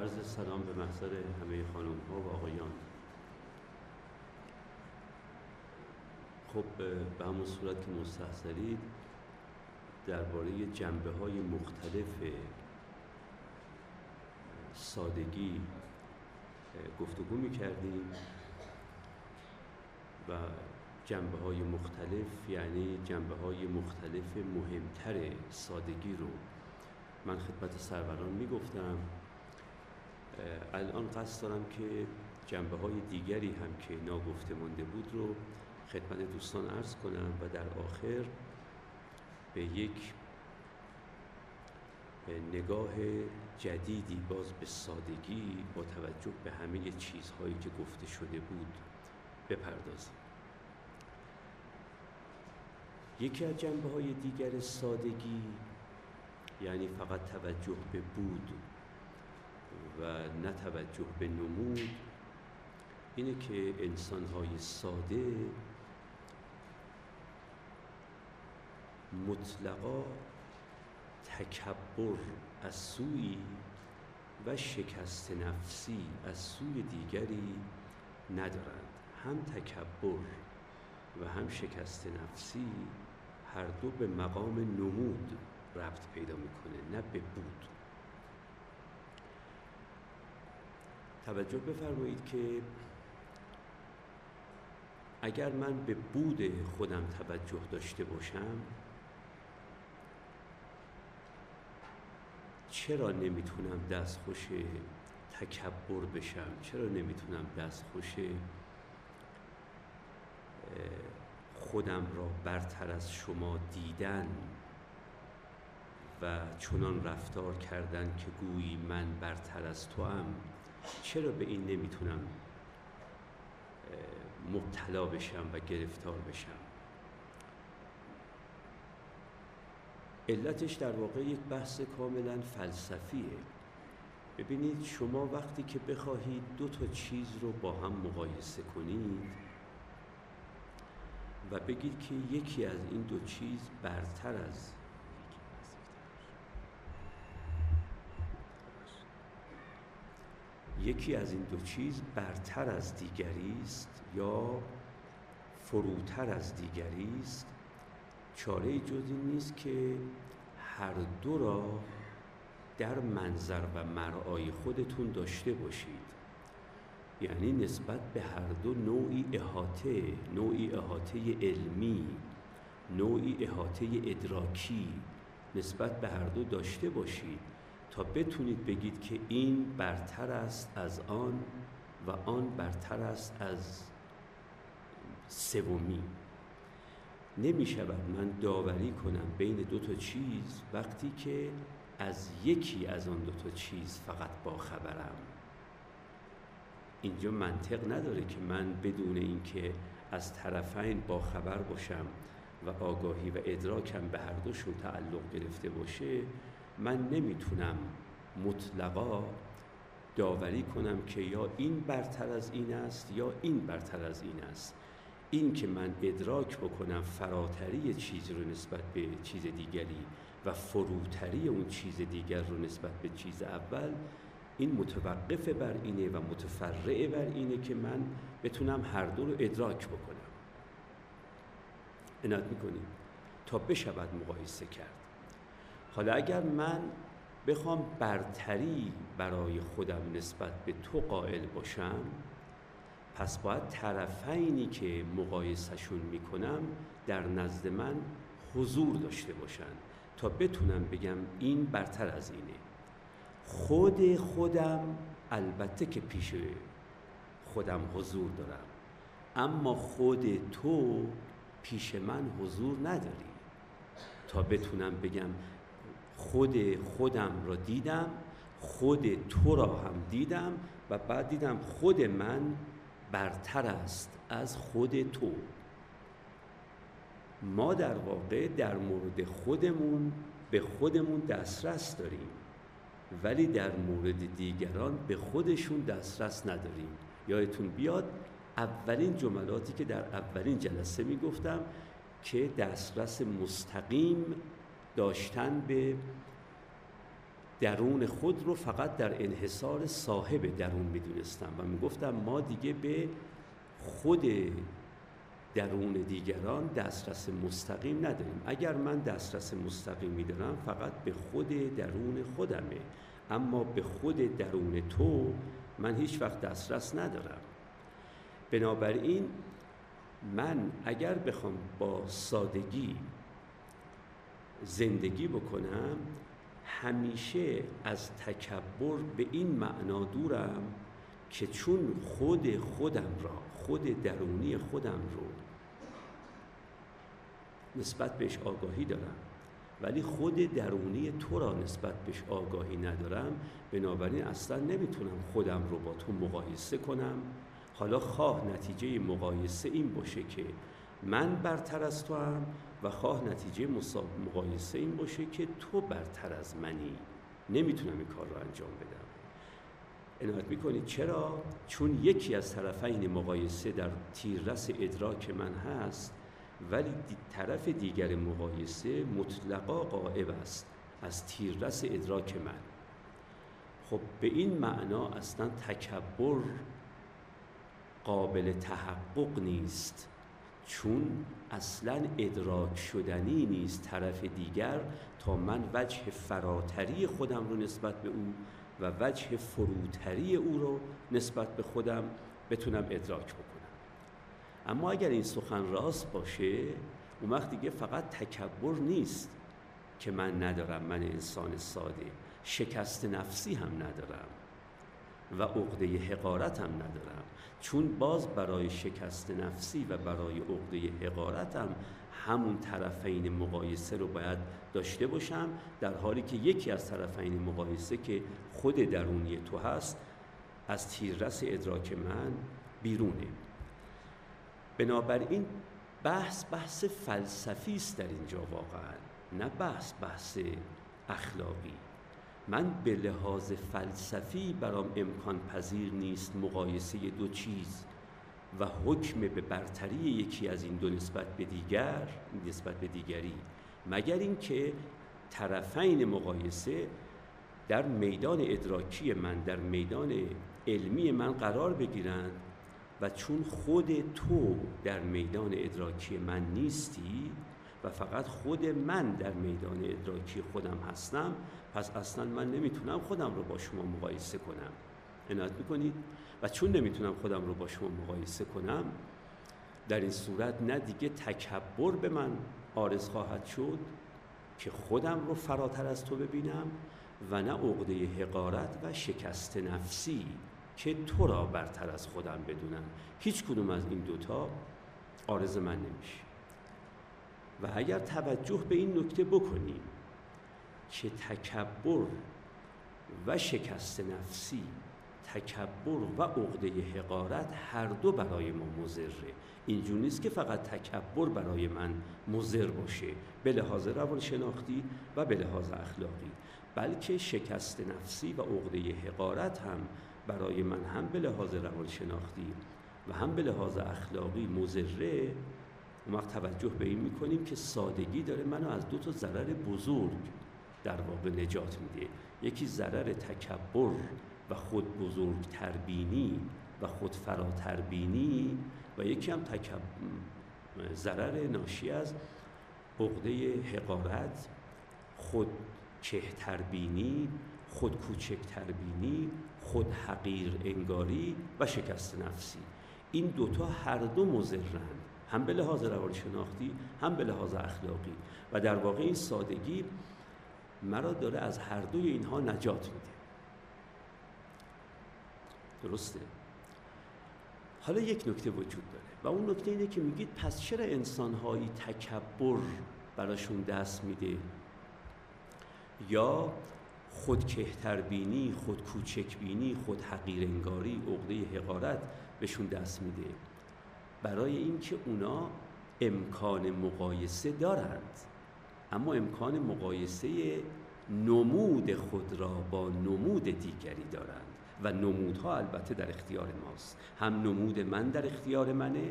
عرض سلام به محضر همه خانم ها و آقایان. خب به همون صورت که مستحضرید درباره جنبه های مختلف سادگی گفتگو می کردیم و جنبه های مختلف یعنی جنبه های مختلف مهمتر سادگی رو من خدمت سروران می گفتم الان قصد دارم که جنبه های دیگری هم که ناگفته مانده بود رو خدمت دوستان عرض کنم و در آخر به یک نگاه جدیدی باز به سادگی با توجه به همه چیزهایی که گفته شده بود بپردازیم. یکی از جنبه های دیگر سادگی یعنی فقط توجه به بود و نه توجه به نمود. اینه که انسان های ساده مطلقا تکبر از سوی و شکست نفسی از سوی دیگری ندارند. هم تکبر و هم شکست نفسی هر دو به مقام نمود ربط پیدا می‌کنه نه به بود. توجه بفرمایید که اگر من به بود خودم توجه داشته باشم چرا نمی‌تونم دستخوش تکبر بشم؟ چرا نمی‌تونم دستخوش خودم را برتر از شما دیدن و چنان رفتار کردن که گویی من برتر از تو هم چرا به این نمی‌تونم مبتلا بشم و گرفتار بشم؟ علتش در واقع یک بحث کاملا فلسفیه. ببینید شما وقتی که بخواهید دو تا چیز رو با هم مقایسه کنید و بگید که یکی از این دو چیز برتر از یکی از این دو چیز برتر از دیگری است یا فروتر از دیگری است. چاره جز این نیست که هر دو را در منظر و مرعای خودتون داشته باشید. یعنی نسبت به هر دو نوعی احاطه نوعی احاطه علمی نوعی احاطه ادراکی نسبت به هر دو داشته باشید. تا بتونید بگید که این برتر است از آن و آن برتر است از سومی. نمی شود من داوری کنم بین دو تا چیز وقتی که از یکی از آن دو تا چیز فقط با خبرم. اینجا منطق نداره که من بدون اینکه از طرفین با خبر باشم و آگاهی و ادراکم به هر دوشون تعلق گرفته باشه من نمی‌تونم مطلقا داوری کنم که یا این برتر از این است یا این برتر از این است. این که من ادراک بکنم فراتری چیز رو نسبت به چیز دیگری و فروتری اون چیز دیگر رو نسبت به چیز اول این متوقف بر اینه و متفرع بر اینه که من بتونم هر دو رو ادراک بکنم. عنایت می‌کنیم. تا بشود مقایسه کرد. حالا اگر من بخوام برتری برای خودم نسبت به تو قائل باشم پس باید طرفینی که مقایسهشون می‌کنم در نزد من حضور داشته باشن تا بتونم بگم این برتر از اینه. خود خودم البته که پیش خودم حضور دارم اما خود تو پیش من حضور نداری تا بتونم بگم خود خودم را دیدم خود تو را هم دیدم و بعد دیدم خود من برتر است از خود تو. ما در واقع در مورد خودمون به خودمون دسترس داریم ولی در مورد دیگران به خودشون دسترس نداریم. یادتون بیاد اولین جملاتی که در اولین جلسه می‌گفتم که دسترس مستقیم داشتن به درون خود رو فقط در انحصار صاحب درون می‌دونستم و می‌گفتم ما دیگه به خود درون دیگران دسترس مستقیم نداریم. اگر من دسترس مستقیمی دارم فقط به خود درون خودمه. اما به خود درون تو من هیچ وقت دسترس ندارم. بنابراین من اگر بخوام با سادگی زندگی بکنم همیشه از تکبر به این معنا دورم که چون خود خودم را خود درونی خودم رو نسبت بهش آگاهی دارم ولی خود درونی تو را نسبت بهش آگاهی ندارم بنابراین اصلا نمی‌تونم خودم رو با تو مقایسه کنم. حالا خواه نتیجه مقایسه این باشه که من برتر از تو هم و خواه نتیجه مقایسه این باشه که تو برتر از منی نمی‌تونم این کار رو انجام بدم. عنایت می‌کنید چرا؟ چون یکی از طرفین مقایسه در تیررس ادراک من هست ولی طرف دیگر مقایسه مطلقا قائب است از تیررس ادراک من. خب به این معنا اصلا تکبر قابل تحقق نیست. چون اصلا ادراک شدنی نیست طرف دیگر تا من وجه فراتری خودم رو نسبت به او و وجه فروتری او رو نسبت به خودم بتونم ادراک بکنم. اما اگر این سخن راست باشه اون وقت دیگه فقط تکبر نیست که من ندارم من انسان ساده. شکست نفسی هم ندارم و عقده حقارت هم ندارم. چون باز برای شکست نفسی و برای عقده حقارت هم همون طرفین مقایسه رو باید داشته باشم در حالی که یکی از طرفین مقایسه که خود درونی تو هست از تیررس ادراک من بیرونه. بنابراین بحث بحث فلسفی است در اینجا واقعا نه بحث بحث اخلاقی. من به لحاظ فلسفی برام امکان پذیر نیست مقایسه دو چیز و حکم به برتری یکی از این دو نسبت به دیگر نسبت به دیگری. مگر اینکه طرفین مقایسه در میدان ادراکی من در میدان علمی من قرار بگیرند و چون خود تو در میدان ادراکی من نیستی و فقط خود من در میدان ادراکی خودم هستم پس اصلا من نمی‌تونم خودم رو با شما مقایسه کنم. عنایت می‌کنید؟ و چون نمی‌تونم خودم رو با شما مقایسه کنم در این صورت نه دیگه تکبر به من آرز خواهد شد که خودم رو فراتر از تو ببینم و نه عقده حقارت و شکست نفسی که تو را برتر از خودم بدونم. هیچ کدوم از این دوتا آرز من نمیشه. و اگر توجه به این نکته بکنیم که تکبر و شکست نفسی تکبر و عقده حقارت هر دو برای ما مزره اینجور نیست که فقط تکبر برای من مزر باشه به لحاظ روانشناختی و به لحاظ اخلاقی بلکه شکست نفسی و عقده حقارت هم برای من هم به لحاظ روانشناختی و هم به لحاظ اخلاقی مزره اون وقت توجه به این می‌کنیم که سادگی داره منو از دو تا ضرر بزرگ در واقع نجات میده. یکی ضرر تکبر و خود بزرگ تربینی و خود فراتربینی و یکی هم. ضرر ناشی از عقده حقارت خود کهتربینی خود کوچکتربینی خود حقیر انگاری و شکست نفسی. این دوتا هر دو مزرند هم به لحاظ روانشناختی هم به لحاظ اخلاقی. و در واقع این سادگی مرا داره از هر دوی اینها نجات میده. درسته؟ حالا یک نکته وجود داره و اون نکته اینه که میگید پس چرا انسانهایی تکبر براشون دست میده؟ یا خود کهتربینی خود کوچکبینی خود حقیرنگاری عقده حقارت بهشون دست میده. برای اینکه اونا امکان مقایسه دارند. اما امکان مقایسه نمود خود را با نمود دیگری دارند و نمودها البته در اختیار ماست. هم نمود من در اختیار منه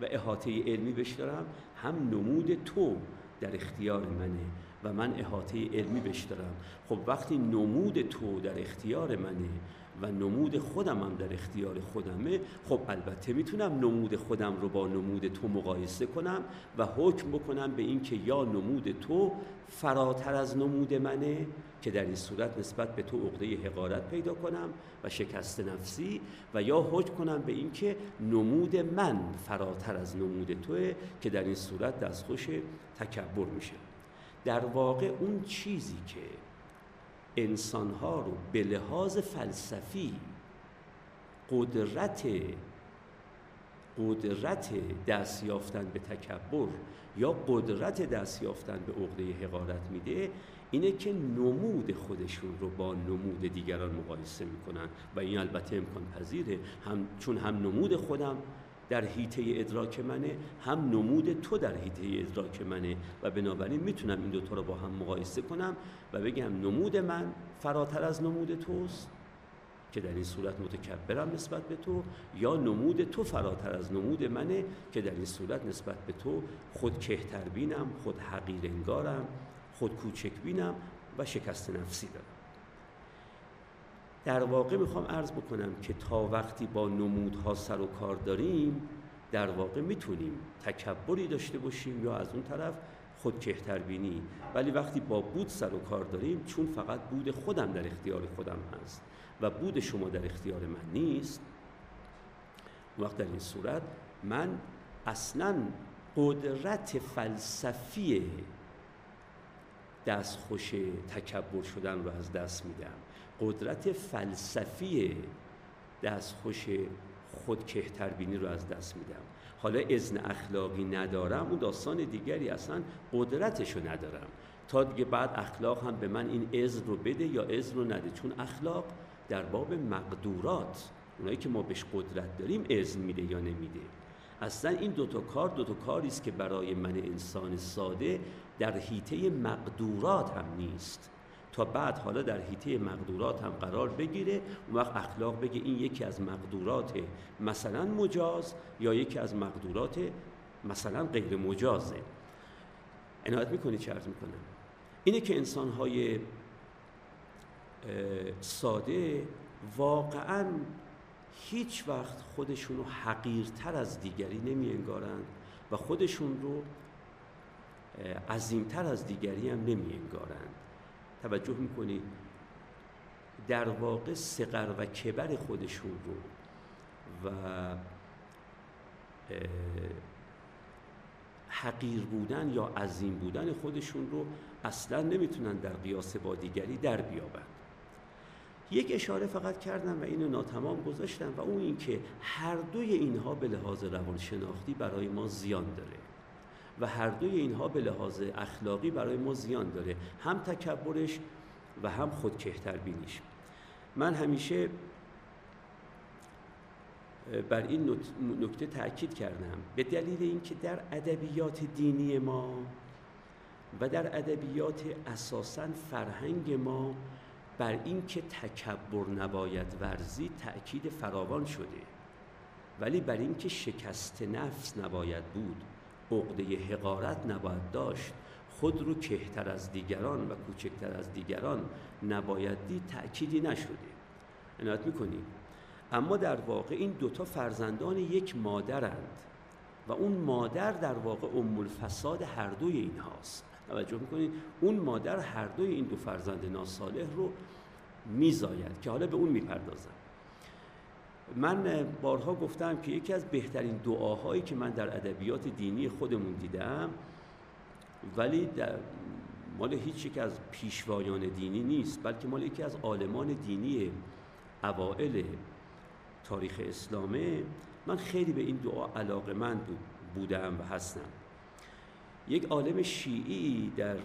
و احاطه علمی بش دارم هم نمود تو در اختیار منه و من احاطه علمی بش دارم. خب وقتی نمود تو در اختیار منه و نمود خودم هم در اختیار خودمه. خب البته می‌تونم نمود خودم رو با نمود تو مقایسه کنم و حکم بکنم به اینکه یا نمود تو فراتر از نمود منه که در این صورت نسبت به تو عقده حقارت پیدا کنم و شکست نفسی و یا حکم کنم به اینکه نمود من فراتر از نمود توه که در این صورت دستخوش تکبر میشه. در واقع اون چیزی که انسانها رو به لحاظ فلسفی قدرت قدرت دست یافتن به تکبر یا قدرت دست یافتن به عقده حقارت میده اینه که نمود خودشون رو با نمود دیگران مقایسه می‌کنن. و این البته امکان پذیره هم چون هم نمود خودم در حیطه ادراک منه هم نمود تو در حیطه ادراک منه. و بنابراین می‌تونم این دوتا رو با هم مقایسه کنم و بگم نمود من فراتر از نمود توست که در این صورت متکبرم نسبت به تو یا نمود تو فراتر از نمود منه که در این صورت نسبت به تو خود کهتر بینم خود حقیر انگارم خود کوچک بینم و شکست نفسی دارم. در واقع می‌خوام عرض بکنم که تا وقتی با نمودها سر و کار داریم در واقع می‌تونیم تکبری داشته باشیم یا از اون طرف خود بینی. ولی وقتی با بود سر و کار داریم چون فقط بود خودم در اختیار خودم هست و بود شما در اختیار من نیست وقت در این صورت من اصلا قدرت فلسفی دستخوش تکبر شدن رو از دست میدم. قدرت فلسفی دستخوش خود کهتربینی رو از دست میدم. حالا ازن اخلاقی ندارم اون داستان دیگری اصلا قدرتشو ندارم. تا دیگه بعد اخلاق هم به من این ازن رو بده یا ازن رو نده. چون اخلاق در باب مقدورات اونایی که ما بهش قدرت داریم ازن میده یا نمیده. اصلا این دوتا کار دوتا کاری است که برای من انسان ساده در حیطه مقدورات هم نیست. تا بعد حالا در حیطه مقدورات هم قرار بگیره اون وقت اخلاق بگه این یکی از مقدورات مثلا مجاز یا یکی از مقدورات مثلا غیر مجازه. عنایت می‌کنی چه عرض می‌کنم؟ اینه که انسانهای ساده واقعا هیچ وقت خودشون رو حقیرتر از دیگری نمی انگارند و خودشون رو عظیمتر از دیگری هم نمی انگارند توجه می‌کنید در واقع سقر و کبر خودشون رو و حقیر بودن یا عظیم بودن خودشون رو اصلا نمی‌تونن در قیاس با دیگری در بیابند. یک اشاره فقط کردم و اینو ناتمام گذاشتم و اون اینکه هر دوی اینها به لحاظ روانشناختی برای ما زیان داره. و هر دوی اینها به لحاظ اخلاقی برای ما زیان داره. هم تکبرش و هم خود کهتر بینیش. من همیشه بر این نکته تاکید کردم. به دلیل اینکه در ادبیات دینی ما و در ادبیات اساسا فرهنگ ما بر اینکه تکبر نباید ورزی تأکید فراوان شده. ولی بر اینکه شکست نفس نباید بود. عقده حقارت نباید داشت. خود رو کهتر از دیگران و کوچکتر از دیگران نباید دید تأکیدی نشده. عنایت می‌کنیم اما در واقع این دوتا فرزندان یک مادرند و اون مادر در واقع ام الفساد هر دوی این هاست توجه می‌کنید اون مادر هر دوی این دو فرزند ناصالح رو میزاید که حالا به اون می‌پردازم من بارها گفتم که یکی از بهترین دعاهایی که من در ادبیات دینی خودمون دیدم ولی در مال هیچ یک از پیشوایان دینی نیست بلکه مال یکی از عالمان دینی اوائل تاریخ اسلامه. من خیلی به این دعا علاقه من بودم و هستم. یک عالم شیعی در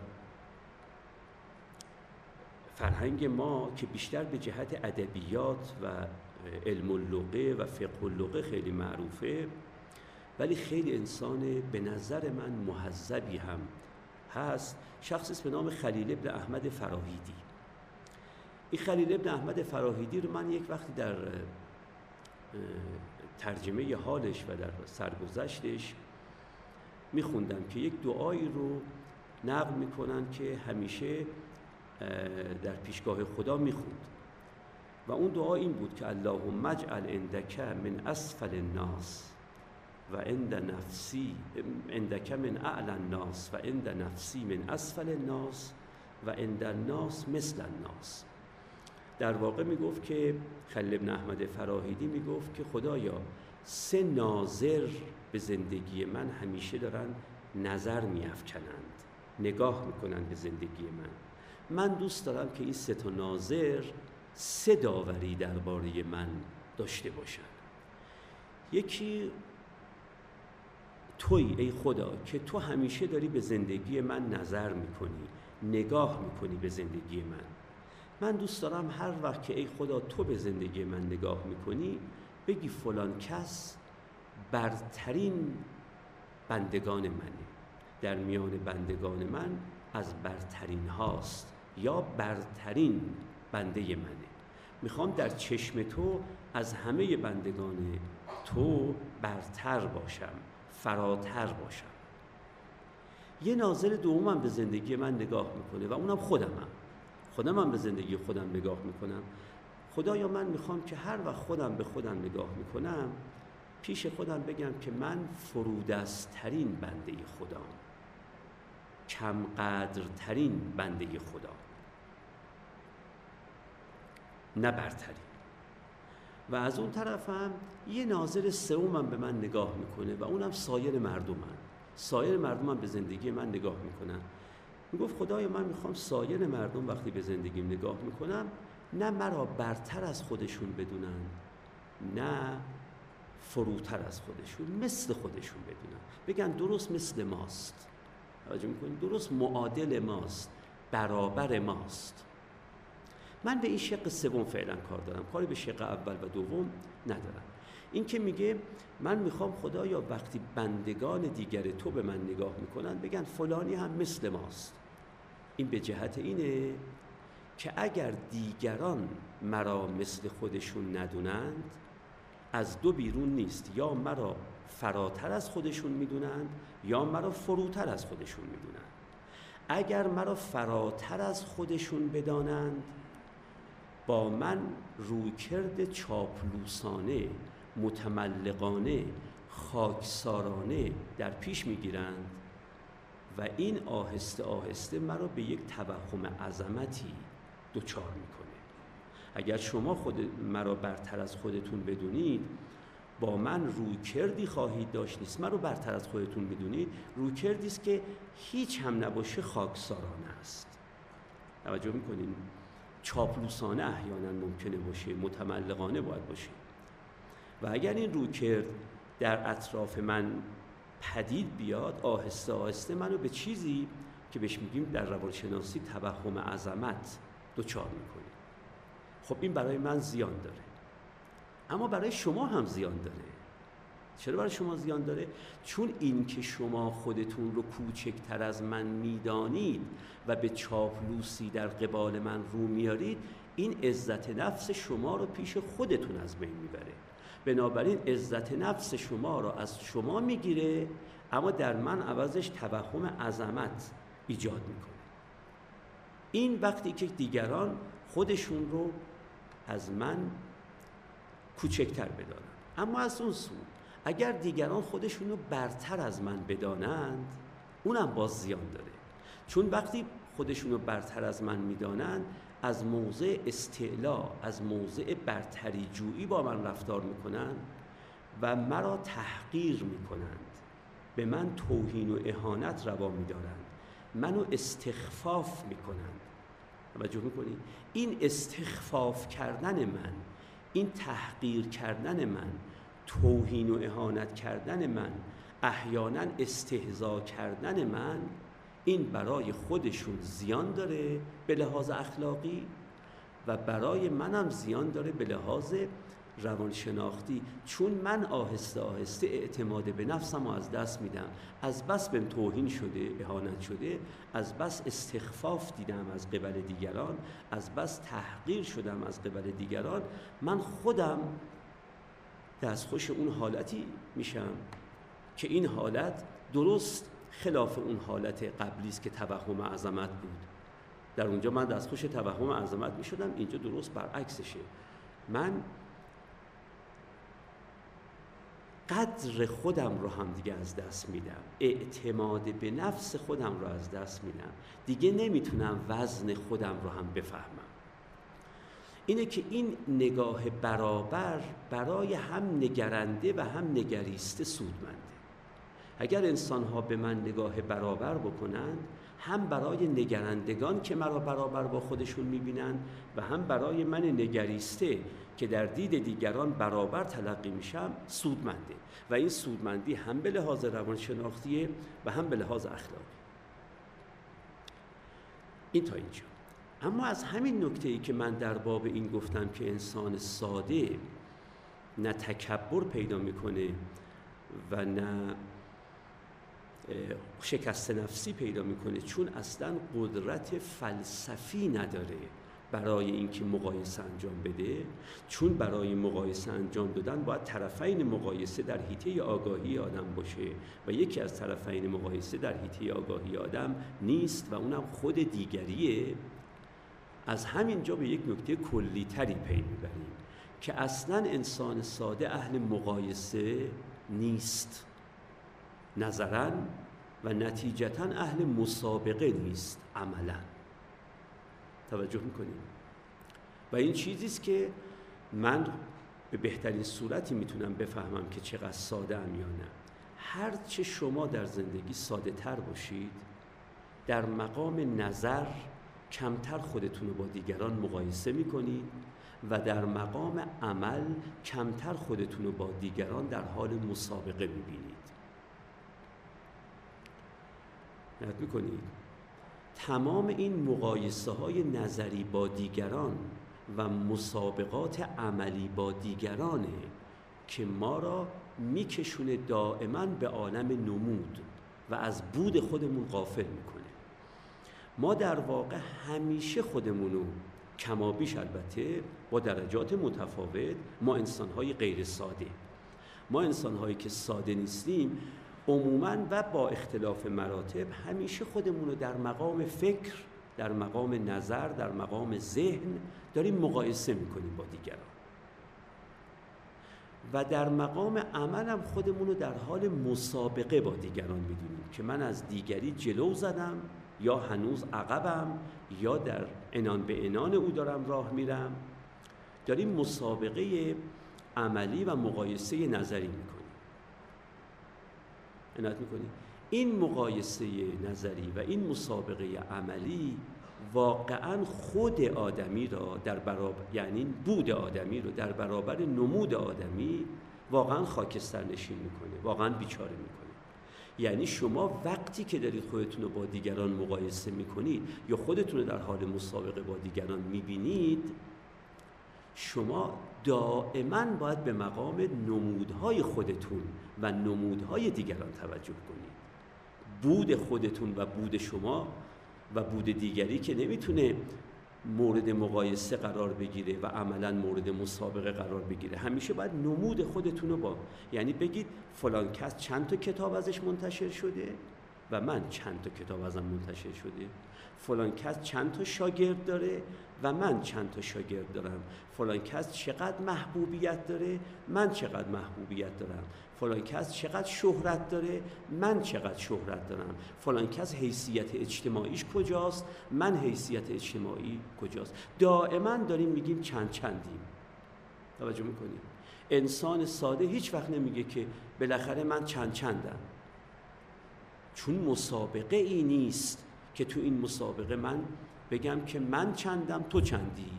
فرهنگ ما که بیشتر به جهت ادبیات و علم اللغه و فقه اللغه خیلی معروفه. ولی خیلی انسان به نظر من محذبی هم هست. شخصی به نام خلیل ابن احمد فراهیدی. این خلیل ابن احمد فراهیدی رو من یک وقتی در ترجمه حالش و در سرگذشتش میخوندم که یک دعایی رو نقل می‌کنن که همیشه در پیشگاه خدا می‌خوند. و اون دعا این بود که اللهم اجعل عندک من اسفل الناس و عند نفسی عندک من اعلى الناس و عند نفسی من اسفل الناس و عند الناس مثل الناس. در واقع می‌گفت که خلیل ابن احمد فراهیدی می‌گفت که خدایا سه ناظر به زندگی من همیشه دارن نظر میافکنند نگاه می‌کنن به زندگی من. من دوست دارم که این سه تا ناظر سه داوری درباره من داشته باشن یکی توی ای خدا که تو همیشه داری به زندگی من نظر می‌کنی نگاه می‌کنی به زندگی من. من دوست دارم هر وقت که ای خدا تو به زندگی من نگاه می‌کنی بگی فلان کس برترین بندگان منه. در میان بندگان من از برترین هاست یا برترین بنده منه. می‌خوام در چشم تو از همه بندگان تو برتر باشم فراتر باشم. یه ناظر دومم به زندگی من نگاه می‌کنه و اونم خودمم. خودم هم به زندگی خودم نگاه می‌کنم. خدایا من می‌خوام که هر وقت خودم به خودم نگاه می‌کنم پیش خودم بگم که من فرودسترین بنده خدا کم قدرترین بنده خدا نه برترین و از اون طرفم یه ناظر سومم به من نگاه می‌کنه و اونم سایر مردمم سایر مردمم به زندگی من نگاه می‌کنن. می‌گفت خدای من می‌خوام سایر مردم وقتی به زندگیم نگاه می‌کنم نه مرا برتر از خودشون بدونن نه فروتر از خودشون مثل خودشون بدونن. بگن درست مثل ماست. توجه می‌کنید درست معادل ماست برابر ماست. من به این شق سوم فعلا کار دارم. کاری به شق اول و دوم ندارم. این که میگه من می‌خوام خدایا وقتی بندگان دیگر تو به من نگاه می‌کنن بگن فلانی هم مثل ماست. این به جهت اینه که اگر دیگران مرا مثل خودشون ندونند از دو بیرون نیست. یا مرا فراتر از خودشون می‌دونند یا مرا فروتر از خودشون می‌دونند. اگر مرا فراتر از خودشون بدانند با من رویکرد چاپلوسانه متملقانه خاکسارانه در پیش می‌گیرند و این آهسته آهسته مرا به یک توهم عظمتی دچار می‌کنه. اگر شما خود مرا برتر از خودتون بدونید با من روی کردی خواهید داشت نیست. من رو برتر از خودتون بدونید روی کردی است که هیچ هم نباشه خاکسارانه است. توجه می‌کنین؟ چاپلوسانه احیانا ممکنه باشه متملقانه باید باشه. و اگر این روی کرد در اطراف من پدید بیاد آهسته آهسته منو به چیزی که بهش میگیم در روانشناسی توهم عظمت دوچار می‌کنه. خب این برای من زیان داره. اما برای شما هم زیان داره. چرا برای شما زیان داره؟ چون این که شما خودتون رو کوچکتر از من می‌دانید و به چاپلوسی در قبال من رو میارید این عزت نفس شما رو پیش خودتون از بین می‌بره. بنابراین عزت نفس شما را از شما می‌گیره اما در من عوضش توهم عظمت ایجاد می‌کنه. این وقتی که دیگران خودشون رو از من کوچکتر بدانند. اما از اون سو اگر دیگران خودشون رو برتر از من بدانند اونم باز زیان داره. چون وقتی خودشون رو برتر از من می‌دانند از موضع استعلا از موضع برتری جویی با من رفتار می‌کنند و مرا تحقیر می‌کنند. به من توهین و اهانت روا میدارند. منو استخفاف می‌کنند. توجه می‌کنید این استخفاف کردن من این تحقیر کردن من توهین و اهانت کردن من احیانا استهزا کردن من این برای خودشون زیان داره به لحاظ اخلاقی و برای منم زیان داره به لحاظ روانشناختی. چون من آهسته آهسته اعتماد به نفسم رو از دست میدم از بس بهم توهین شده اهانت شده از بس استخفاف دیدم از قبل دیگران از بس تحقیر شدم از قبل دیگران من خودم دستخوش اون حالتی میشم که این حالت درست خلاف اون حالت قبلی است که توهم عظمت بود. در اونجا من دستخوش توهم عظمت می شدم اینجا درست برعکسشه. من قدر خودم رو هم دیگه از دست میدم. اعتماد به نفس خودم رو از دست میدم. دیگه نمی‌تونم وزن خودم رو هم بفهمم. اینه که این نگاه برابر برای هم نگرنده و هم نگریسته سودمنده. اگر انسان ها به من نگاه برابر بکنند هم برای نگرندگان که مرا برابر با خودشون می‌بینند و هم برای من نگریسته که در دید دیگران برابر تلقی میشم سودمنده. و این سودمندی هم به لحاظ روانشناختیه و هم به لحاظ اخلاقی. این تا اینجا. اما از همین نکته ای که من در باب این گفتم که انسان ساده نه تکبر پیدا می‌کنه و نه شکست نفسی پیدا می‌کنه چون اصلا قدرت فلسفی نداره برای اینکه مقایسه انجام بده. چون برای مقایسه انجام دادن باید طرفین مقایسه در حیطه آگاهی آدم باشه و یکی از طرفین مقایسه در حیطه آگاهی آدم نیست و اونم خود دیگریه. از همین جا به یک نکته کلی تری پی می‌بریم که اصلا انسان ساده اهل مقایسه نیست. نظرا و نتیجتا اهل مسابقه نیست عملا. توجه می‌کنیم. و این چیزی است که من به بهترین صورتی می‌تونم بفهمم که چقدر ساده ام یا نه. هر چه شما در زندگی ساده تر باشید در مقام نظر کمتر خودتون رو با دیگران مقایسه می‌کنید و در مقام عمل کمتر خودتون رو با دیگران در حال مسابقه می‌بینید. نت می‌کنید. تمام این مقایسه های نظری با دیگران و مسابقات عملی با دیگرانه که ما را میکشونه دائما به عالم نمود و از بود خودمون غافل می‌کنه. ما در واقع همیشه خودمونو کمابیش البته با درجات متفاوت ما انسانهای غیر ساده. ما انسانهایی که ساده نیستیم عموما و با اختلاف مراتب همیشه خودمون رو در مقام فکر در مقام نظر در مقام ذهن داریم مقایسه می‌کنیم با دیگران. و در مقام عمل هم خودمون رو در حال مسابقه با دیگران می‌دونیم که من از دیگری جلو زدم یا هنوز عقبم یا در انان به انان او دارم راه میرم. داریم مسابقه عملی و مقایسه نظری می‌کنیم. عنایت می‌کنیم این مقایسه نظری و این مسابقه عملی واقعا خود آدمی را در برابر یعنی بود آدمی رو در برابر نمود آدمی واقعا خاکستر نشین می‌کنه واقعا بیچاره می‌کنه. یعنی شما وقتی که دارید خودتون رو با دیگران مقایسه می‌کنید یا خودتون رو در حال مسابقه با دیگران می‌بینید شما دائما باید به مقام نمودهای خودتون و نمودهای دیگران توجه کنید. بود خودتون و بود شما و بود دیگری که نمی‌تونه مورد مقایسه قرار بگیره و عملا مورد مسابقه قرار بگیره. همیشه باید نمود خودتون رو با یعنی بگید فلان کس چند تا کتاب ازش منتشر شده و من چند تا کتاب ازم منتشر شده. فلان کس چند تا شاگرد داره و من چند تا شاگرد دارم. فلان کس چقدر محبوبیت داره من چقدر محبوبیت دارم. فلان کس چقدر شهرت داره من چقدر شهرت دارم. فلان کس حیثیت اجتماعیش کجاست من حیثیت اجتماعی کجاست. دائما داریم میگیم چند چندیم. توجه می‌کنیم انسان ساده هیچ وقت نمیگه که بالاخره من چند چندم. چون مسابقه ای نیست که تو این مسابقه من بگم که من چندم تو چندی.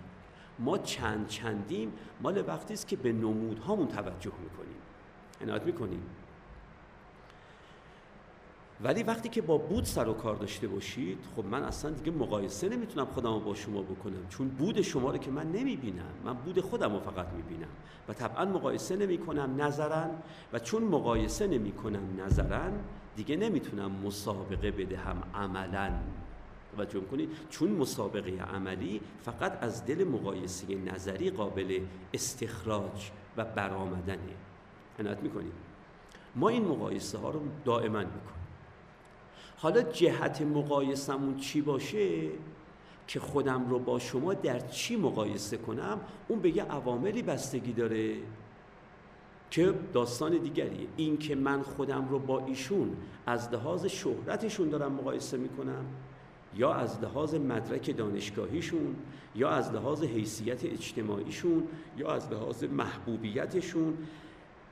ما چند چندیم مال وقتی است که به نمودهامون توجه می‌کنیم. عنایت می‌کنیم. ولی وقتی که با بود سر و کار داشته باشید خب من اصلا دیگه مقایسه نمی‌تونم خودم رو با شما بکنم. چون بود شما رو که من نمی‌بینم. من بود خودم رو فقط می‌بینم. و طبعا مقایسه نمی‌کنم نظرا. و چون مقایسه نمی‌کنم نظرا دیگه نمی‌تونم مسابقه بدهم عملا. توجه کنید چون مسابقه عملی فقط از دل مقایسه نظری قابل استخراج و برآمدنه. عنایت می‌کنیم ما این مقایسه ها رو دائما می‌کنیم. حالا جهت مقایسمون چی باشه؟ که خودم رو با شما در چی مقایسه کنم؟ اون به یه عواملی بستگی داره که داستان دیگریه. این که من خودم رو با ایشون از لحاظ شهرتشون دارم مقایسه می‌کنم یا از لحاظ مدرک دانشگاهیشون یا از لحاظ حیثیت اجتماعیشون یا از لحاظ محبوبیتشون.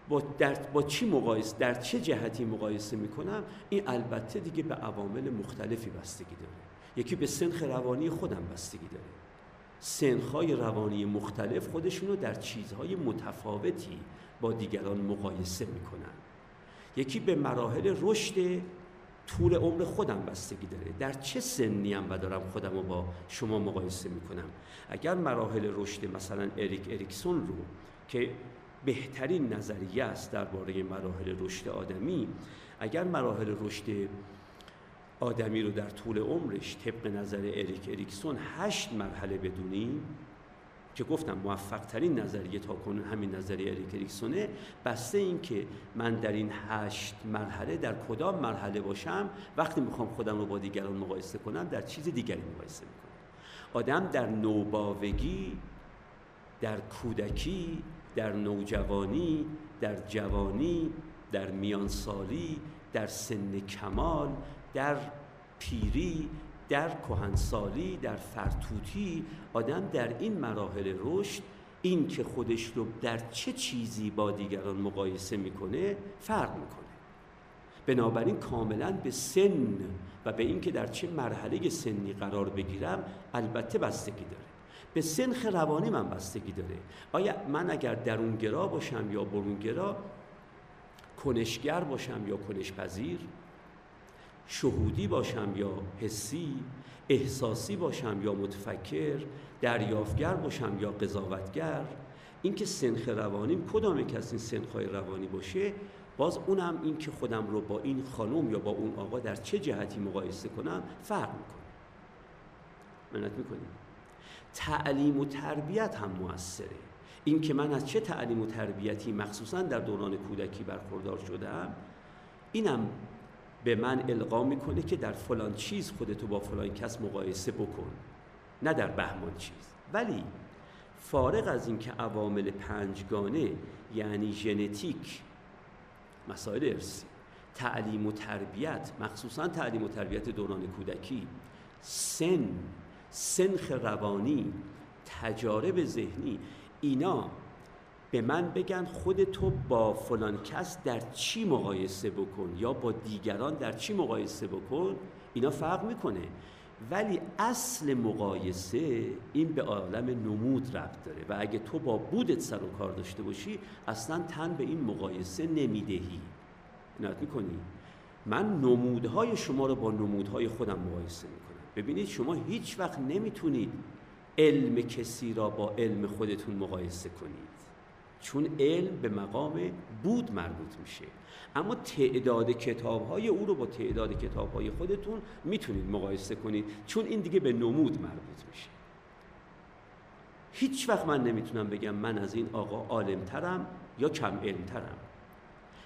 با, در با چی مقایسه در چه جهتی مقایسه می‌کنم؟ این البته دیگه به عوامل مختلفی بستگی داره. یکی به سنخ روانی خودم بستگی داره. سنخهای روانی مختلف خودشونو در چیزهای متفاوتی با دیگران مقایسه می‌کنن. یکی به مراحل رشد طول عمر خودم بستگی داره. در چه سنی هم و دارم خودم رو با شما مقایسه می‌کنم؟ اگر مراحل رشد مثلا اریک اریکسون رو که بهترین نظریه است درباره مراحل رشد آدمی اگر مراحل رشد آدمی رو در طول عمرش طبق نظر اریک اریکسون هشت مرحله بدونیم که گفتم موفق ترین نظریه تا کنون همین نظریه اریک بسته این که من در این هشت مرحله در کدام مرحله باشم وقتی می‌خوام خودم رو با دیگران مقایسه کنم در چیز دیگری مقایسه می‌کنم. آدم در نوباوگی در کودکی در نوجوانی در جوانی در میانسالی در سن کمال در پیری در کهنسالی در فرتوتی آدم در این مراحل رشد این که خودش رو در چه چیزی با دیگران مقایسه می‌کنه فرق می‌کنه. بنابراین کاملا به سن و به اینکه در چه مرحله سنی قرار بگیرم البته بستگی داره. به سنخ روانی من بستگی داره. آیا من اگر درونگرا باشم یا برونگرا کنشگر باشم یا کنشپذیر؟ شهودی باشم یا حسی احساسی باشم یا متفکر دریافگر باشم یا قضاوتگر اینکه سنخ روانیم کدام یک از این سنخهای روانی باشه باز اونم این که خودم رو با این خانم یا با اون آقا در چه جهتی مقایسه کنم فرق می‌کنه. منت می‌کنیم. تعلیم و تربیت هم موثره. این که من از چه تعلیم و تربیتی مخصوصا در دوران کودکی برخوردار شدم اینم به من القا می‌کنه که در فلان چیز خودتو با فلان کس مقایسه بکن نه در بهمان چیز. ولی فارغ از اینکه عوامل پنجگانه یعنی ژنتیک مسائل ارسی تعلیم و تربیت مخصوصا تعلیم و تربیت دوران کودکی سن سنخ روانی تجارب ذهنی اینا به من بگن خود تو با فلان کس در چی مقایسه بکن یا با دیگران در چی مقایسه بکن اینا فرق می‌کنه. ولی اصل مقایسه این به عالم نمود ربط داره و اگه تو با بودت سر و کار داشته باشی اصلا تن به این مقایسه نمی‌دهی. نت می‌کنی. من نمودهای شما رو با نمودهای خودم مقایسه می‌کنم. ببینید شما هیچ وقت نمی‌تونید علم کسی را با علم خودتون مقایسه کنید. چون علم به مقام بود مربوط میشه. اما تعداد کتاب های او رو با تعداد کتاب های خودتون می‌تونید مقایسه کنید چون این دیگه به نمود مربوط میشه. هیچ وقت من نمی‌تونم بگم من از این آقا عالمترم یا کم علمترم.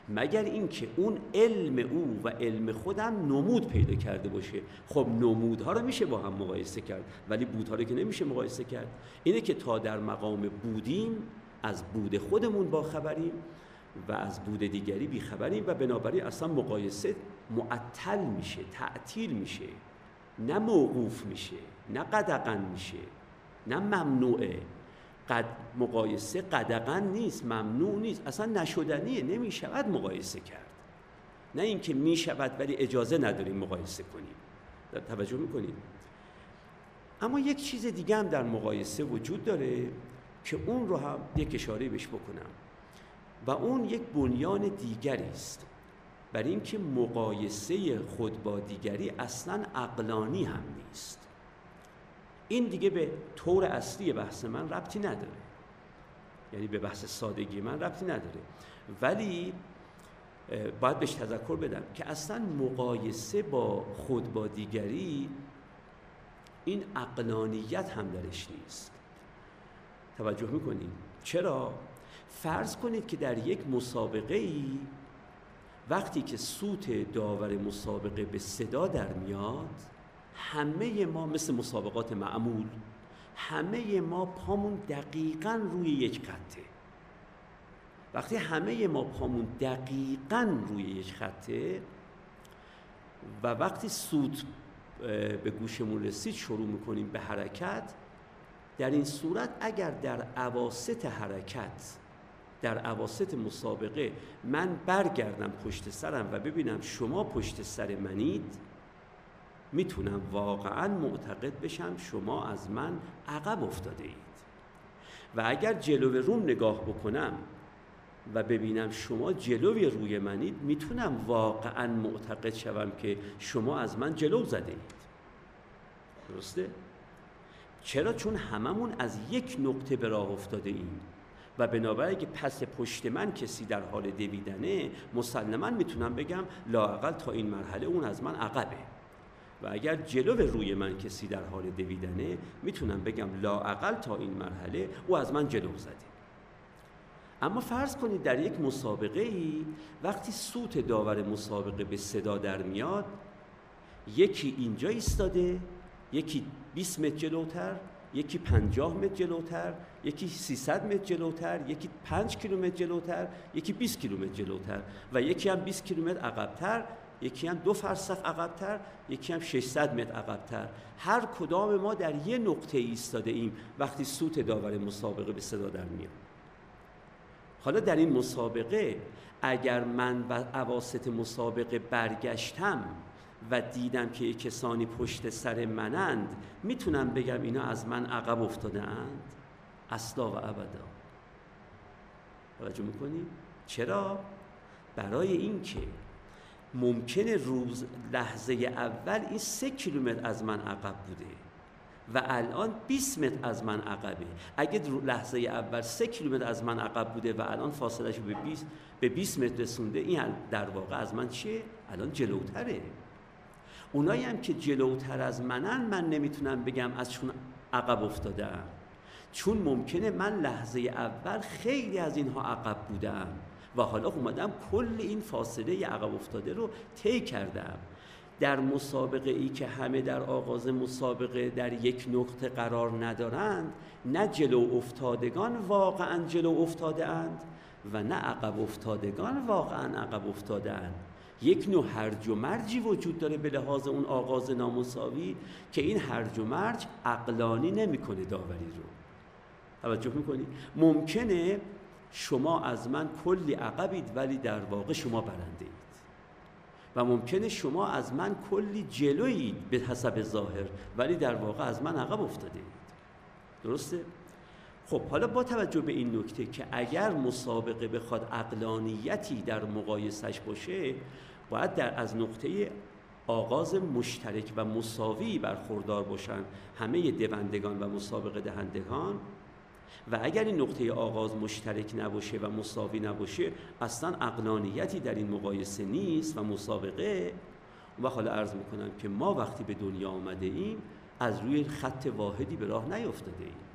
مگر اینکه اون علم او و علم خودم نمود پیدا کرده باشه. خب نمودها رو میشه با هم مقایسه کرد ولی بودها رو که نمیشه مقایسه کرد. اینه که تا در مقام بودیم از بود خودمون با خبریم و از بود دیگری بی خبریم و بنابراین اصلا مقایسه معطل میشه تعطیل میشه. نه موقوف میشه نه قدقن میشه نه ممنوعه. قد مقایسه قدقن نیست ممنوع نیست. اصلا نشدنیه نمی‌شود مقایسه کرد. نه اینکه می‌شود ولی اجازه نداریم مقایسه کنیم. توجه می‌کنید؟ اما یک چیز دیگه هم در مقایسه وجود داره. که اون رو هم یک اشاره بهش بکنم. و اون یک بنیان دیگری است. بر اینکه مقایسه خود با دیگری اصلا عقلانی هم نیست. این دیگه به طور اصلی بحث من ربطی نداره. یعنی به بحث سادگی من ربطی نداره. ولی باید بهش تذکر بدم که اصلا مقایسه با خود با دیگری این اقلانیت هم درش نیست. توجه می‌کنید چرا؟ فرض کنید که در یک مسابقه ای وقتی که سوت داور مسابقه به صدا در میاد همه ما مثل مسابقات معمول همه ما پامون دقیقا روی یک خطه وقتی همه ما پامون دقیقا روی یک خطه و وقتی سوت به گوشمون رسید شروع می‌کنیم به حرکت در این صورت اگر در عواست حرکت در عواست مسابقه من برگردم پشت سرم و ببینم شما پشت سر منید می‌تونم واقعا معتقد بشم شما از من عقب افتاده اید و اگر جلو روم نگاه بکنم و ببینم شما جلوی روی منید می‌تونم واقعا معتقد شوم که شما از من جلو زده اید درسته؟ چرا؟ چون هممون از یک نقطه به راه افتاده ایم. و بنابراین که پس پشت من کسی در حال دویدنه مسلما می‌تونم بگم لاقل تا این مرحله اون از من عقبه. و اگر جلو روی من کسی در حال دویدنه می‌تونم بگم لاقل تا این مرحله او از من جلو زده. اما فرض کنید در یک مسابقه ای وقتی سوت داور مسابقه به صدا در میاد یکی اینجا ایستاده یکی 20 متر جلوتر یکی 50 متر جلوتر یکی 300 متر جلوتر یکی 5 کیلومتر جلوتر یکی 20 کیلومتر جلوتر. و یکی هم 20 کیلومتر عقبتر یکی هم دو فرسخ عقبتر یکی هم 600 متر عقبتر. هر کدام ما در یه نقطه ایستاده ایم وقتی سوت داور مسابقه به صدا در میاد. حالا در این مسابقه اگر من و عواست مسابقه برگشتم و دیدم که کسانی پشت سر منند می‌تونم بگم اینا از من عقب افتاده اند اصلا و ابدا. توجه می‌کنی؟ چرا؟ برای اینکه ممکنه روز لحظه اول این سه کیلومتر از من عقب بوده و الان 20 متر از من عقبه. اگه لحظه اول سه کیلومتر از من عقب بوده و الان فاصلش به 20 به 20 متر رسونده این در واقع از من چیه؟ الان جلوتره. اونایی هم که جلوتر از منن من نمی‌تونم بگم از چون عقب افتادم چون ممکنه من لحظه اول خیلی از اینها عقب بودم و حالا اومدم کل این فاصله عقب افتاده رو طی کردم. در مسابقه ای که همه در آغاز مسابقه در یک نقطه قرار ندارند نه جلو افتادگان واقعا جلو افتاده اند و نه عقب افتادگان واقعا عقب افتاده اند یک نوع هرج و مرجی وجود داره به لحاظ اون آغاز نامساوی که این هرج و مرج عقلانی نمی‌کنه داوری رو. توجه می‌کنی؟ ممکنه شما از من کلی عقبید ولی در واقع شما برنده اید و ممکنه شما از من کلی جلویید به حسب ظاهر ولی در واقع از من عقب افتاده اید درسته؟ خب حالا با توجه به این نکته که اگر مسابقه بخواد اقلانیتی در مقایسش باشه باید در از نقطه آغاز مشترک و مساوی برخوردار باشن همه دوندگان و مسابقه دهندگان. و اگر این نقطه آغاز مشترک نباشه و مساوی نباشه اصلا اقلانیتی در این مقایسه نیست و مسابقه. و حالا عرض می‌کنم که ما وقتی به دنیا آمده ایم از روی خط واحدی به راه نیفتاده ایم.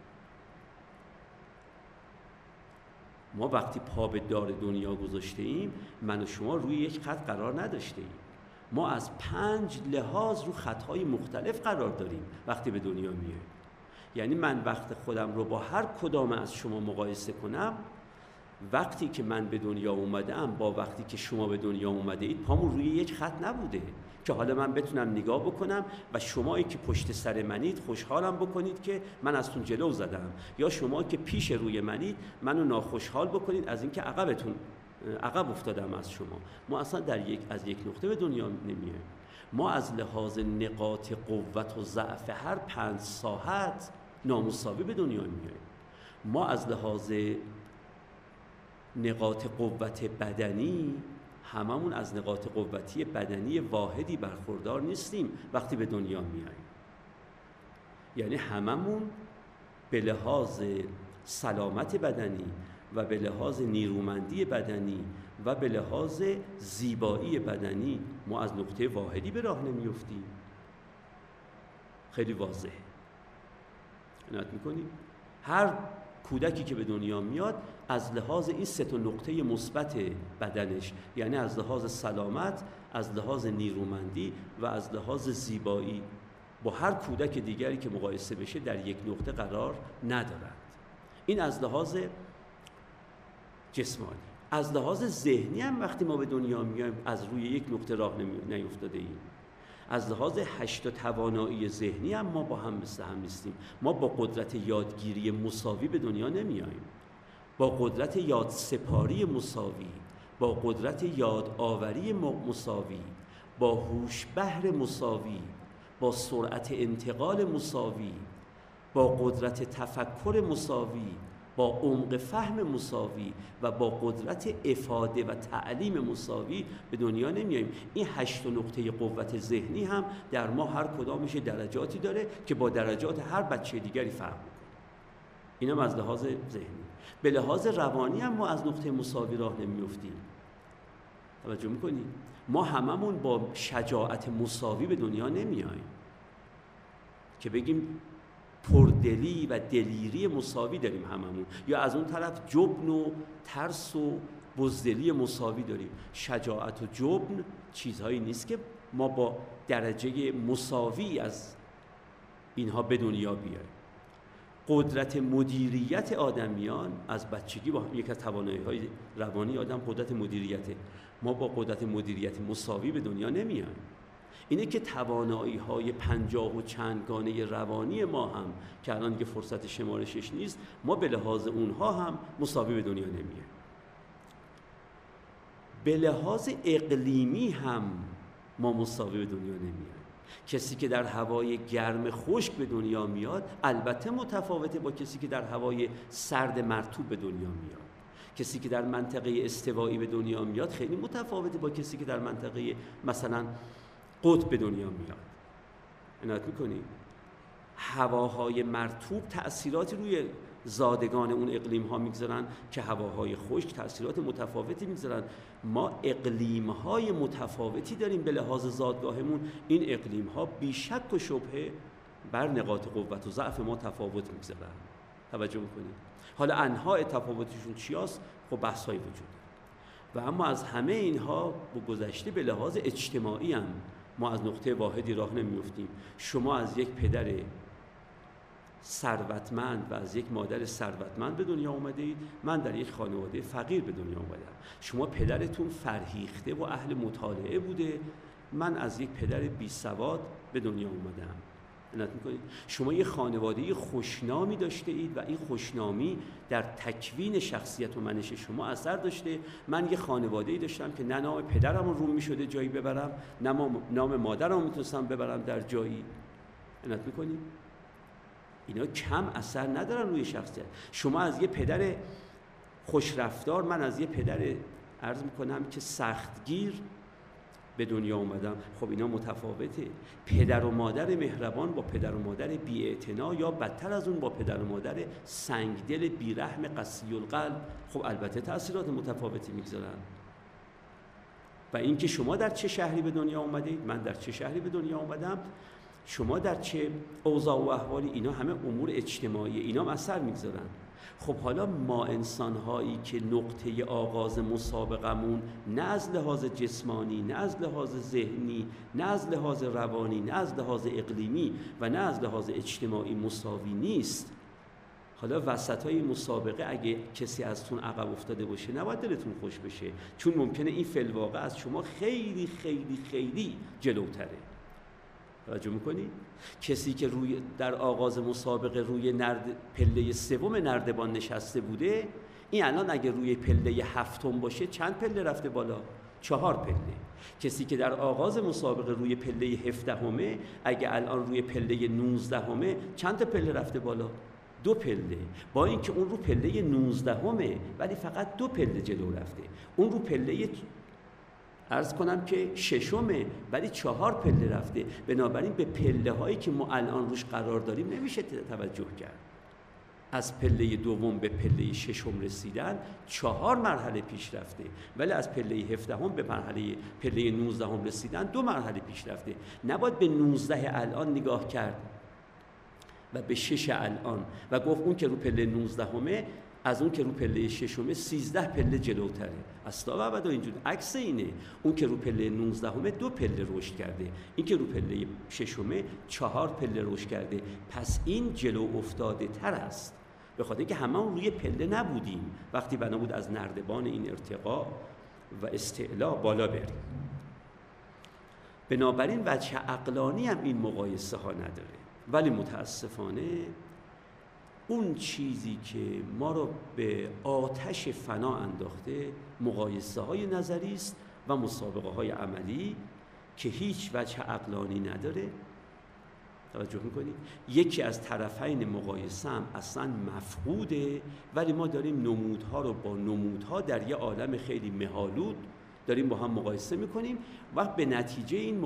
ما وقتی پا به دار دنیا گذاشته ایم من و شما روی یک خط قرار نداشته ایم ما از پنج لحاظ رو خطهای مختلف قرار داریم وقتی به دنیا میایم یعنی من وقت خودم رو با هر کدام از شما مقایسه کنم وقتی که من به دنیا اومدم با وقتی که شما به دنیا اومده اید پامون روی یک خط نبوده. که حالا من بتونم نگاه بکنم و شمایی که پشت سر منید خوشحالم بکنید که من از تون جلو زدم. یا شما که پیش روی منید منو ناخوشحال بکنید از اینکه عقبتون عقب افتادم از شما. ما اصلا در یک از یک نقطه به دنیا نمیایم. ما از لحاظ نقاط قوت و ضعف هر پنج ساعت نامساوی به دنیا میایم. ما از لحاظ نقاط قوت بدنی هممون از نقاط قوتی بدنی واحدی برخوردار نیستیم وقتی به دنیا میاییم. یعنی هممون به لحاظ سلامت بدنی و به لحاظ نیرومندی بدنی و به لحاظ زیبایی بدنی ما از نقطه واحدی به راه نمیفتیم. خیلی واضحه. عنایت می‌کنیم. هر کودکی که به دنیا میاد از لحاظ این سه تا نقطه مثبت بدنش یعنی از لحاظ سلامت از لحاظ نیرومندی و از لحاظ زیبایی با هر کودک دیگری که مقایسه بشه در یک نقطه قرار ندارند این از لحاظ جسمانی. از لحاظ ذهنی هم وقتی ما به دنیا میایم از روی یک نقطه راه نیفتاده ایم. از لحاظ هشت توانایی ذهنی هم ما با هم مثل هم نیستیم. ما با قدرت یادگیری مساوی به دنیا نمیاییم. با قدرت یاد سپاری مساوی با قدرت یاد آوری مساوی با هوش بهر مساوی با سرعت انتقال مساوی با قدرت تفکر مساوی با عمق فهم مساوی و با قدرت افاده و تعلیم مساوی به دنیا نمیاییم. این هشت نقطه قوت ذهنی هم در ما هر کدامش درجاتی داره که با درجات هر بچه دیگری فرق می‌کنه. اینم از لحاظ ذهنی. به لحاظ روانی هم ما از نقطه مساوی راه نمیفتیم توجه می‌کنیم ما هممون با شجاعت مساوی به دنیا نمیاییم که بگیم پردلی و دلیری مساوی داریم هممون. یا از اون طرف جبن و ترس و بزدلی مساوی داریم. شجاعت و جبن چیزهایی نیست که ما با درجه مساوی از اینها به دنیا بیایم. قدرت مدیریت آدمیان از بچگی با یک از توانایی های روانی آدم قدرت مدیریت ما با قدرت مدیریت مساوی به دنیا نمیایم. اینه که توانایی های پنجاه و چندگانه روانی ما هم که الان دیگه فرصت شمارشش نیست ما به لحاظ اونها هم مساوی به دنیا نمیه به لحاظ اقلیمی هم ما مساوی به دنیا نمیه کسی که در هوای گرم خشک به دنیا میاد البته متفاوته با کسی که در هوای سرد مرتوب به دنیا میاد. کسی که در منطقه استوایی به دنیا میاد خیلی متفاوته با کسی که در منطقه مثلا قطب به دنیا میاد. عنایت می‌کنی؟ هواهای مرتوب تأثیراتی روی زادگان اون اقلیم ها می‌گذارن که هواهای خشک تأثیرات متفاوتی می‌گذارن. ما اقلیم های متفاوتی داریم به لحاظ زادگاهمون. این اقلیم ها بیشک و شبهه بر نقاط قوت و ضعف ما تفاوت می‌گذارن. توجه می‌کنید؟ حالا انها تفاوتشون چی هست؟ خب بحث های وجود و اما از همه اینها با گذشته به لحاظ اجتماعی هم ما از نقطه واحدی راه نمیفتیم شما از یک پدر ثروتمند و از یک مادر ثروتمند به دنیا اومده اید. من در یک خانواده فقیر به دنیا اومدم. شما پدرتون فرهیخته و اهل مطالعه بوده. من از یک پدر بی سواد به دنیا اومدم می‌کنید. شما یه خانواده خوشنامی داشته اید و این خوشنامی در تکوین شخصیت و منش شما اثر داشته. من یه خانواده ای داشتم که نه نام پدرم رو می‌شده جایی ببرم نه نام مادرم می‌تونستم ببرم در جایی. عنایت می‌کنید؟ اینا کم اثر ندارن روی شخصیت. شما از یه پدر خوشرفتار من از یه پدر عرض می‌کنم که سختگیر به دنیا اومدم خب اینا متفاوته. پدر و مادر مهربان با پدر و مادر بی یا بدتر از اون با پدر و مادر سنگدل بیرحم قسی القلب خب البته تاثیرات متفاوتی می‌گذارن. و اینکه شما در چه شهری به دنیا اومدید من در چه شهری به دنیا اومدم شما در چه اوضاع و احوالی؟ اینا همه امور اجتماعی. اینا اثر می‌گذارن. خب حالا ما انسان هایی که نقطه آغاز مسابقمون نه از لحاظ جسمانی نه از لحاظ ذهنی نه از لحاظ روانی نه از لحاظ اقلیمی و نه از لحاظ اجتماعی مساوی نیست حالا وسط های مسابقه اگه کسی ازتون عقب افتاده باشه نباید دلتون خوش بشه چون ممکنه این فلواقع از شما خیلی خیلی خیلی جلوتره توجه می‌کنی؟ کسی که روی در آغاز مسابقه روی نرد پله سوم نردبان نشسته بوده این الان اگه روی پله هفتم باشه چند پله رفته بالا؟ چهار پله. کسی که در آغاز مسابقه روی پله هفدهمه اگه الان روی پله نوزدهمه چند پله رفته بالا؟ دو پله. با اینکه اون رو پله نوزدهمه ولی فقط دو پله جلو رفته. اون رو پله ارز کنم که ششمه ولی چهار پله رفته. بنابراین به پله هایی که ما الان روش قرار داریم نمیشه توجه کرد. از پله دوم به پله ششم رسیدن چهار مرحله پیش رفته. ولی از پله هفدهم به مرحله پله نوزدهم رسیدن دو مرحله پیش رفته. نباید به نوزده الان نگاه کرد و به شش الان و گفت اون که رو پله 19 همه از اون که رو پله ششمه 13 پله جلوتره. اصلا و ابدا اینجور عکس اینه. اون که رو پله 19 همه دو پله رشد کرده. این که رو پله ششمه چهار پله رشد کرده. پس این جلو افتاده تر است. به خاطر اینکه همه روی پله نبودیم. وقتی بنا بود از نردبان این ارتقا و استعلا بالا بریم. بنابراین وجه عقلانی هم این مقایسه ها نداره. ولی متاسفانه اون چیزی که ما رو به آتش فنا انداخته مقایسه های نظری است و مسابقه های عملی که هیچ وجه عقلانی نداره. توجه می‌کنید؟ یکی از طرفین مقایسه هم اصلا مفقوده ولی ما داریم نمودها رو با نمودها در یه عالم خیلی مهالود داریم با هم مقایسه می‌کنیم و به نتیجه این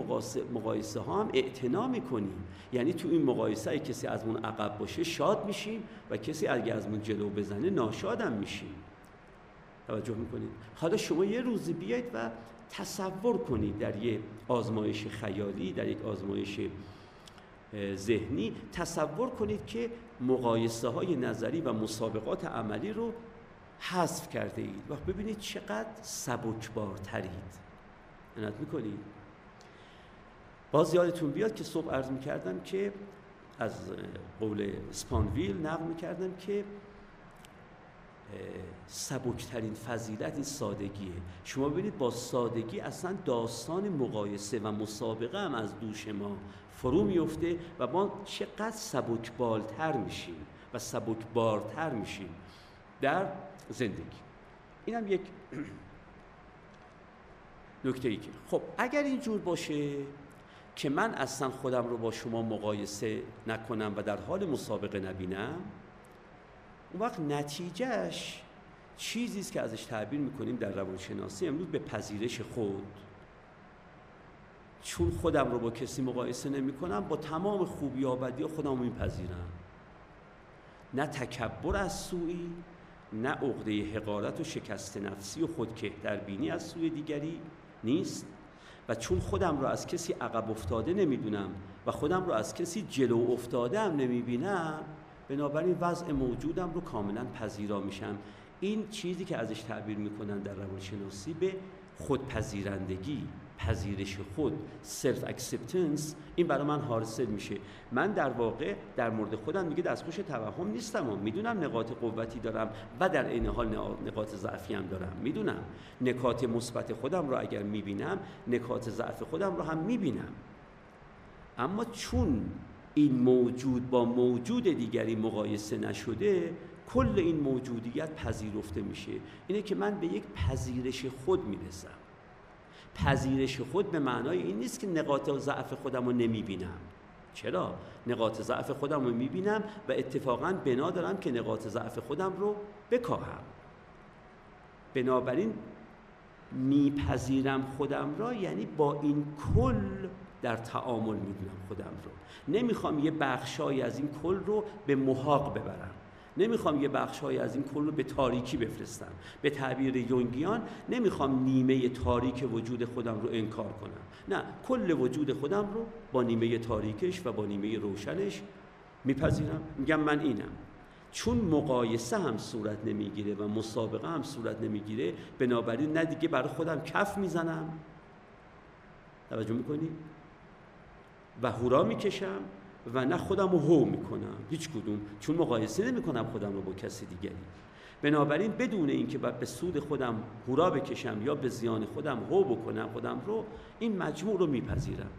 مقایسه ها هم اعتنا می‌کنیم. یعنی تو این مقایسه کسی از اون عقب باشه شاد میشیم و کسی اگه از اون جلو بزنه ناشادم میشیم. توجه می‌کنید؟ حالا شما یه روزی بیاید و تصور کنید در یه آزمایش خیالی در یک آزمایش ذهنی تصور کنید که مقایسه های نظری و مسابقات عملی رو حذف کرده اید. و ببینید چقدر سبکبارترید. عنایت می‌کنید. باز یادتون بیاد که صبح عرض می‌کردم که از قول سپانویل نقل می‌کردم که سبکترین فضیلت این سادگیه. شما ببینید با سادگی اصلا داستان مقایسه و مسابقه هم از دوش ما فرو میفته و ما چقدر سبکبالتر میشیم و سبکبارتر میشیم. در زندگی. اینم یک نکته ای که خب اگر اینجور باشه که من اصلا خودم رو با شما مقایسه نکنم و در حال مسابقه نبینم اون وقت نتیجهش چیزی است که ازش تعبیر می‌کنیم در روانشناسی. امروز به پذیرش خود. چون خودم رو با کسی مقایسه نمی کنم با تمام خوبی و بدی خودم رو میپذیرم. نه تکبر از سوی نه عقده حقارت و شکست نفسی و بینی از سوی دیگری نیست. و چون خودم را از کسی عقب افتاده نمی‌دونم و خودم را از کسی جلو افتاده هم نمی‌بینم بنابراین وضع موجودم رو کاملا پذیرا میشم. این چیزی که ازش تعبیر می‌کنن در روانشناسی به خودپذیرندگی. پذیرش خود self-acceptance این برای من حاصل میشه. من در واقع در مورد خودم دیگه دستخوش توهم نیستم و می‌دونم نقاط قوتی دارم و در این حال نقاط ضعفی هم دارم. می‌دونم نکات مثبت خودم رو اگر می‌بینم نکات ضعف خودم رو هم می‌بینم. اما چون این موجود با موجود دیگری مقایسه نشده کل این موجودیت پذیرفته میشه. اینه که من به یک پذیرش خود می‌رسم. پذیرش خود به معنای این نیست که نقاط ضعف خودم رو نمی‌بینم. چرا؟ نقاط ضعف خودم رو می‌بینم و اتفاقا بنا دارم که نقاط ضعف خودم رو بکاهم. بنابراین میپذیرم خودم را یعنی با این کل در تعامل می‌بینم خودم رو. نمی‌خوام یه بخشایی از این کل رو به محاق ببرم. نمی‌خوام یه بخشهایی از این کل رو به تاریکی بفرستم. به تعبیر یونگیان نمی‌خوام نیمه تاریک وجود خودم رو انکار کنم. نه کل وجود خودم رو با نیمه تاریکش و با نیمه روشنش میپذیرم. میگم من اینم. چون مقایسه هم صورت نمی‌گیره و مسابقه هم صورت نمی‌گیره بنابراین نه دیگه برای خودم کف می‌زنم. توجه می‌کنی؟ و هورا می‌کشم. و نه خودم رو هو می‌کنم. هیچ کدوم. چون مقایسه نمی‌کنم خودم رو با کسی دیگری. بنابراین بدون اینکه به سود خودم هورا بکشم یا به زیان خودم هو بکنم خودم رو این مجموع رو میپذیرم.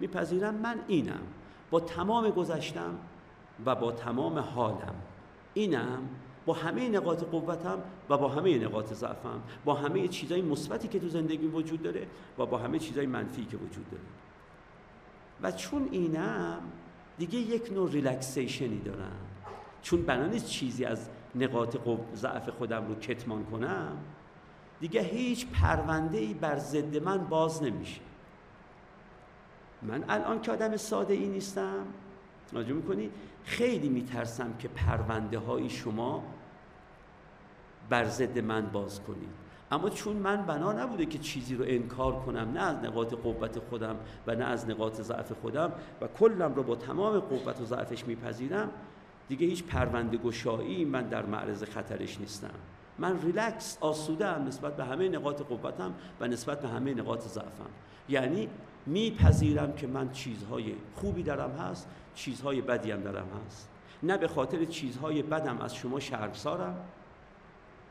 میپذیرم من اینم. با تمام گذشتم و با تمام حالم. اینم. با همه نقاط قوتم و با همه نقاط ضعفم. با همه چیزای مثبتی که تو زندگی وجود داره و با همه چیزای منفی که وجود داره. و چون اینم دیگه یک نوع ریلکسیشنی دارم. چون بنا نیست چیزی از نقاط ضعف خودم رو کتمان کنم دیگه هیچ پرونده ای بر ضد من باز نمیشه. من الان که آدم ساده ای نیستم راجع می‌کنی؟ خیلی میترسم که پرونده های شما بر ضد من باز کنید. اما چون من بنا نبوده که چیزی رو انکار کنم نه از نقاط قوت خودم و نه از نقاط ضعف خودم و کلم رو با تمام قوت و ضعفش میپذیرم دیگه هیچ پرونده گشایی من در معرض خطرش نیستم. من ریلکس آسوده هم نسبت به همه نقاط قوتم و نسبت به همه نقاط ضعفم. یعنی میپذیرم که من چیزهای خوبی دارم هست چیزهای بدی هم دارم هست. نه به خاطر چیزهای بدم از شما شرمسارم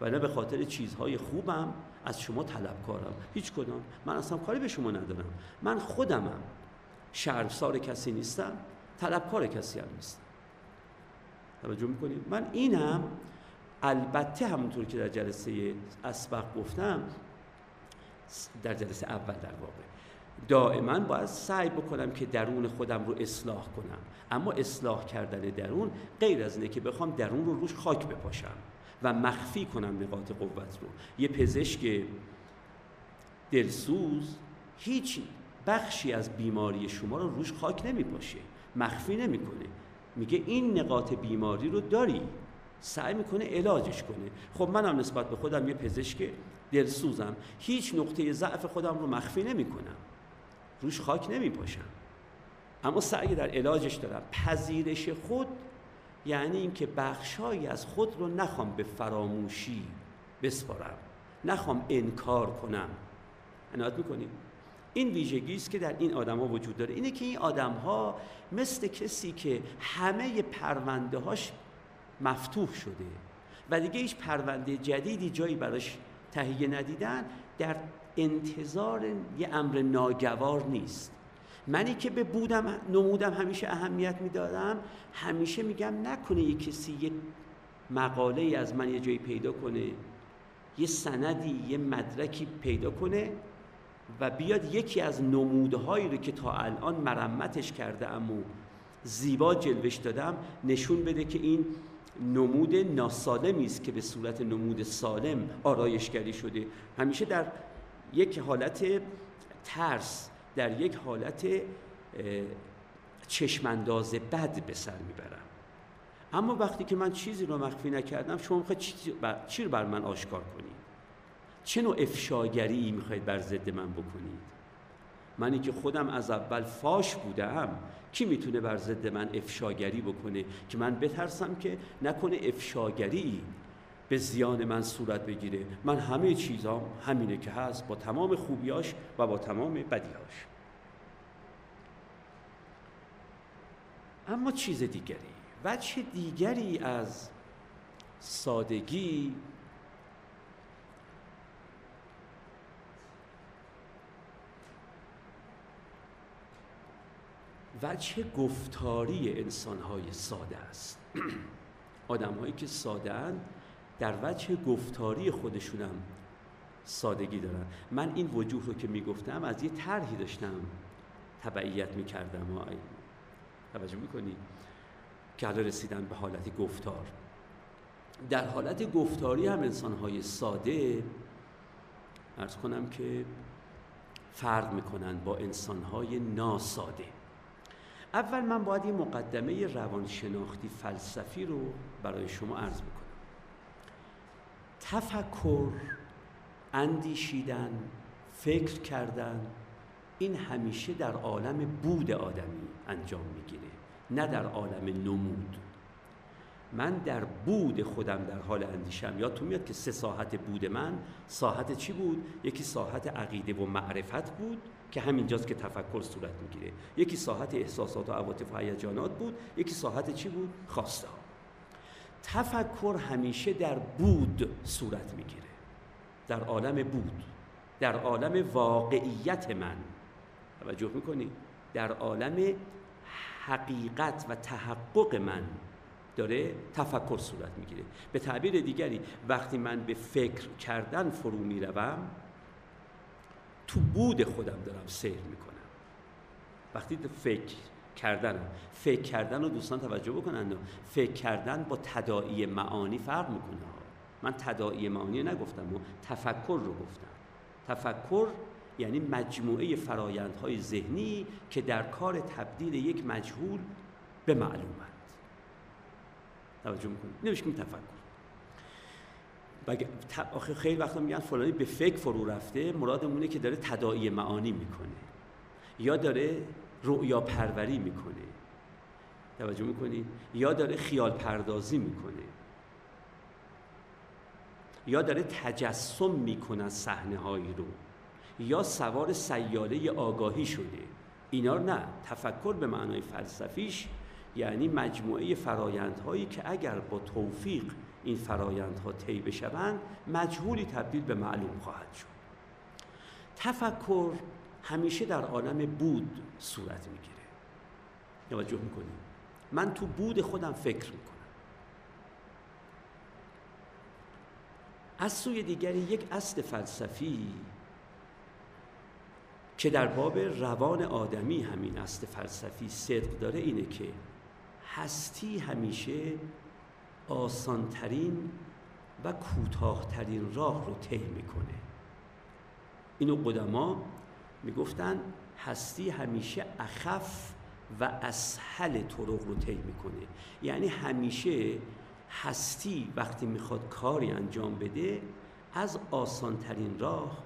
و نه به خاطر چیزهای خوبم از شما طلبکارم. هیچ کدام. من اصلا کاری به شما ندارم. من خودمم شرمسار کسی نیستم طلبکار کسی هم نیستم. توجه می‌کنید من اینم البته همونطور که در جلسه اسبق گفتم در جلسه اول در واقع دائما باید سعی بکنم که درون خودم رو اصلاح کنم. اما اصلاح کردن درون غیر از اینه که بخوام درون رو روش خاک بپاشم. و مخفی کنم نقاط قوت رو. یه پزشک دلسوز هیچ بخشی از بیماری شما رو روش خاک نمیپاشه مخفی نمی‌کنه. میگه این نقاط بیماری رو داری سعی می‌کنه علاجش کنه. خب منم نسبت به خودم یه پزشک دلسوزم هیچ نقطه ضعف خودم رو مخفی نمی‌کنم. روش خاک نمیپاشم. اما سعی در علاجش دارم. پذیرش خود یعنی اینکه بخشهایی از خود رو نخوام به فراموشی بسپارم نخوام انکار کنم. عنایت می‌کنیم این ویژگی است که در این آدما وجود داره. اینه که این آدم ها مثل کسی که همه پرونده هاش مفتوح شده و دیگه هیچ پرونده جدیدی جایی براش تهیه ندیدن در انتظار یه امر ناگوار نیست. منی که به بودم نمودم همیشه اهمیت می‌دادم همیشه میگم نکنه یه کسی یه مقاله از من یه جایی پیدا کنه یه سندی یه مدرکی پیدا کنه و بیاد یکی از نمودهایی رو که تا الان مرمتش کرده اما زیبا جلوش دادم نشون بده که این نمود ناسالمی است که به صورت نمود سالم آرایشگری شده. همیشه در یک حالت ترس در یک حالت چشمانداز بد به سر می‌برم. اما وقتی که من چیزی رو مخفی نکردم شما می‌خواید چی رو بر من آشکار کنید؟ چه نوع افشاگری می‌خواید بر ضد من بکنید؟ منی که خودم از اول فاش بودم کی می‌تونه بر ضد من افشاگری بکنه؟ که من بترسم که نکنه افشاگری به زیان من صورت بگیره. من همه چیزام همینه که هست با تمام خوبیاش و با تمام بدیاش. اما چیز دیگری وجه دیگری از سادگی وجه گفتاری انسانهای ساده است. آدمهایی که ساده در وجه گفتاری خودشونم سادگی دارن. من این وجوه رو که می‌گفتم از یه طرحی داشتم. تبعیت می‌کردم. توجه می‌کنی؟ که حالا رسیدن به حالت گفتار. در حالت گفتاری هم انسانهای ساده ارز کنم که فرق می‌کنن با انسانهای ناساده. اول من باید این مقدمه روانشناختی فلسفی رو برای شما عرض بکنم. تفکر اندیشیدن فکر کردن این همیشه در عالم بود آدمی انجام می‌گیره نه در عالم نمود. من در بود خودم در حال اندیشم. تو میاد که سه ساحت بود من ساحت چی بود؟ یکی ساحت عقیده و معرفت بود که همینجاست که تفکر صورت می‌گیره. یکی ساحت احساسات و عواطف و هیجانات بود یکی ساحت چی بود؟ خواسته تفکر همیشه در بود صورت می‌گیره. در عالم بود در عالم واقعیت من. توجه می‌کنی؟ در عالم حقیقت و تحقق من داره تفکر صورت می‌گیره. به تعبیر دیگری وقتی من به فکر کردن فرو می‌روم تو بود خودم دارم سیر می‌کنم. وقتی فکر کردن. فکر کردن رو دوستان توجه بکنن فکر کردن با تداعی معانی فرق می‌کنه. من تداعی معانی نگفتم و تفکر رو گفتم. تفکر یعنی مجموعه فرایندهای ذهنی که در کار تبدیل یک مجهول به معلومند توجه می‌کنید؟ نمیشه تفکر. آخه خیلی وقتا میگن فلانی به فکر فرو رفته مرادمونه که داره تداعی معانی می‌کنه. یا داره رؤیا پروری می‌کنه. توجه می‌کنی؟ یا داره خیال پردازی می‌کنه. یا داره تجسم می‌کنه صحنه هایی رو. یا سوار سیاله آگاهی شده. اینا نه تفکر به معنای فلسفیش یعنی مجموعه فرایندهایی که اگر با توفیق این فرایندها طی بشوند مجهولی تبدیل به معلوم خواهد شد. تفکر همیشه در عالم بود صورت می‌گیره. توجه می‌کنیم من تو بود خودم فکر می‌کنم. از سوی دیگری یک اصل فلسفی که در باب روان آدمی همین اصل فلسفی صدق داره اینه که هستی همیشه آسانترین و کوتاهترین راه رو طی می‌کنه. اینو قدما می‌گفتن هستی همیشه اخف و اسهل طرق رو طی می‌کنه. یعنی همیشه هستی وقتی می‌خواد کاری انجام بده از آسانترین راه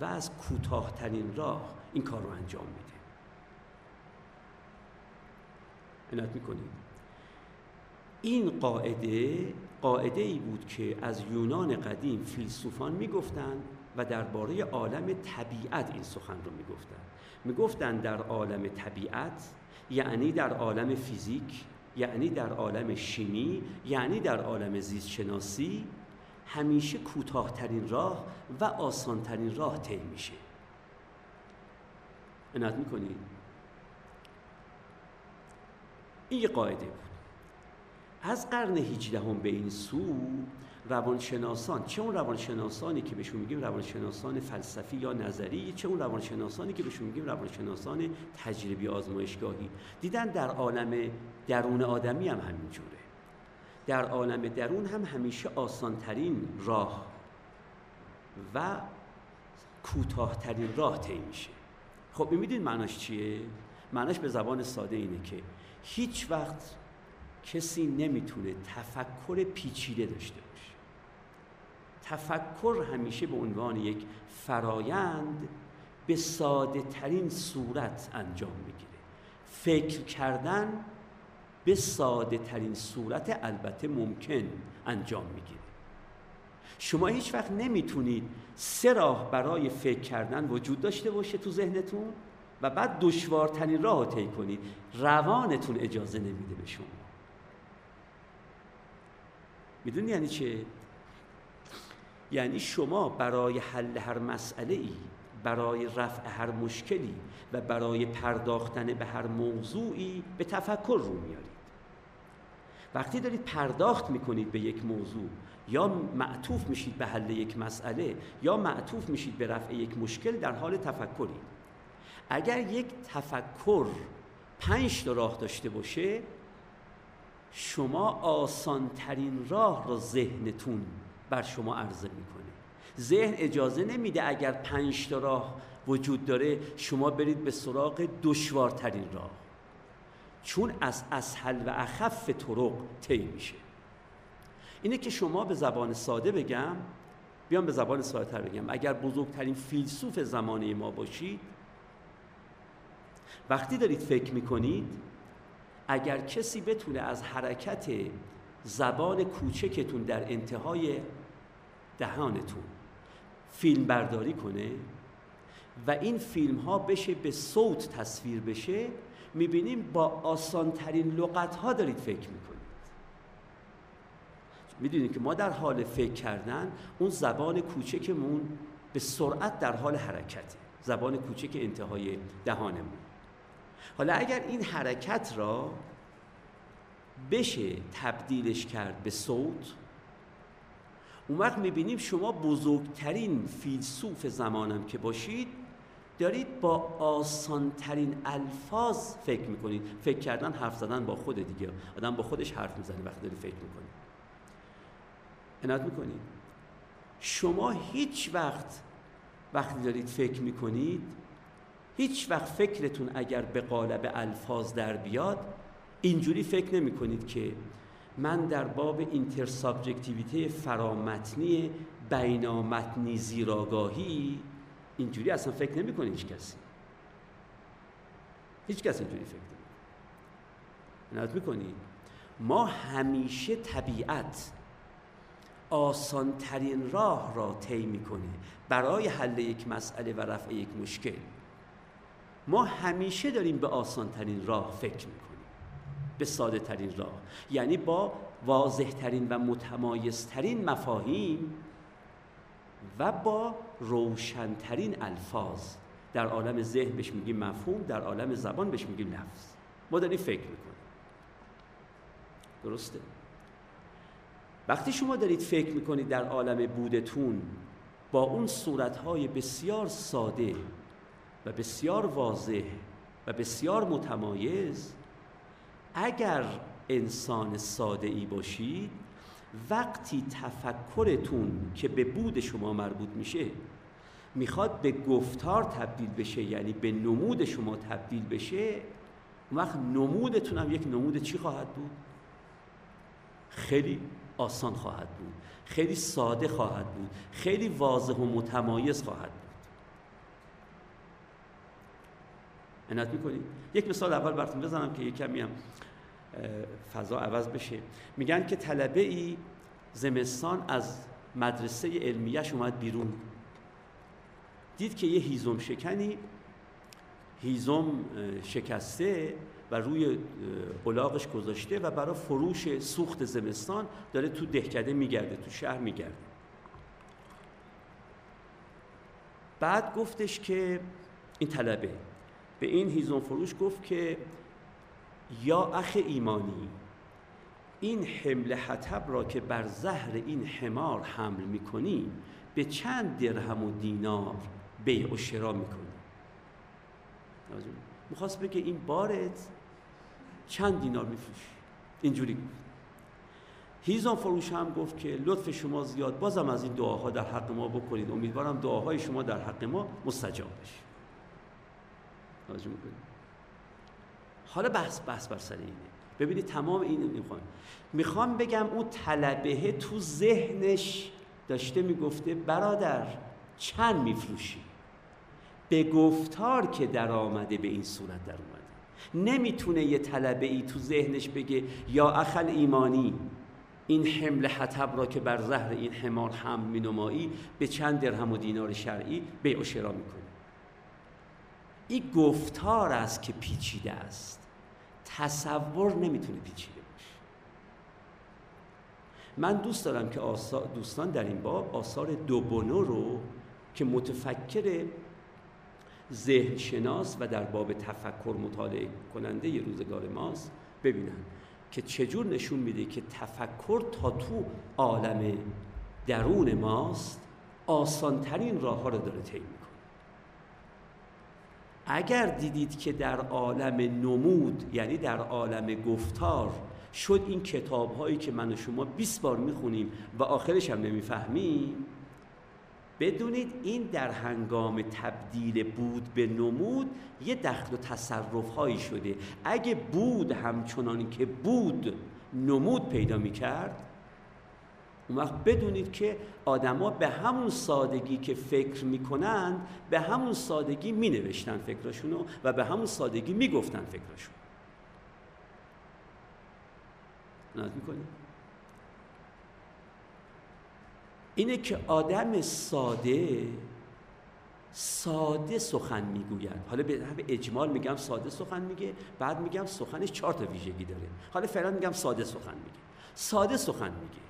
و از کوتاهترین راه این کار رو انجام میده. عنایت می‌کنید. این قاعده قاعده ای بود که از یونان قدیم فیلسوفان می‌گفتند و درباره عالم طبیعت این سخن رو می‌گفتند می‌گفتند در عالم طبیعت یعنی در عالم فیزیک یعنی در عالم شیمی یعنی در عالم زیست شناسی همیشه کوتاهترین راه و آسانترین راه طی میشه. عنایت می‌کنید این یه قاعده بود. از قرن هیچدهم به این سو روانشناسان چه اون روانشناسانی که بهشون میگیم روانشناسان فلسفی یا نظری چه اون روانشناسانی که بهشون میگیم روانشناسان تجربی آزمایشگاهی. دیدن در عالم درون آدمی هم همینجوره در عالم درون هم همیشه آسانترین راه و کوتاهترین راه طی میشه. خب می‌دونید معناش چیه؟ معناش به زبان ساده اینه که هیچ وقت کسی نمی‌تونه تفکر پیچیده داشته باشه. تفکر همیشه به عنوان یک فرایند به ساده ترین صورت انجام می‌گیره. فکر کردن به ساده ترین صورت البته ممکن انجام می‌گیره. شما هیچ وقت نمی‌تونید سه راه برای فکر کردن وجود داشته باشه تو ذهنتون و بعد دشوارترین راه رو طی کنید. روانتون اجازه نمیده به شما. می‌دونی یعنی چه؟ یعنی شما برای حل هر مسئله ای برای رفع هر مشکلی و برای پرداختن به هر موضوعی به تفکر رو میارید وقتی دارید پرداخت می‌کنید به یک موضوع یا معطوف میشید به حل یک مسئله یا معطوف میشید به رفع یک مشکل در حال تفکری اگر یک تفکر پنج تا راه داشته باشه شما آسانترین راه را ذهنتون بر شما عرضه می‌کنه. ذهن اجازه نمیده اگر پنج تا راه وجود داره شما برید به سراغ دشوارترین راه. چون از اسهل و اخف طرق طی میشه. اینه که شما به زبان ساده بگم بیام به زبان ساده تر بگم. اگر بزرگترین فیلسوف زمانه ما باشید وقتی دارید فکر می‌کنید اگر کسی بتونه از حرکت زبان کوچکتون در انتهای دهانتون فیلم برداری کنه و این فیلم ها بشه به صوت تصویر بشه می‌بینیم با آسانترین لغت ها دارید فکر می‌کنید. می‌دونید که ما در حال فکر کردن اون زبان کوچکمون به سرعت در حال حرکته. زبان کوچک انتهای دهانمون. حالا اگر این حرکت را بشه تبدیلش کرد به صوت اون وقت می‌بینیم شما بزرگترین فیلسوف زمانم که باشید دارید با آسانترین الفاظ فکر می‌کنید. فکر کردن حرف زدن با خود دیگه. آدم با خودش حرف می‌زنه وقتی داری فکر می‌کنید عنایت می‌کنید. شما هیچ وقت وقتی دارید فکر می‌کنید هیچ وقت فکرتون اگر به قالب الفاظ در بیاد اینجوری فکر نمی کنید که من در باب اینتر سابجکتیویته فرامتنی بینامتنی زیراگاهی اینجوری اصلا فکر نمی‌کنه هیچ کسی. هیچ کسی اینجوری فکر نمی‌کنه. می‌کنید ما همیشه طبیعت آسان ترین راه را طی می‌کنه برای حل یک مسئله و رفع یک مشکل. ما همیشه داریم به آسان ترین راه فکر می‌کنیم. به ساده ترین راه. یعنی با واضح ترین و متمایز ترین مفاهیم و با روشنترین الفاظ. در عالم ذهن بهش میگیم مفهوم در عالم زبان بهش میگیم لفظ. ما داریم فکر می‌کنیم. درسته؟ وقتی شما دارید فکر می‌کنید در عالم بودتون با اون صورتهای بسیار ساده و بسیار واضح و بسیار متمایز اگر انسان ساده ای باشید وقتی تفکرتون که به بود شما مربوط میشه می‌خواد به گفتار تبدیل بشه یعنی به نمود شما تبدیل بشه وقت نمودتون هم یک نمود چی خواهد بود؟ خیلی آسان خواهد بود خیلی ساده خواهد بود خیلی واضح و متمایز خواهد بود عنایت می‌کنید یک مثال اول براتون بزنم که یک کمی هم فضا عوض بشه. میگن که طلبه ای زمستان از مدرسه علمیش اومد بیرون. دید که یه هیزم شکنی هیزم شکسته و روی الاغش گذاشته و برای فروش سوخت زمستان داره تو دهکده میگرده تو شهر میگرده. بعد گفتش که این طلبه به این هیزم فروش گفت که یا اخ ایمانی این حمل حتب را که بر زهر این حمار حمل می‌کنی به چند درهم و دینار بیع و شرا می‌کنی؟ می‌خواست بگه این بارت چند دینار میفروشی؟ اینجوری گفت. هیزان فروش هم گفت که لطف شما زیاد بازم از این دعاها در حق ما بکنید. امیدوارم دعاهای شما در حق ما مستجاب بشه. حالا بحث بحث بر سر اینه. ببینید تمام این می‌خوام می‌خوام بگم اون طلبه تو ذهنش داشته می‌گفته برادر چند میفروشی؟ به گفتار که در آمده به این صورت در اومده. نمی‌تونه یه طلبه ای تو ذهنش بگه یا اخل ایمانی این حمل حتب را که بر زهر این حمار هم مینمایی به چند درهم و دینار شرعی بیع و شرا می‌کنه این گفتار است که پیچیده است. تصور نمی‌تونه پیچیده باشه من دوست دارم که دوستان در این باب آثار دوبونو رو که متفکر ذهن شناس و در باب تفکر مطالعه کننده ی روزگار ماست ببینن که چجور نشون میده که تفکر تا تو عالم درون ماست آسانترین راه ها رو داره طی اگر دیدید که در عالم نمود یعنی در عالم گفتار شد این کتاب هایی که من و شما 20 بار می‌خونیم و آخرش هم نمی‌فهمیم بدونید این در هنگام تبدیل بود به نمود یه دخل و تصرف هایی شده. اگه بود همچنان که بود نمود پیدا می‌کرد اون وقت بدونید که آدما به همون سادگی که فکر می‌کنند به همون سادگی مینوشتن فکرشونو و به همون سادگی می‌گفتن فکرشون ناد می‌کنید اینه که آدم ساده ساده سخن می‌گوید. حالا به اجمال میگم ساده سخن میگه بعد میگم سخنش چهار تا ویژگی داره. حالا فعلا میگم ساده سخن میگه. ساده سخن میگه.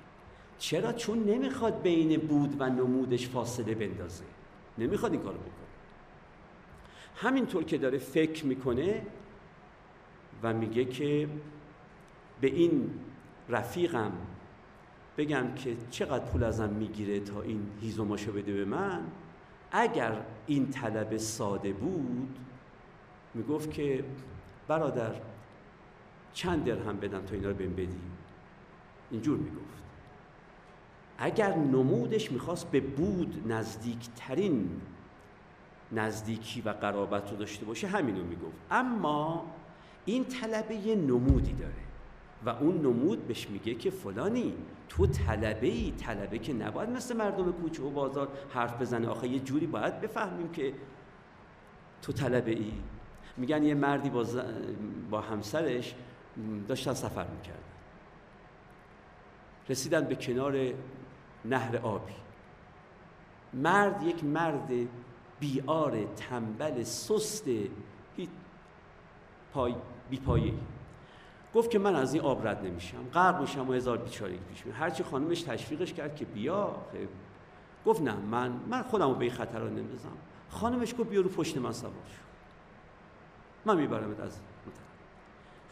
چرا؟ چون نمی‌خواد بین بود و نمودش فاصله بندازه. نمی‌خواد این کارو بکنه. همینطور که داره فکر می‌کنه و میگه که به این رفیقم بگم که چقدر پول ازم می‌گیره تا این هیزوماشو بده به من. اگر این طلب ساده بود می‌گفت که برادر چند درهم بدم تا اینا رو بهم بدی؟ اینجور می‌گفت. اگر نمودش می‌خواست به بود نزدیکترین نزدیکی و قرابت رو داشته باشه همینو می‌گفت. اما این طلبه یه نمودی داره و اون نمود بهش میگه که فلانی تو طلبه ای طلبه که نباید مثل مردم کوچه و بازار حرف بزنه. آخه یه جوری باید بفهمیم که تو طلبه ای میگن یه مردی با, با همسرش داشتن سفر می‌کردن. رسیدن به کنار نهر آبی. مرد یک مرد بیار تنبل سست پای بی گفت که من از این آب رد نمیشم. غرق میشم و هزار بیچارگی پیش میاد هرچی خانمش تشویقش کرد که بیا گفت نه من من خودم رو به این خطر نمیزم خانمش گفت بیا رو پشت من سوار شو. من میبرمت از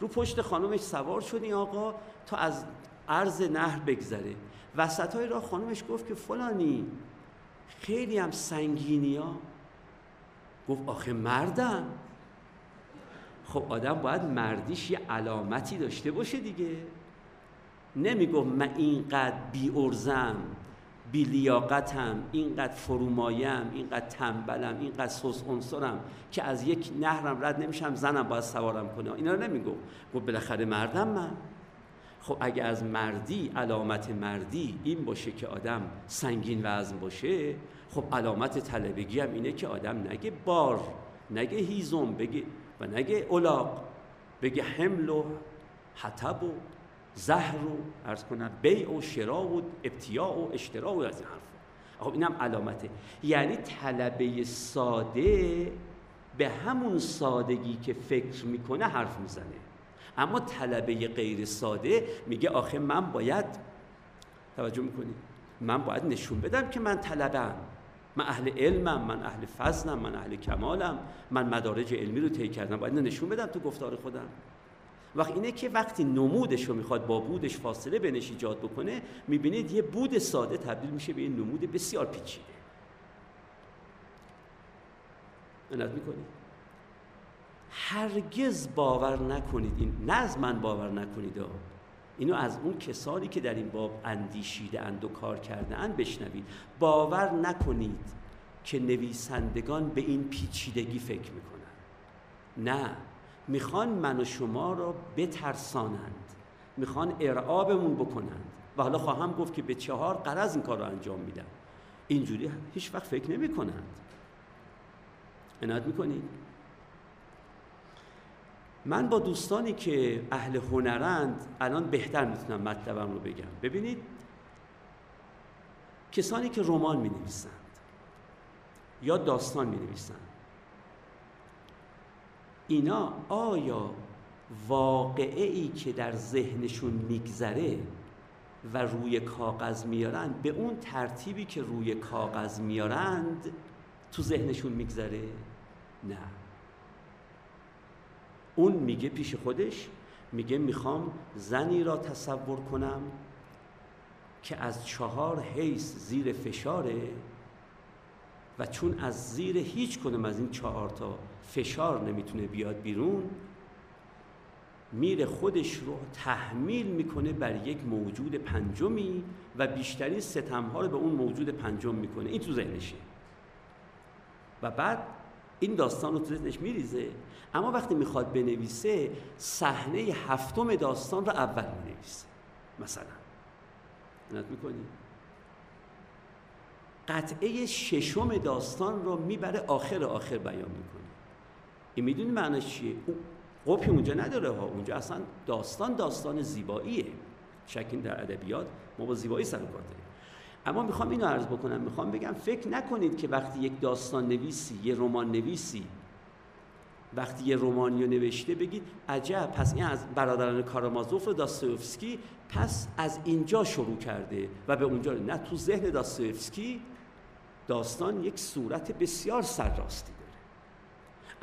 رو پشت خانمش سوار شد این آقا تا از عرض نهر بگذره. وسط های راه خانمش گفت که فلانی خیلی هم سنگینی ها. گفت آخه مردم خب آدم باید مردیش یه علامتی داشته باشه دیگه. نمی‌گفت من اینقدر بی ارزم بی لیاقتم اینقدر فرومایم اینقدر تنبلم اینقدر سوس که از یک نهرم رد نمیشم زنم باید سوارم کنه. اینا رو نمی‌گفت. گفت بالاخره مردم من. خب اگه از مردی علامت مردی این باشه که آدم سنگین وزن باشه خب علامت طلبگی هم اینه که آدم نگه بار نگه هیزم بگه و نگه اولاق بگه حمل و حتب و زهر و ارز کنم بیع و شرا و ابتیاع و اشترا و از این حرف خب اینم علامته. یعنی طلبه ساده به همون سادگی که فکر می‌کنه حرف می‌زنه. اما طلبه غیر ساده میگه آخه من باید توجه می‌کنی. من باید نشون بدم که من طلبم. من اهل علمم من اهل فضلم من اهل کمالم. من مدارج علمی رو طی کردم. باید نشون بدم تو گفتار خودم. وقت اینه که وقتی نمودش رو می‌خواد با بودش فاصله بینش ایجاد بکنه می‌بینید یه بود ساده تبدیل میشه به یه نمود بسیار پیچیده. عنایت می‌کنید هرگز باور نکنید این نه از من باور نکنید اینو از اون کسانی که در این باب اندیشیده اند و کار کرده اند بشنوید. باور نکنید که نویسندگان به این پیچیدگی فکر می‌کنن نه. می‌خوان من و شما را بترسانند. می‌خوان ارعابمون بکنند. و حالا خواهم گفت که به چهار قرض این کار رو انجام میدن اینجوری هیچ وقت فکر نمی کنند عنایت می‌کنید؟ من با دوستانی که اهل هنرند الان بهتر می‌تونم مطلبم رو بگم. ببینید کسانی که رمان می نویسند یا داستان می نویسند اینا آیا واقعه ای که در ذهنشون میگذره و روی کاغذ میارند به اون ترتیبی که روی کاغذ میارند تو ذهنشون میگذره؟ نه. اون میگه پیش خودش میگه می‌خوام زنی را تصور کنم که از چهار حیث زیر فشاره و چون از زیر هیچ کنم از این چهار تا فشار نمی‌تونه بیاد بیرون میره خودش رو تحمیل می‌کنه بر یک موجود پنجمی و بیشترین ستمها رو به اون موجود پنجم می‌کنه. این تو ذهنشه. و بعد این داستان رو تو ذهنش میریزه اما وقتی می‌خواد بنویسه صحنه هفتم داستان رو اول می‌نویسه. مثلا. نت می‌کنی؟ قطعه ششم داستان رو می‌بره آخر آخر بیان می‌کنه. این می‌دونی معنیش چیه؟ قپی اونجا نداره ها. اونجا اصلا داستان داستان زیباییه. شکین در ادبیات ما با زیبایی سر کار داریم. اما می‌خوام اینو عرض بکنم. می‌خوام بگم فکر نکنید که وقتی یک داستان نویسی یه رمان نویسی وقتی یه رومانی رو نوشته بگید عجب پس این از برادران کارامازوف و داستوفسکی پس از اینجا شروع کرده و به اونجا نه تو ذهن داستوفسکی داستان یک صورت بسیار سرراستی داره.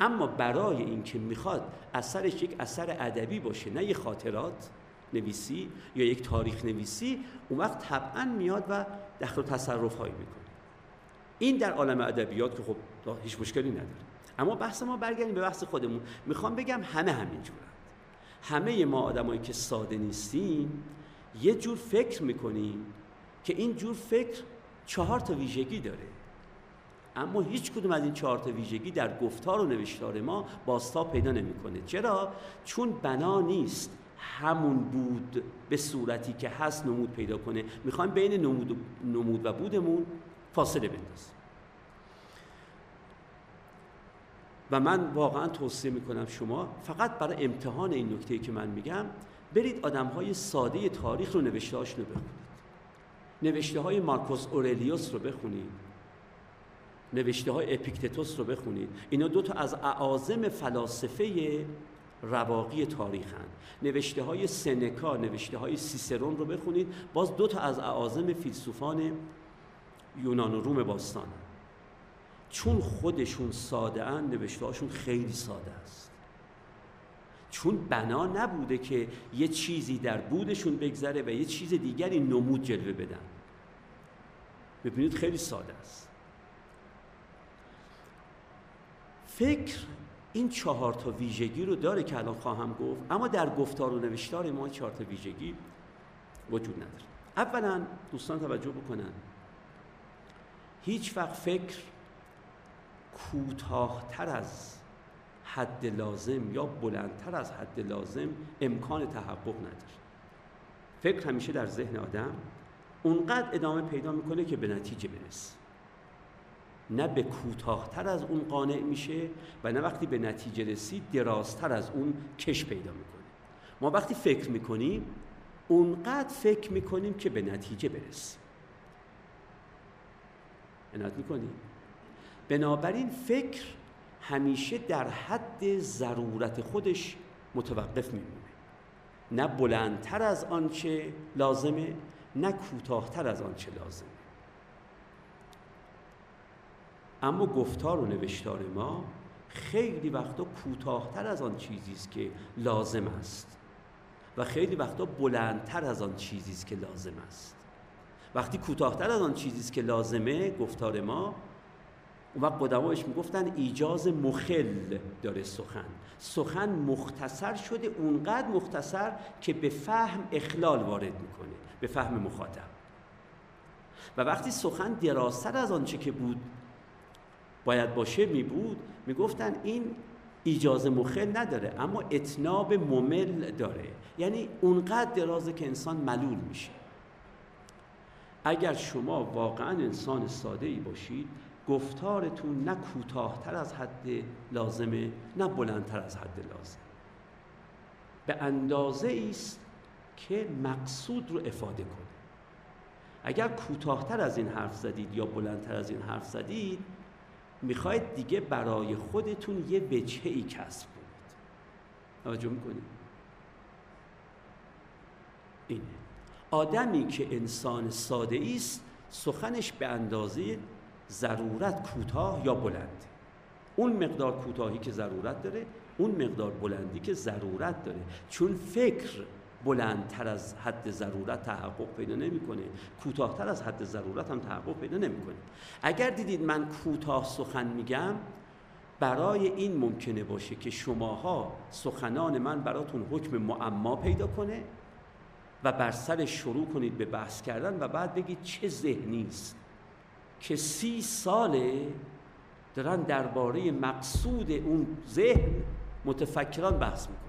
اما برای اینکه می‌خواد اثرش یک اثر ادبی باشه نه یه خاطرات نویسی یا یک تاریخ نویسی اون وقت طبعا میاد و دخل و تصرف هایی می‌کنه. این در عالم ادبیات که خب هیچ مشکلی نداره. اما بحث ما برگردیم به بحث خودمون. می‌خوام بگم همه همینجورند همه ما آدمایی که ساده نیستیم یه جور فکر می‌کنیم که این جور فکر چهار تا ویژگی داره. اما هیچ کدوم از این چهار تا ویژگی در گفتار و نوشتار ما باستا پیدا نمی‌کنه. چرا؟ چون بنا نیست همون بود به صورتی که هست نمود پیدا کنه. می‌خوایم بین نمود و, نمود و بودمون فاصله بندازیم. و من واقعا توصیه می‌کنم شما فقط برای امتحان این نکته که من میگم برید آدم های ساده تاریخ رو نوشته رو بخونید نوشته های مارکوس اورلیوس رو بخونید نوشته های اپیکتتوس رو بخونید اینا دو تا از اعاظم فلاسفه رواقی تاریخ هن. نوشته های سنکا نوشته های سیسرون رو بخونید باز دو تا از اعاظم فیلسوفان یونان و روم باستان هن. چون خودشون ساده هن نوشته هاشون خیلی ساده است. چون بنا نبوده که یه چیزی در بودشون بگذره و یه چیز دیگری نمود جلوه بدن. ببینید خیلی ساده است. فکر این چهار تا ویژگی رو داره که الان خواهم گفت اما در گفتار و نوشتار ما چهار تا ویژگی وجود نداره. اولا دوستان توجه بکنن. هیچ وقت فکر کوتاهتر از حد لازم یا بلندتر از حد لازم امکان تحقق نداره. فکر همیشه در ذهن آدم اونقدر ادامه پیدا می‌کنه که به نتیجه برسه. نه به کوتاهتر از اون قانع میشه و نه وقتی به نتیجه رسید درازتر از اون کش پیدا می‌کنه. ما وقتی فکر می‌کنیم اونقدر فکر می‌کنیم که به نتیجه برسیم عنایت می‌کنیم. بنابراین فکر همیشه در حد ضرورت خودش متوقف میمونه. نه بلندتر از آنچه لازمه نه کوتاهتر از آنچه لازمه. اما گفتار و نوشتار ما خیلی وقتا کوتاهتر از آن چیزی است که لازم است و خیلی وقتا بلندتر از آن چیزی است که لازم است. وقتی کوتاهتر از آن چیزی است که لازمه گفتار ما اون وقت قدمایش می‌گفتن ایجاز مخل داره سخن. سخن مختصر شده اونقدر مختصر که به فهم اخلال وارد می‌کنه به فهم مخاطب. و وقتی سخن درازتر از آنچه که بود باید باشه می بود این ایجاز مخل نداره اما اتناب ممل داره. یعنی اونقدر درازه که انسان ملول میشه. اگر شما واقعا انسان ساده ای باشید گفتارتون نه کوتاهتر از حد لازمه نه بلندتر از حد لازم. به اندازه است که مقصود رو افاده کنه اگر کوتاهتر از این حرف زدید یا بلندتر از این حرف زدید می‌خواید دیگه برای خودتون یه وجهه ای کسب کنید. توجه می‌کنید اینه. آدمی که انسان ساده است سخنش به اندازه ضرورت کوتاه یا بلند؟ اون مقدار کوتاهی که ضرورت داره اون مقدار بلندی که ضرورت داره. چون فکر بلندتر از حد ضرورت تحقق پیدا نمی‌کنه. کوتاهتر از حد ضرورت هم تحقق پیدا نمی‌کنه. اگر دیدید من کوتاه سخن میگم برای این ممکنه باشه که شماها سخنان من براتون حکم معما پیدا کنه و بر سر شروع کنید به بحث کردن و بعد بگید چه ذهنی است. که سی ساله دارن درباره مقصود اون ذهن متفکران بحث می‌کنن.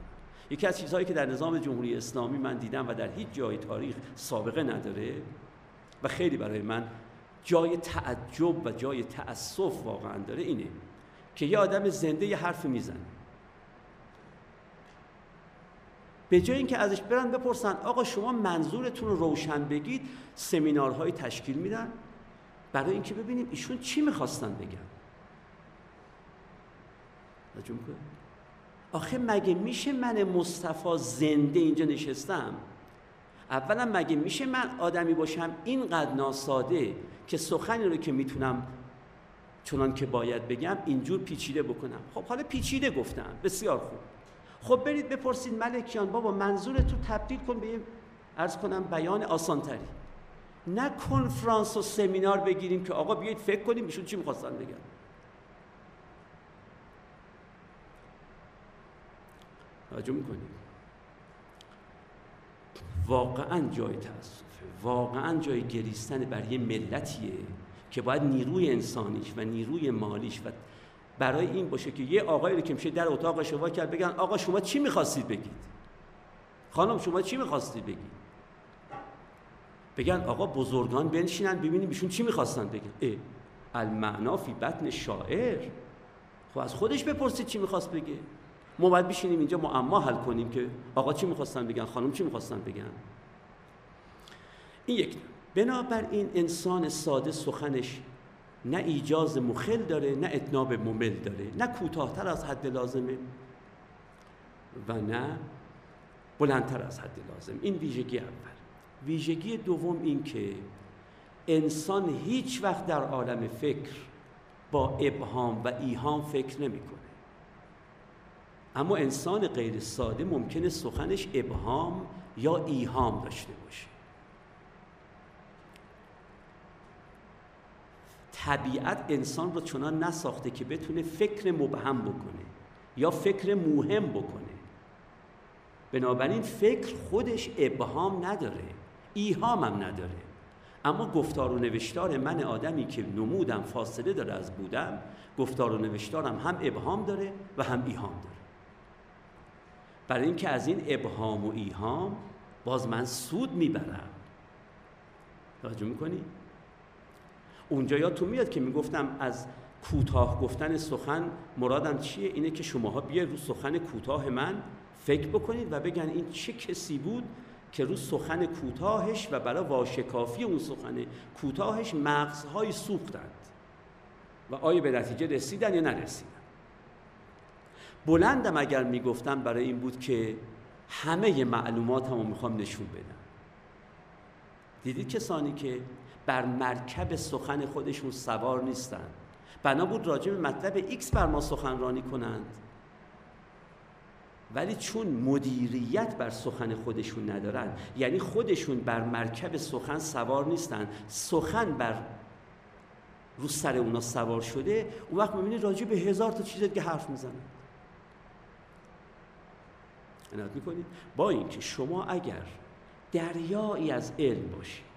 یکی از چیزهایی که در نظام جمهوری اسلامی من دیدم و در هیچ جای تاریخ سابقه نداره و خیلی برای من جای تعجب و جای تأسف واقعا داره اینه که یه آدم زنده یه حرف می‌زنه. به جای اینکه ازش برن بپرسن آقا شما منظورتون رو روشن بگید سمینارهای تشکیل میدن؟ برای اینکه ببینیم ایشون چی می‌خواستن بگن. آخه مگه میشه من مصطفی زنده اینجا نشستم؟ اولا مگه میشه من آدمی باشم اینقدر ناساده که سخنی رو که می‌تونم چنان که باید بگم اینجور پیچیده بکنم؟ خب حالا پیچیده گفتم. بسیار خوب. خب برید بپرسید ملکیان بابا منظور تو تبدیل کن به ارز کنم بیان آسانتری. نه کنفرانس و سمینار بگیریم که آقا بیایید فکر کنیم ایشون چی می‌خواستن بگن. توجه می‌کنیم واقعا جای تاسفه واقعا جای گریستن بر یه ملتیه که باید نیروی انسانیش و نیروی مالیش و برای این باشه که یه آقایی رو که میشه در اتاقش وا کرد بگن آقا شما چی می‌خواستید بگید؟ خانم شما چی می‌خواستی بگی بگن آقا بزرگان بنشینن ببینیم ایشون چی می‌خواستن بگن. اه المعنا فی بطن شاعر. خب از خودش بپرسید چی می‌خواست بگه. ما باید بشینیم اینجا معما حل کنیم که آقا چی می‌خواستن بگن خانم چی می‌خواستن بگن. این یک. بنابراین انسان ساده سخنش نه ایجاز مخل داره نه اتناب ممل داره. نه کوتاهتر از حد لازمه و نه بلندتر از حد لازم. این ویژگی اول. ویژگی دوم این که انسان هیچ وقت در عالم فکر با ابهام و ایهام فکر نمی‌کنه. اما انسان غیر ساده ممکنه سخنش ابهام یا ایهام داشته باشه. طبیعت انسان رو چنان نساخته که بتونه فکر مبهم بکنه یا فکر مهم بکنه. بنابراین فکر خودش ابهام نداره. ایهام هم نداره. اما گفتار و نوشتار من آدمی که نمودم فاصله داره از بودم گفتار و نوشتارم هم ابهام داره و هم ایهام داره. برای اینکه از این ابهام و ایهام باز من سود می‌برم. توجه می‌کنی؟ اونجا یادتون میاد که می‌گفتم از کوتاه گفتن سخن مرادم چیه؟ اینه که شماها بیاید رو سخن کوتاه من فکر بکنید و بگن این چه کسی بود که رو سخن کوتاهش و برای واشکافی اون سخن کوتاهش مغزهای سوختند. و آیا به نتیجه رسیدن یا نرسیدن؟ بلندم اگر می‌گفتم برای این بود که همه معلومات رو می‌خوام نشون بدم. دیدید کسانی که بر مرکب سخن خودشون سوار نیستن. بنا بود راجع به مطلب X بر ما سخنرانی کنند. ولی چون مدیریت بر سخن خودشون ندارن یعنی خودشون بر مرکب سخن سوار نیستن سخن بر رو سر اونا سوار شده اون وقت می‌بینید راجع به هزار تا چیز که حرف می‌زنن. عنایت می‌کنید با اینکه شما اگر دریایی از علم باشید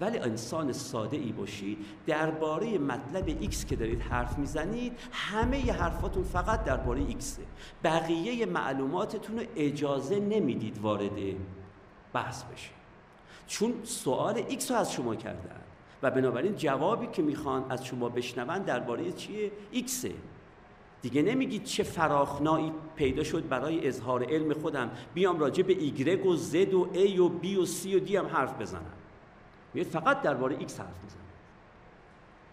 ولی انسان ساده ای باشید. درباره مطلب ایکس که دارید حرف می‌زنید همه ی حرفاتون فقط درباره ایکسه بقیه معلوماتتون رو اجازه نمی‌دید وارد بحث بشه چون سوال ایکس رو از شما کردن و بنابراین جوابی که می‌خوان از شما بشنون درباره چیه؟ ایکسه دیگه نمیگید چه فراخنایی پیدا شد برای اظهار علم خودم. بیام راجع به ایگرگ و Z و A و B و C و D هم حرف بزنم. میگه فقط درباره ایکس حرف می‌زنه.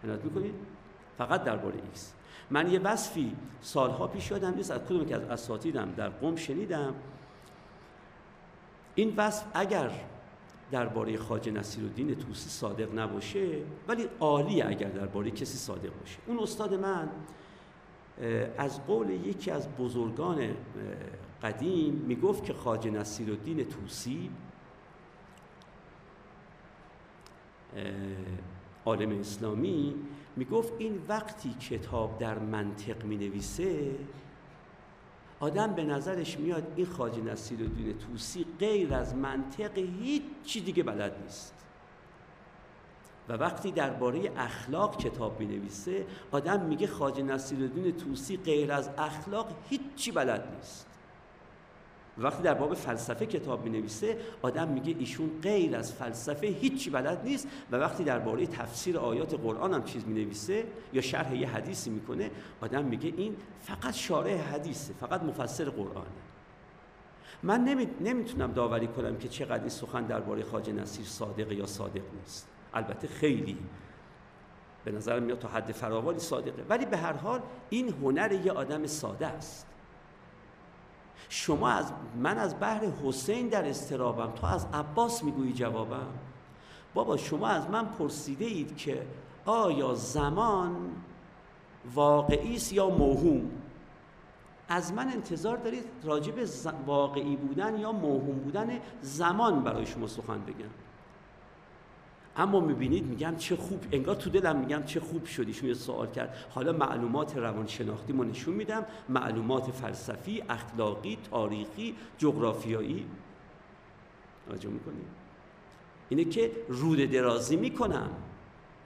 عنایت می‌کنید فقط درباره ایکس من یه وصفی سالها پیش یادم نیست از کدوم که از اساتیدم در قم شنیدم. این وصف اگر درباره خواجه نصیرالدین طوسی صادق نباشه ولی عالی اگر درباره کسی صادق باشه. اون استاد من از قول یکی از بزرگان قدیم می‌گفت که خواجه نصیرالدین طوسی عالم اسلامی می‌گفت این وقتی کتاب در منطق می نویسه آدم به نظرش میاد این خاج نصیر الدین توسی غیر از منطق هیچ دیگه بلد نیست. و وقتی درباره اخلاق کتاب می نویسه آدم میگه خاج نصیر الدین توسی غیر از اخلاق هیچی بلد نیست. وقتی در باب فلسفه کتاب می نویسه آدم میگه ایشون غیر از فلسفه هیچی بلد نیست و وقتی درباره تفسیر آیات قرآن هم چیز می نویسه یا شرح یه حدیثی می‌کنه آدم میگه این فقط شارح حدیثه فقط مفسر قرآنه من نمی... نمی‌تونم داوری کنم که چقدر این سخن درباره خواجه نصیر صادق یا صادق نیست. البته خیلی. به نظر میاد تا حد فراوانی صادقه. ولی به هر حال این هنر یه آدم ساده است. شما از من از بحر حسین در استرابم تو از عباس می‌گویی جوابم؟ بابا شما از من پرسیده اید که آیا زمان واقعی است یا موهوم؟ از من انتظار دارید راجب واقعی بودن یا موهوم بودن زمان برای شما سخن بگم. اما می‌بینید میگم چه خوب انگار تو دلم میگم چه خوب شدی شما سوال کرد. حالا معلومات روانشناختی ما نشون میدم. معلومات فلسفی اخلاقی تاریخی جغرافیایی. توجه می‌کنید؟ اینه که رود درازی می‌کنم.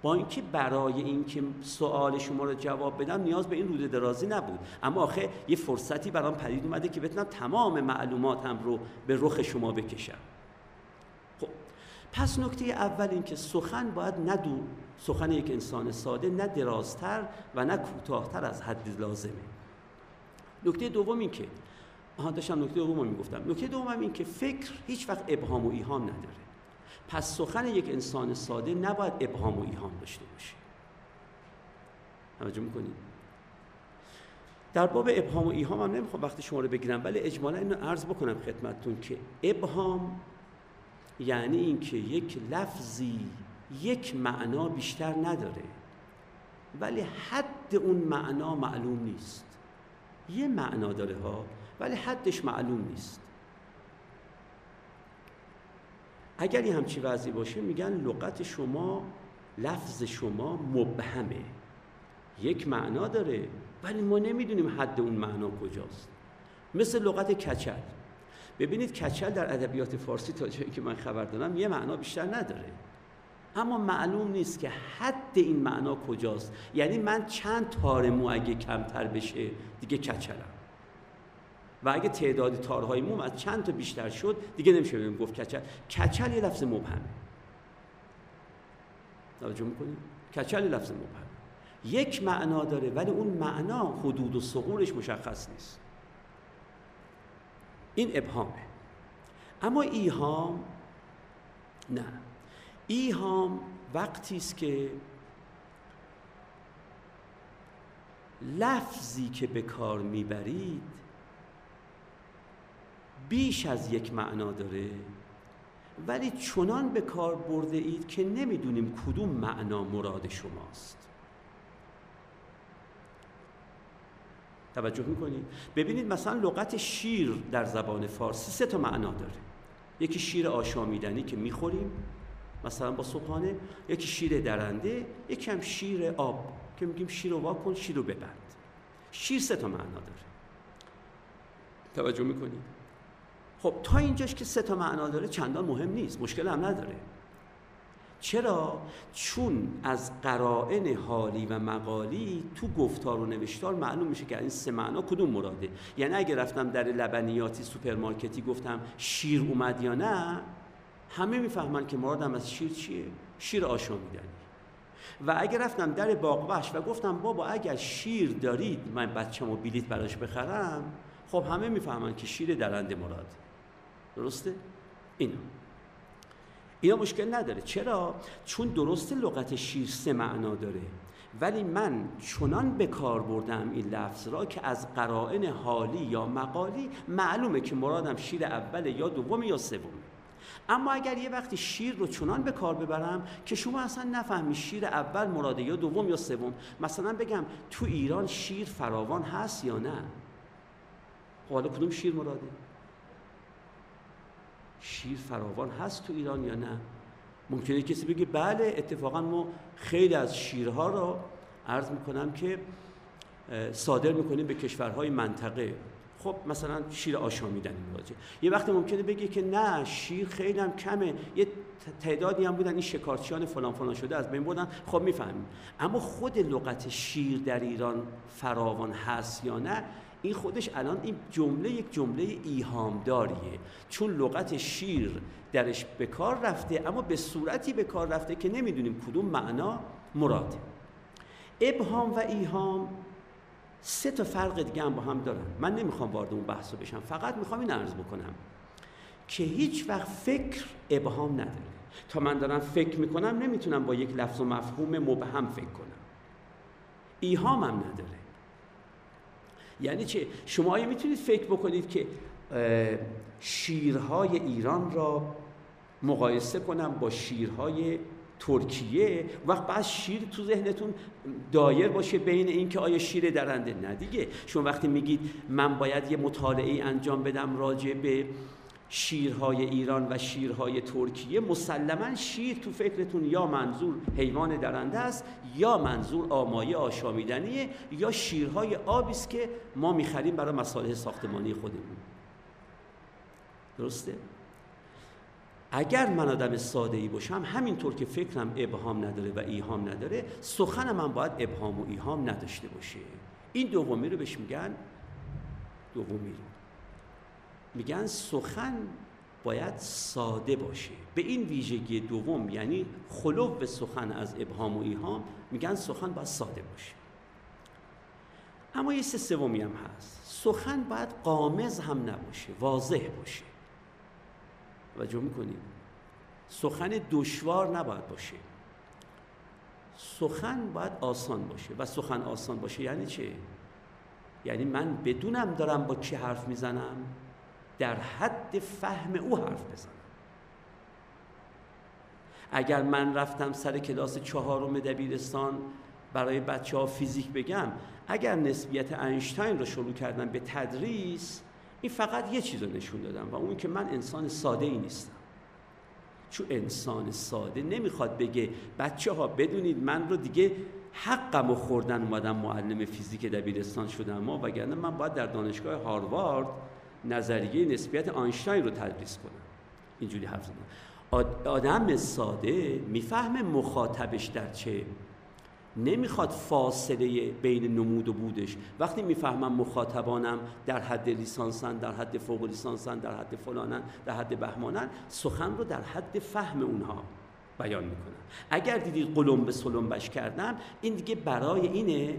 با اینکه برای اینکه سوال شما رو جواب بدم نیاز به این روده درازی نبود. اما آخه یه فرصتی برام پدید اومده که بتونم تمام معلوماتم رو به رخ شما بکشم. پس نکته اول این که سخن باید ندو سخن یک انسان ساده نه درازتر و نه کوتاهتر از حد لازمه. نکته دوم این که آها داشتم نکته دوم می‌گفتم. نکته دوم این که فکر هیچ وقت ابهام و ایهام نداره. پس سخن یک انسان ساده نباید ابهام و ایهام داشته باشه. توجه می‌کنید در باب ابهام و ایهام هم نمی‌خوام وقتی شما رو بگیرم ولی اجمالا اینو عرض بکنم خدمتتون که ابهام یعنی اینکه یک لفظی یک معنا بیشتر نداره. ولی حد اون معنا معلوم نیست. یه معنا داره ها ولی حدش معلوم نیست. اگر یه همچی وضعی باشه میگن لغت شما لفظ شما مبهمه. یک معنا داره ولی ما نمی‌دونیم حد اون معنا کجاست. مثل لغت کچل. ببینید کچل در ادبیات فارسی تا جایی که من خبر دارم یه معنا بیشتر نداره. اما معلوم نیست که حد این معنا کجاست. یعنی من چند تار مو اگه کمتر بشه دیگه کچلم. و اگه تعداد تارهای موم از چند تا بیشتر شد دیگه نمیشه بگیم گفت کچل. کچل یه لفظ مبهمه. توجه می‌کنید کچل یه لفظ مبهم یک معنا داره ولی اون معنا حدود و سقورش مشخص نیست. این ابهامه. اما ایهام نه. ایهام وقتی است که لفظی که به کار می‌برید بیش از یک معنا داره ولی چنان به کار برده اید که نمی‌دونیم کدوم معنا مراد شماست. توجه می‌کنید ببینید مثلا لغت شیر در زبان فارسی سه تا معنا داره. یکی شیر آشامیدنی که می‌خوریم مثلا با صبحانه یکی شیر درنده یکی هم شیر آب که میگیم شیر رو واکن شیر رو ببند. شیر سه تا معنا داره. توجه می‌کنید خب تا اینجاش که سه تا معنا داره چندان مهم نیست مشکل هم نداره. چرا؟ چون از قرائن حالی و مقالی تو گفتار و نوشتار معلوم میشه که این سه معنا کدوم مراده. یعنی اگه رفتم در لبنیاتی سوپرمارکتی گفتم شیر اومد یا نه همه می‌فهمن که مرادم از شیر چیه؟ شیر آشامیدنی. و اگه رفتم در باغ و گفتم بابا اگر شیر دارید من بچه‌مو بلیت براش بخرم خب همه می‌فهمن که شیر درنده مراد. درسته؟ اینا اینا مشکل نداره. چرا؟ چون درسته لغت شیر سه معنا داره. ولی من چنان به کار بردم این لفظ را که از قرائن حالی یا مقالی معلومه که مرادم شیر اول یا دوم یا سوم. اما اگر یه وقتی شیر رو چنان به کار ببرم که شما اصلا نفهمی شیر اول مراده یا دوم یا سوم. مثلا بگم تو ایران شیر فراوان هست یا نه؟ خب حالا کدوم شیر مراده؟ شیر فراوان هست تو ایران یا نه؟ ممکنه کسی بگه بله اتفاقا ما خیلی از شیرها را عرض می‌کنم که صادر می‌کنیم به کشورهای منطقه. خب مثلا شیر آشامیدنی مواجه. یه وقتی ممکنه بگه که نه شیر خیلی هم کمه. یه تعدادی هم بودن این شکارچیان فلان فلان شده از بین بودن خب می‌فهمیم. اما خود لغت شیر در ایران فراوان هست یا نه؟ این خودش الان این جمله یک جمله ایهامداریه. چون لغت شیر درش به کار رفته اما به صورتی به کار رفته که نمی‌دونیم کدوم معنا مراده. ابهام و ایهام سه تا فرق دیگه هم با هم دارن. من نمی‌خوام وارد اون بحث بشم. فقط می‌خوام این عرض بکنم که هیچ وقت فکر ابهام نداره. تا من دارم فکر می‌کنم نمی‌تونم با یک لفظ و مفهوم مبهم فکر کنم. ایهام هم نداره. یعنی چه شما آیا می‌تونید فکر بکنید که شیرهای ایران را مقایسه کنم با شیرهای ترکیه وقت بعد شیر تو ذهنتون دایر باشه بین این که آیا شیر درنده؟ نه دیگه. شما وقتی میگید من باید یه مطالعه انجام بدم راجع به شیرهای ایران و شیرهای ترکیه مسلما شیر تو فکرتون یا منظور حیوان درنده است یا منظور آمایه آشامیدنیه یا شیرهای آبی است که ما می‌خریم برای مصالح ساختمانی خودمون. درسته؟ اگر من آدم ساده ای باشم همینطور که فکرم ابهام نداره و ایهام نداره سخنم من باید ابهام و ایهام نداشته باشه. این دومی رو بهش میگن دومی رو. میگن سخن باید ساده باشه. به این ویژگی دوم یعنی خلوب سخن از ابهام و ایهام میگن سخن باید ساده باشه. اما یه سومی هم هست. سخن باید قامز هم نباشه واضح باشه. توجه می‌کنید؟ سخن دشوار نباید باشه. سخن باید آسان باشه. و سخن آسان باشه یعنی چه؟ یعنی من بدونم دارم با کی حرف می‌زنم؟ در حد فهم او حرف بزنم. اگر من رفتم سر کلاس چهارم دبیرستان برای بچه ها فیزیک بگم اگر نسبیت اینشتین رو شروع کردم به تدریس این فقط یه چیز رو نشون دادم و اون که من انسان ساده ای نیستم. چون انسان ساده نمی‌خواد بگه بچه ها بدونید من رو دیگه حقم و خوردن اومدم معلم فیزیک دبیرستان شدم ما وگرنه من باید در دانشگاه هاروارد نظریه نسبیت آینشتاین رو تدریس کنم اینجوری حرف زدم. آدم ساده می‌فهمه مخاطبش در چه. نمی‌خواد فاصله بین نمود و بودش. وقتی می‌فهمم مخاطبانم در حد لیسانسن در حد فوق لیسانسن در حد فلانن در حد بهمانن سخن رو در حد فهم اونها بیان می‌کنم اگر دیدید قلم به سلمبش کردم این دیگه برای اینه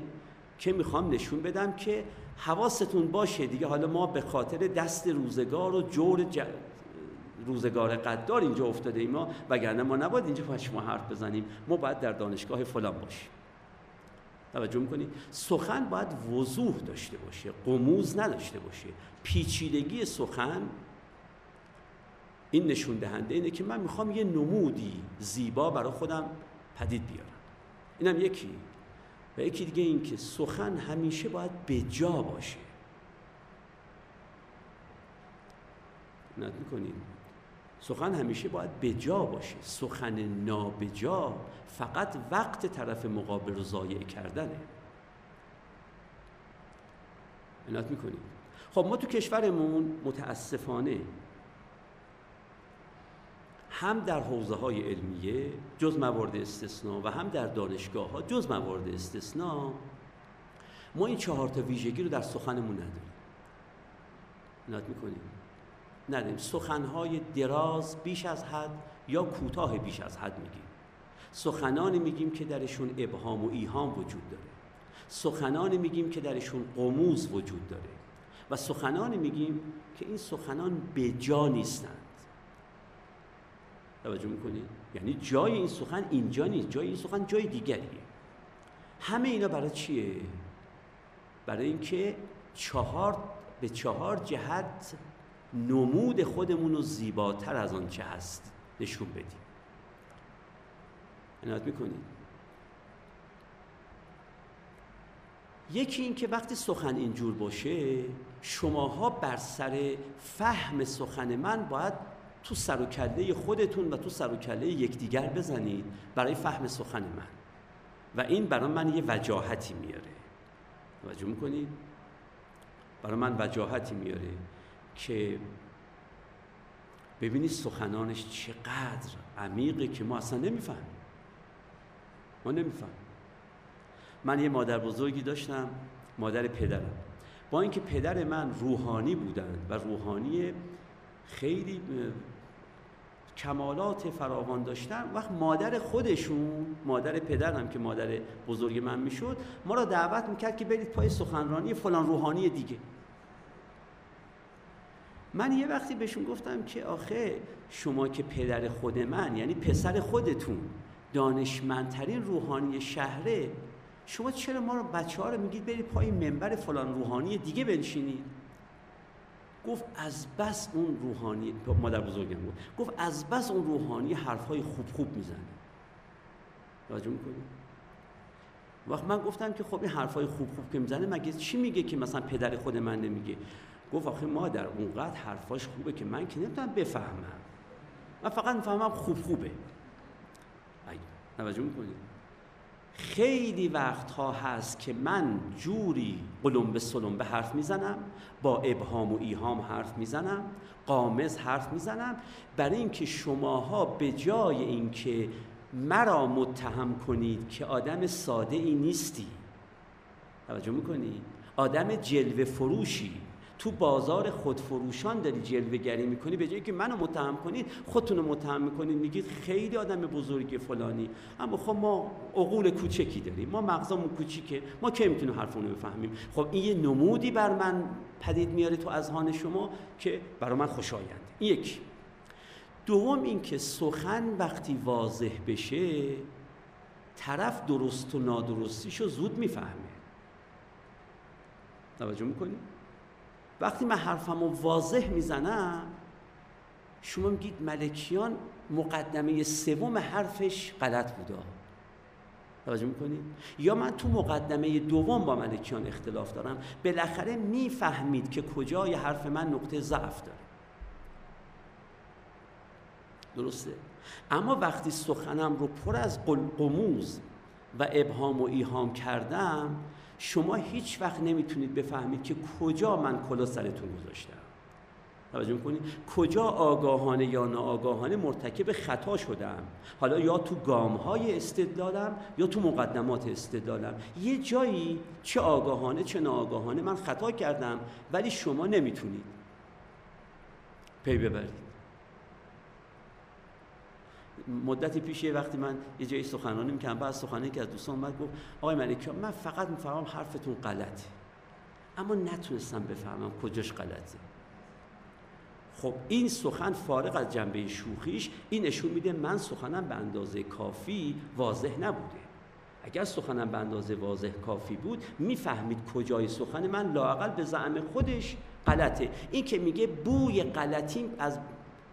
که می‌خوام نشون بدم که حواستون باشه دیگه. حالا ما به خاطر دست روزگار و جور روزگار قدار اینجا افتاده ایم ما وگرنه ما نباید اینجا با شما حرف بزنیم. ما باید در دانشگاه فلان باشیم. توجه می‌کنید سخن باید وضوح داشته باشه قموز نداشته باشه. پیچیدگی سخن این نشون دهنده اینه که من می‌خوام یه نمودی زیبا برای خودم پدید بیارم. اینم یکی. و یکی دیگه این که سخن همیشه باید به جا باشه. نت می‌کنید سخن همیشه باید به جا باشه. سخن نابجا فقط وقت طرف مقابل رو ضایع کردنه. عنایت می‌کنید خب ما تو کشورمون متاسفانه هم در حوزه های علمیه جز موارد استثناء و هم در دانشگاه ها جز موارد استثناء ما این چهار تا ویژگی رو در سخنمون نداریم. عنایت می‌کنیم؟ نداریم. سخنهای دراز بیش از حد یا کوتاه بیش از حد میگیم. سخنانی میگیم که درشون ابهام و ایهام وجود داره. سخنانی میگیم که درشون قموز وجود داره. و سخنانی میگیم که این سخنان به جا نیستند توجه می‌کنید؟ یعنی جای این سخن اینجا نیست. جای این سخن جای دیگریه. همه اینا برای چیه؟ برای اینکه چهار به چهار جهت نمود خودمون رو زیباتر از آنچه هست نشون بدیم. عنایت می‌کنید؟ یکی این که وقتی سخن اینجور باشه شماها بر سر فهم سخن من باید تو سر و کله خودتون و تو سر و کله یکدیگر بزنید برای فهم سخن من. و این برای من یه وجاهتی میاره. توجه می‌کنید برای من وجاهتی میاره که ببینید سخنانش چقدر عمیقه که ما اصلا نمی‌فهمیم. ما نمی‌فهمیم. من یه مادر بزرگی داشتم مادر پدرم. با اینکه پدر من روحانی بودند و روحانی خیلی کمالات فراوان داشتن. وقت مادر خودشون مادر پدرم که مادر بزرگ من می‌شد ما را دعوت می‌کرد که برید پای سخنرانی فلان روحانی دیگه. من یه وقتی بهشون گفتم که آخه شما که پدر خود من یعنی پسر خودتون دانشمندترین روحانی شهره شما چرا ما رو بچه ها رو میگید برید پای منبر فلان روحانی دیگه بنشینید؟ گفت از بس اون روحانی مادر بزرگم بود گفت از بس اون روحانی حرفهای خوب خوب می‌زنه. توجه می‌کنید وقت من گفتم که خب این حرفای خوب خوب که می‌زنه مگه چی میگه که مثلا پدر خود من نمیگه؟ گفت آخه مادر اونقدر حرفاش خوبه که من که نمی‌تونم بفهمم. من فقط می‌فهمم خوب خوبه. توجه می‌کنید خیلی وقتها هست که من جوری قلم به سلم به حرف می‌زنم با ابهام و ایهام حرف می‌زنم قامز حرف می‌زنم برای اینکه شماها به جای اینکه مرا متهم کنید که آدم ساده ای نیستی. توجه می‌کنید آدم جلوه فروشی. تو بازار خودفروشان داری جلوه گری می‌کنی به جایی که منو متهم کنید خودتون رو متهم می‌کنید میگید خیلی آدم بزرگی فلانی. اما خب ما عقول کوچکی داریم. ما مغزمون کوچیکه. ما که می‌تونیم حرفونو بفهمیم؟ خب این یه نمودی بر من پدید میاره تو اذهان شما که برای من خوشایند. این یکی. دوم اینکه سخن وقتی واضح بشه طرف درست و نادرستیشو زود می‌فهمه. توجه می‌کنید وقتی من حرفم رو واضح می‌زنم شما میگید ملکیان مقدمه سوم حرفش غلط بوده. توجه می‌کنید؟ یا من تو مقدمه دوم با ملکیان اختلاف دارم بالاخره می‌فهمید که کجای حرف من نقطه ضعف داره. درسته؟ اما وقتی سخنم رو پر از قموز و ابهام و ایهام کردم شما هیچ وقت نمی‌تونید بفهمید که کجا من کلا سرتون گذاشتم. توجه کنید کجا آگاهانه یا ناآگاهانه مرتکب خطا شدم؟ حالا یا تو گام های استدلالم یا تو مقدمات استدلالم. یه جایی چه آگاهانه چه ناآگاهانه من خطا کردم ولی شما نمی‌تونید. پی ببرید. مدتی پیش وقتی من یه جایی سخنرانی می‌کردم بعد سخنرانی که از دوستان اومد گفت آقای ملکی من فقط می‌فهمم حرفتون غلطه. اما نتونستم بفهمم کجاش غلطه. خب این سخن فارغ از جنبه شوخیش این نشون میده من سخنم به اندازه کافی واضح نبوده. اگر سخنم به اندازه واضح کافی بود می‌فهمید کجای سخن من لاقل به زعم خودش غلطه. این که میگه بوی غلطی از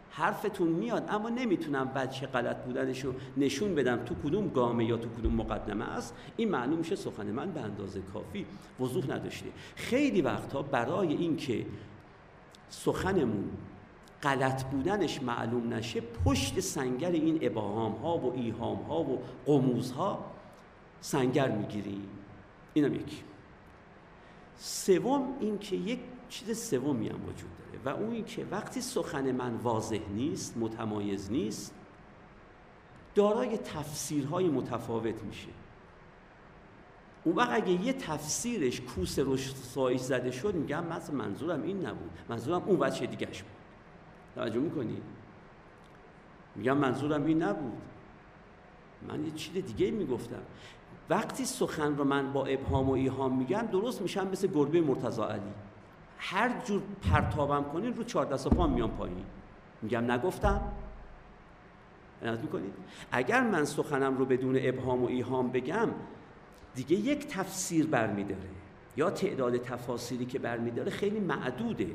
حرفتون میاد اما نمی‌تونم بچه غلط بودنش رو نشون بدم تو کدوم گامه یا تو کدوم مقدمه است. این معلوم میشه سخن من به اندازه کافی وضوح نداشته. خیلی وقتها برای اینکه سخنمون غلط بودنش معلوم نشه پشت سنگر این ابهام ها و ایهام ها و قموز ها سنگر می‌گیریم. اینم یکی. سوم اینکه یک چیز سومی هم وجود و اون که وقتی سخن من واضح نیست متمایز نیست دارای تفسیرهای متفاوت میشه. اون وقت اگه یه تفسیرش کوس رشد زده شد میگم مثلا منظورم این نبود. منظورم اون بچه دیگهش بود. توجه می‌کنی؟ میگم منظورم این نبود. من یه چیز دیگه می‌گفتم. وقتی سخن رو من با ابهام و ایهام میگم درست میشم مثل گربه مرتضا علی. هر جور پرتابم کنین رو چهار دست و پام میان پایین. میگم نگفتم. عنایت می‌کنید؟ اگر من سخنم رو بدون ابهام و ایهام بگم دیگه یک تفسیر برمیداره. یا تعداد تفاسیری که برمیداره خیلی معدوده.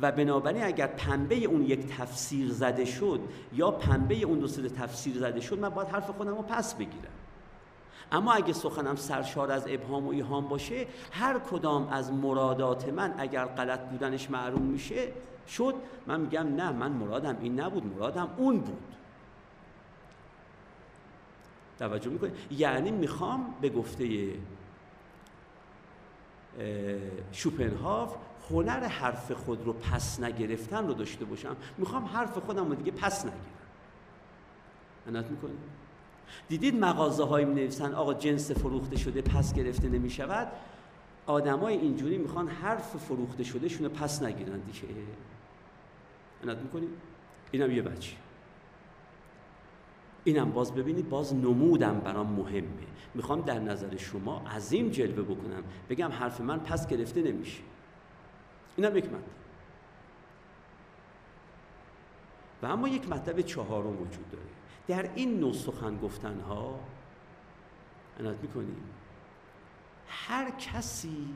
و بنابراین اگر پنبه اون یک تفسیر زده شد یا پنبه اون دو تفسیر زده شد من باید حرف خودم رو پس بگیرم. اما اگه سخنم سرشار از ابهام و ایهام باشه هر کدام از مرادات من اگر غلط بودنش معلوم میشه شد. من میگم نه من مرادم. این نبود مرادم اون بود. توجه می‌کنید یعنی می‌خوام به گفته شوپنهاف هنر حرف خود رو پس نگرفتن رو داشته باشم. می‌خوام حرف خودم رو دیگه پس نگیرم. انت می‌کنید دیدید مغازه های می نویسن آقا جنس فروخته شده پس گرفته نمی شود آدمای اینجوری می‌خوان حرف فروخته شده شونه پس نگیرن دیگه. عنایت می‌کنید؟ اینم یه بچه اینم باز ببینید باز نمودم برام مهمه. می‌خوام در نظر شما عظیم جلوه بکنم. بگم حرف من پس گرفته نمیشه. اینم یک مطلب. و اما یک مطلب چهارم وجود داره. در این نوع سخن گفتن ها عنایت می‌کنیم. هر کسی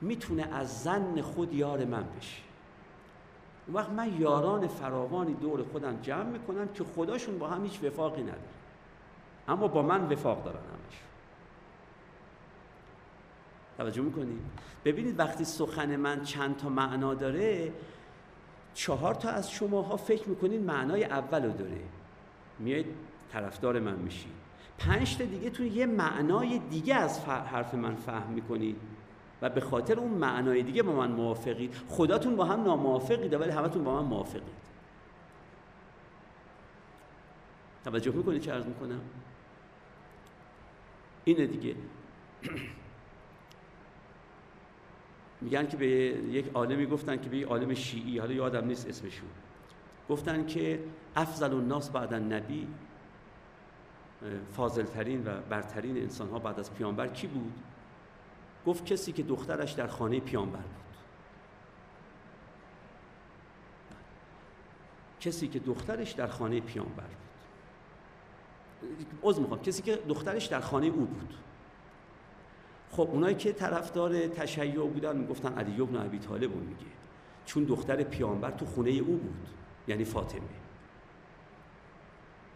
می‌تونه از زن خود یار من بشه. اون وقت من یاران فراوانی دور خودم جمع می‌کنم که خداشون با هم هیچ وفاقی نداره اما با من وفاق دارن همش. توجه می‌کنید ببینید وقتی سخن من چند تا معنا داره چهار تا از شماها فکر می‌کنید معنای اول رو داره. میایید طرفدار من میشی. پنج تا دیگه تو یه معنای دیگه از حرف من فهم می‌کنید و به خاطر اون معنای دیگه با من موافقید خداتون با هم ناموافقید ولی همتون با من موافقید. توجه می‌کنید چه عرض می‌کنم؟ اینه دیگه. میگن که به یک عالمی گفتن که به یک عالم شیعی حالا یادم نیست اسمشون. گفتن که افضل الناس بعد نبی فاضلترین و برترین انسان ها بعد از پیامبر کی بود؟ گفت کسی که دخترش در خانه پیامبر بود. کسی که دخترش در خانه پیامبر بود. عذر می‌خوام. کسی که دخترش در خانه او بود. خب اونایی که طرفدار تشیع بودن می‌گفتن علی ابن ابی طالب میگه. چون دختر پیامبر تو خونه او بود یعنی فاطمه.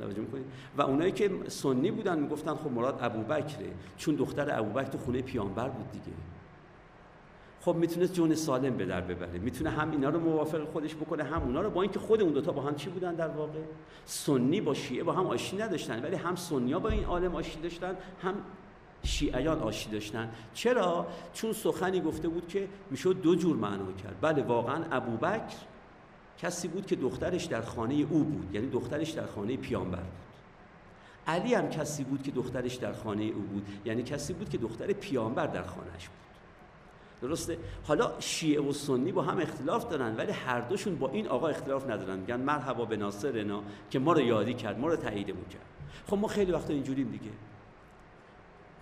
توجه می‌کنید و اونایی که سنی بودن می‌گفتن خب مراد ابوبکره چون دختر ابوبکر تو خونه پیامبر بود دیگه. خب می‌تونست جون سالم به در ببره. می‌تونه هم اینا رو موافق خودش بکنه هم اونا رو با اینکه خود اون دوتا با هم چی بودن در واقع؟ سنی با شیعه با هم آشتی نداشتن ولی هم سنیا با این عالم آشتی داشتن هم شیعیان آشتی داشتن. چرا؟ چون سخنی گفته بود که می‌شد دو جور معنا کرد. بله واقعا ابوبکر کسی بود که دخترش در خانه او بود یعنی دخترش در خانه پیامبر بود. علی هم کسی بود که دخترش در خانه او بود یعنی کسی بود که دختر پیامبر در خانهش بود. درسته؟ حالا شیعه و سنی با هم اختلاف دارن ولی هر دوشون با این آقا اختلاف ندارن. میگن مرحبا به ناصرنا که ما رو یادی کرد ما رو تاییدمون کرد. خب ما خیلی وقتا اینجوریم دیگه.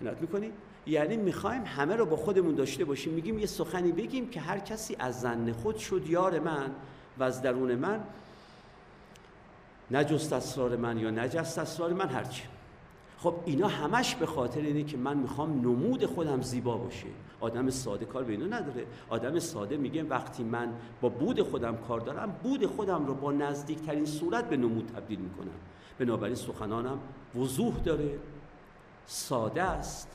عنایت می‌کنی؟ یعنی می‌خوایم همه رو با خودمون داشته باشیم. میگیم یه سخنی بگیم که هر کسی از زن خود شد یار من. و از درون من نجست اسرار من یا نجست اسرار من هرچی. خب اینا همش به خاطر اینه که من می‌خوام نمود خودم زیبا باشه. آدم ساده کار به اینو نداره. آدم ساده میگه وقتی من با بود خودم کار دارم بود خودم رو با نزدیکترین صورت به نمود تبدیل می‌کنم. بنابراین سخنانم وضوح داره. ساده است.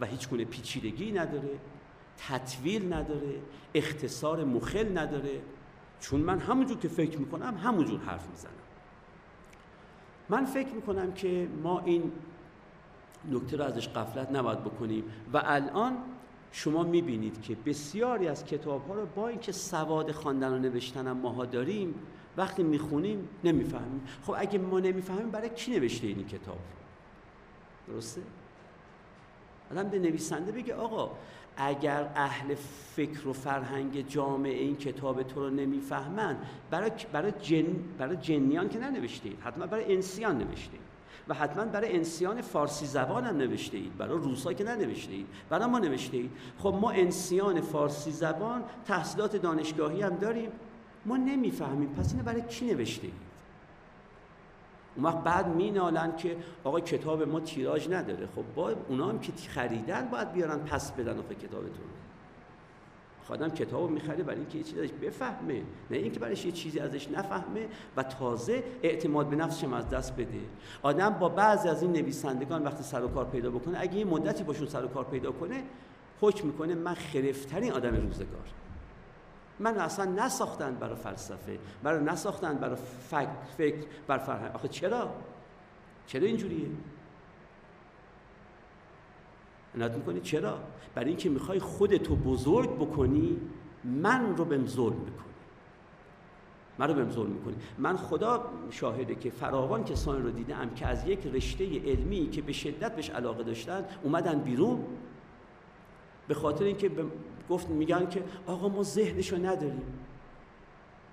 و هیچ گونه پیچیدگی نداره. تطویل نداره اختصار مخل نداره. چون من همونجور که فکر می‌کنم همونجور حرف می‌زنم. من فکر می‌کنم که ما این نکته رو ازش قفلت نباید بکنیم. و الان شما می‌بینید که بسیاری از کتاب ها رو با اینکه سواد خواندن و نوشتن هم ماها داریم وقتی می‌خونیم نمی‌فهمیم. خب اگه ما نمی‌فهمیم برای کی نوشته این کتاب؟ درسته؟ الان به نویسنده بگه آقا اگر اهل فکر و فرهنگ جامعه این کتاب تو رو نمی‌فهمن برای برای جن برای جنیان که ننوشته اید حتما برای انسیان نوشته اید و حتما برای انسیان فارسی زبان هم نوشته اید برای روسا که ننوشته اید برای ما نوشته اید خب ما انسیان فارسی زبان تحصیلات دانشگاهی هم داریم ما نمی‌فهمیم. پس اینو برای کی نوشته اید اون وقت بعد مینالن که آقا کتاب ما تیراژ نداره. خب با اونا هم که خریدن باید بیارن پس بدن آقا کتابتون خادم کتابو می‌خره برای اینکه یه چیزی ازش بفهمه. نه اینکه برایش یه چیزی ازش نفهمه و تازه اعتماد به نفسش از دست بده. آدم با بعضی از این نویسندگان وقتی سر و کار پیدا بکنه اگه یه مدتی باشون سر و کار پیدا کنه حکم می‌کنه من خرفترین آدم روزگار. من اصلا نساختن برای فلسفه برای نساختن برای فکر فکر بر فرهنگ. آخه چرا؟ چرا اینجوریه؟ عنایت می‌کنی؟ چرا؟ برای اینکه می‌خوای خودتو بزرگ بکنی من رو بهم ظلم می‌کنی. من رو بهم ظلم می‌کنی. من خدا شاهده که فراوان کسانی رو دیدم که از یک رشته علمی که به شدت بهش علاقه داشتن اومدن بیرون. به خاطر اینکه گفت میگن که آقا ما ذهنشو نداریم.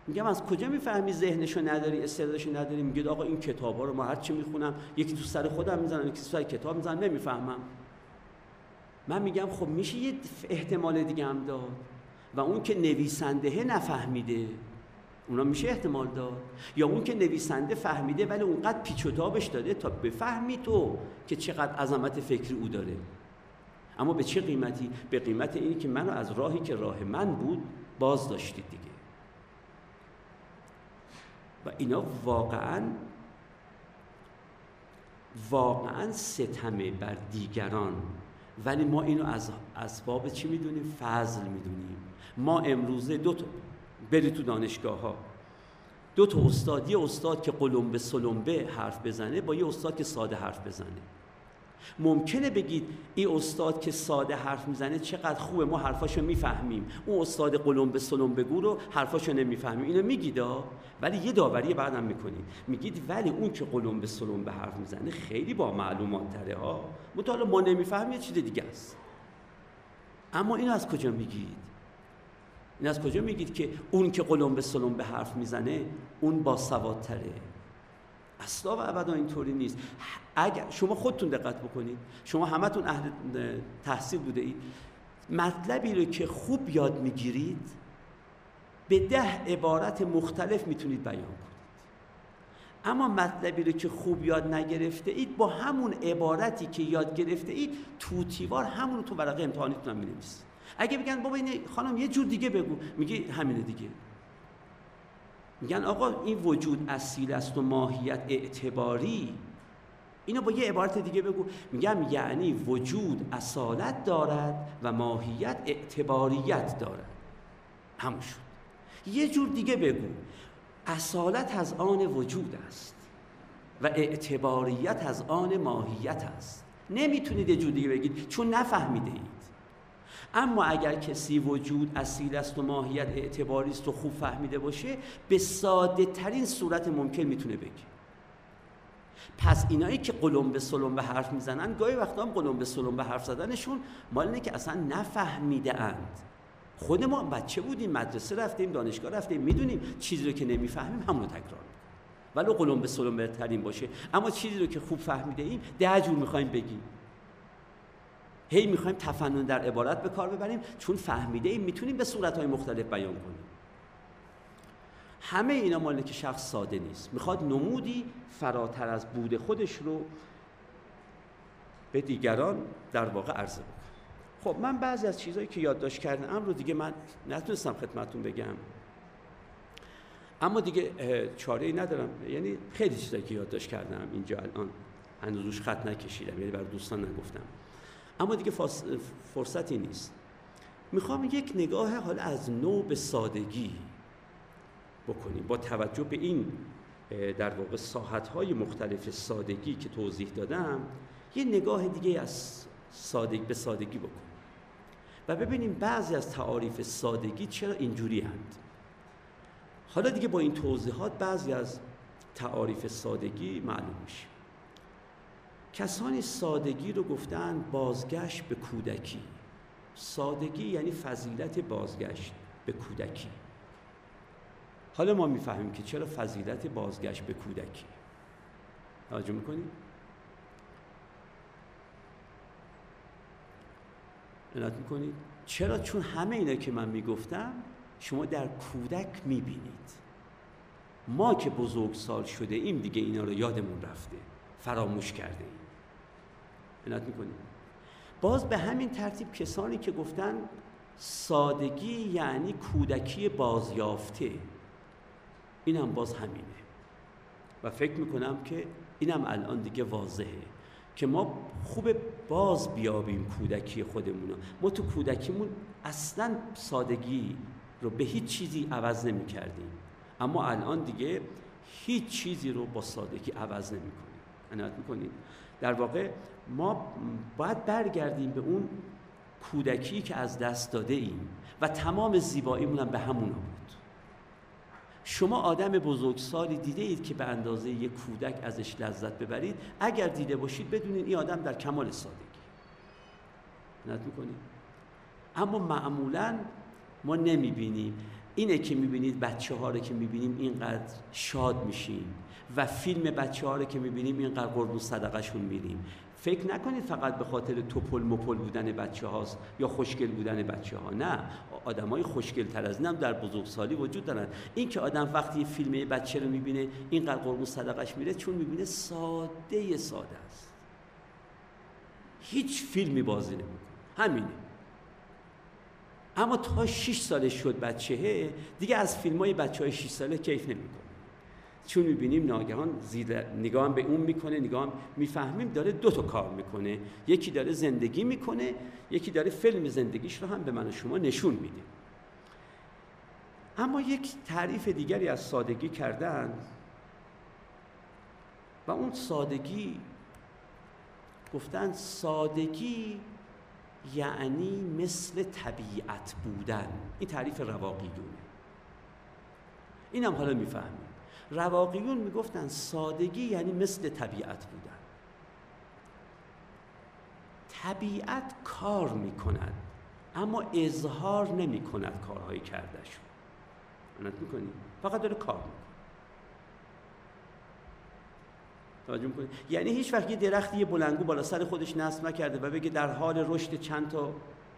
میگم از کجا می‌فهمی ذهنشو نداری استعدادشو نداری؟ میگه آقا این کتابا رو ما هر چی می‌خونم یکی تو سر خودم می‌زنم یکی تو سر کتاب می‌زنم نمی‌فهمم. من میگم خب میشه یه احتمال دیگه هم داد. و اون که نویسنده نفهمیده اونا میشه احتمال داد. یا اون که نویسنده فهمیده ولی اونقدر پیچ و تابش داده تا بفهمی تو که چقدر عظمت فکری او داره. اما به چه قیمتی؟ به قیمت اینی که منو از راهی که راه من بود باز داشتید دیگه. و اینا واقعا واقعا ستمه بر دیگران. ولی ما اینو از اسباب چی می‌دونیم؟ فضل می‌دونیم. ما امروزه دو تا بری تو دانشگاه ها دو تا استاد یه استاد که قلمبه سلمبه حرف بزنه با یه استاد که ساده حرف بزنه. ممکنه بگید این استاد که ساده حرف می‌زنه چقدر خوبه ما حرفاشو می‌فهمیم. اون استاد قلم به سلم بگو رو حرفاشو نمی‌فهمیم. اینو میگید ولی یه داوری بعدم می‌کنید. میگید ولی اون که قلم به سلم به حرف می‌زنه خیلی با معلومات تره ها مطالعه ما نمی‌فهمیم یه چیز دیگه است. اما اینو از کجا میگید؟ این از کجا میگید که اون که قلم به سلم به حرف می‌زنه اون با سوادتره؟ اصلا و ابدا اینطوری نیست. اگر شما خودتون دقت بکنید شما همتون اهل تحصیل بوده اید. مطلبی رو که خوب یاد می‌گیرید به ده عبارت مختلف می‌تونید بیان کنید. اما مطلبی رو که خوب یاد نگرفته اید با همون عبارتی که یاد گرفته اید توتیوار همون تو ورقه امتحانیتون هم می‌نویسید. اگه بگن بابا این خانم یه جور دیگه بگو میگه همینه دیگه. میگن آقا این وجود اصیل است و ماهیت اعتباری. اینو با یه عبارت دیگه بگو. میگم یعنی وجود اصالت دارد و ماهیت اعتباریت دارد. همون شد. یه جور دیگه بگو. اصالت از آن وجود است و اعتباریت از آن ماهیت است. نمی‌تونید یه جور دیگه بگید چون نفهمیده اید اما اگر کسی وجود اصیل است و ماهیت اعتباری است و خوب فهمیده باشه به ساده ترین صورت ممکن می‌تونه بگه. پس اینایی که قلم به سلم به حرف می‌زنن گاهی وقتا هم قلم به سلم به حرف زدنشون مال اینه که اصلا نفهمیده اند خود ما بچه بودیم مدرسه رفتیم دانشگاه رفتیم می‌دونیم چیزی رو که نمی‌فهمیم همون رو تکرار ولو قلم به سلم بهترین باشه. اما چیزی رو که خوب فهمیده ایم ده جور می‌خوایم بگیم. هی می‌خوایم تفنن در عبارت به کار ببریم چون فهمیده ایم می‌تونیم به صورتهای مختلف بیان کنیم. همه اینا مال که شخص ساده نیست. می‌خواد نمودی فراتر از بود خودش رو به دیگران در واقع عرضه بکنه. خب من بعضی از چیزهایی که یادداشت کردم رو دیگه من نتونستم خدمتون بگم. اما دیگه چاره ای ندارم. یعنی خیلی چیزایی که یادداشت کردم اینجا الان. هنوز روش خط نکشیدم یعنی برای دوستان نگفتم. اما دیگه فرصتی نیست. می‌خوام یک نگاه حال از نو به سادگی بکنیم. با توجه به این در واقع ساحتهای مختلف سادگی که توضیح دادم یه نگاه دیگه از سادگی به سادگی بکنیم. و ببینیم بعضی از تعاریف سادگی چرا اینجوری هند حالا دیگه با این توضیحات بعضی از تعاریف سادگی معلوم میشه. کسانی سادگی رو گفتن بازگشت به کودکی. سادگی یعنی فضیلت بازگشت به کودکی. حالا ما می‌فهمیم که چرا فضیلت بازگشت به کودکی. توجه می‌کنیم عنایت می‌کنید چرا؟ چون همه اینا که من می‌گفتم شما در کودک می‌بینید. ما که بزرگ سال شده ایم دیگه اینا رو یادمون رفته فراموش کرده ایم. عنایت می‌کنید باز به همین ترتیب کسانی که گفتن سادگی یعنی کودکی بازیافته این هم باز همینه. و فکر می‌کنم که اینم الان دیگه واضحه که ما خوب باز بیابیم کودکی خودمون ما تو کودکیمون اصلا سادگی رو به هیچ چیزی عوض نمی کردیم اما الان دیگه هیچ چیزی رو با سادگی عوض نمی کنیم می‌کنیم. در واقع ما باید برگردیم به اون کودکی که از دست داده ایم و تمام زیباییمون هم به همون بود. شما آدم بزرگسالی دیده اید که به اندازه یک کودک ازش لذت ببرید. اگر دیده باشید بدونید این آدم در کمال سادگی. نت می‌کنید اما معمولا ما نمی‌بینیم. اینه که می‌بینید بچه ها رو که می‌بینیم اینقدر شاد میشیم و فیلم بچه ها رو که می‌بینیم اینقدر قربون صدقشون میریم. فکر نکنید فقط به خاطر توپل مپل بودن بچه هاست یا خوشگل بودن بچه ها. نه آدم های خوشگل تر از اینم در بزرگسالی وجود دارن. این که آدم وقتی فیلم بچه رو می‌بینه اینقدر قربون صدقش میره چون می‌بینه ساده ساده است. هیچ فیلمی بازی نمی‌کنه. همینه. اما تا 6 سالش شد بچهه دیگه از فیلم های بچه های 6 ساله کیف نمی‌کنه. چون می‌بینیم ناگهان زیر نگاه به اون می‌کنه نگاه می‌فهمیم داره دو تا کار می‌کنه. یکی داره زندگی می‌کنه یکی داره فیلم زندگیش رو هم به من و شما نشون میده. اما یک تعریف دیگری از سادگی کردن. و اون سادگی گفتن سادگی یعنی مثل طبیعت بودن. این تعریف رواقیونه. این هم حالا می‌فهمیم. رواقیون می‌گفتن سادگی یعنی مثل طبیعت بودن. طبیعت کار می‌کند اما اظهار نمی کند کارهای کردشون منت می‌کنی؟ فقط داره کار می‌کنه. توجه یعنی هیچ وقت یه درختی یه بلنگو بالا سر خودش نصب نکرده و بگه در حال رشد چند تا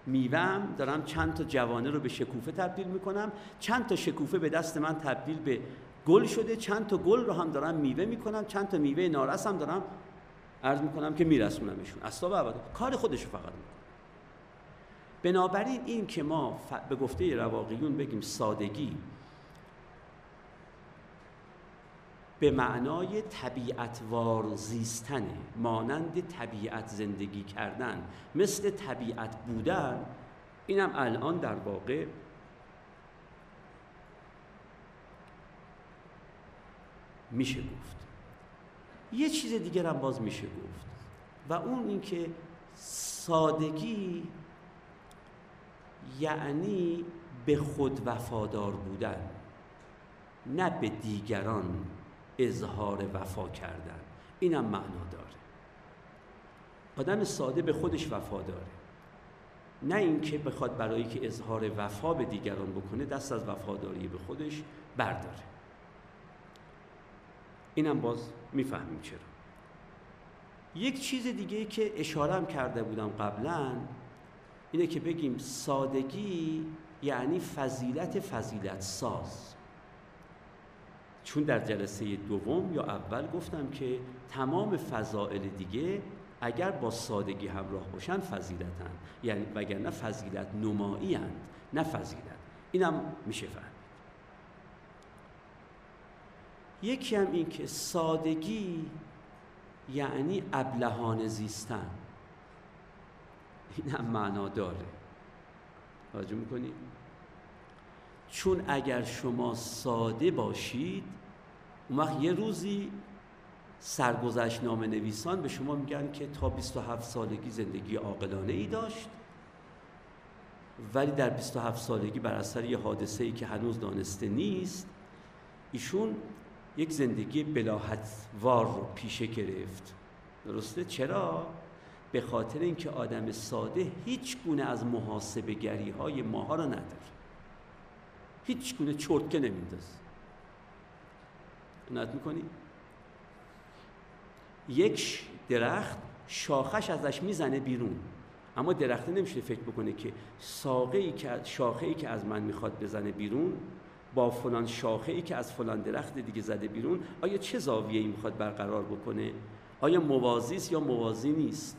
میوم دارم چند تا جوانه رو به شکوفه تبدیل می‌کنم. چند تا شکوفه به دست من تبدیل به گل شده چند تا گل رو هم دارم میوه می‌کنم چند تا میوه نارس هم دارم عرض می‌کنم که میرسونمشون. اصلا به کار خودش فقط می‌کنه. بنابراین این که ما به گفته رواقیون بگیم سادگی به معنای طبیعتوار زیستن مانند طبیعت زندگی کردن مثل طبیعت بودن اینم الان در واقع میشه گفت. یه چیز دیگر هم باز میشه گفت و اون اینکه سادگی یعنی به خود وفادار بودن نه به دیگران اظهار وفا کردن. اینم معنا داره. آدم ساده به خودش وفا داره. نه اینکه بخواد برای که اظهار وفا به دیگران بکنه دست از وفاداری به خودش برداره. اینم باز می‌فهمیم چرا. یک چیز دیگه که اشارم کرده بودم قبلا اینه که بگیم سادگی یعنی فضیلت فضیلت ساز. چون در جلسه دوم یا اول گفتم که تمام فضائل دیگه اگر با سادگی همراه باشن فضیلتن. یعنی وگرنه فضیلت نمایی هند نه فضیلت. اینم میشه فهمید یکی هم این که سادگی یعنی ابلهان زیستن. این هم معنا داره. توجه می‌کنید چون اگر شما ساده باشید اون وقت یه روزی سرگذشت نام نویسان به شما میگن که تا 27 سالگی زندگی عاقلانه ای داشت ولی در 27 سالگی بر اثر یه حادثه ای که هنوز دانسته نیست ایشون یک زندگی بلاحت وار رو پیشه گرفت. درسته؟ چرا؟ به خاطر اینکه آدم ساده هیچ گونه از محاسبه گری های ماها رو نداره. هیچ گونه چرتکه نمیندازه. نت می‌کنی؟ یک درخت شاخش ازش می‌زنه بیرون. اما درخت نمیشه فکر بکنه که ساقه ای که شاخه ای که از من می‌خواد بزنه بیرون با فلان شاخه ای که از فلان درخت دیگه زده بیرون آیا چه زاویه ای می‌خواد برقرار بکنه؟ آیا موازی است یا موازی نیست؟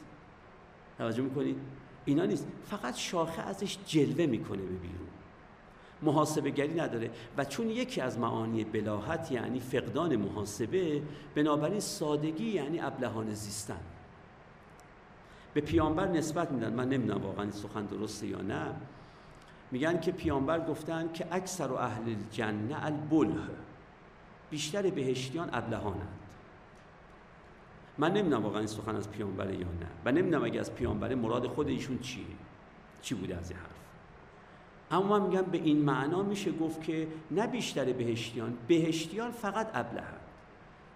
توجه می‌کنید؟ اینا نیست. فقط شاخه ازش جلوه می‌کنه به بیرون. محاسبه گری نداره. و چون یکی از معانی بلاحت یعنی فقدان محاسبه بنابراین سادگی یعنی ابلهان زیستن. به پیامبر نسبت میدن. من نمی‌دونم واقعا این سخن درسته یا نه. میگن که پیامبر گفتن که اکثر و اهل الجنه البله بیشتر بهشتیان ابلهانند. من نمی‌دونم واقعا این سخن از پیامبر یا نه. و نمی‌دونم اگه از پیامبر مراد خود ایشون چیه. چی بوده از این حرف؟ اما من میگم به این معنا میشه گفت که نه بیشتر بهشتیان بهشتیان فقط ابلهند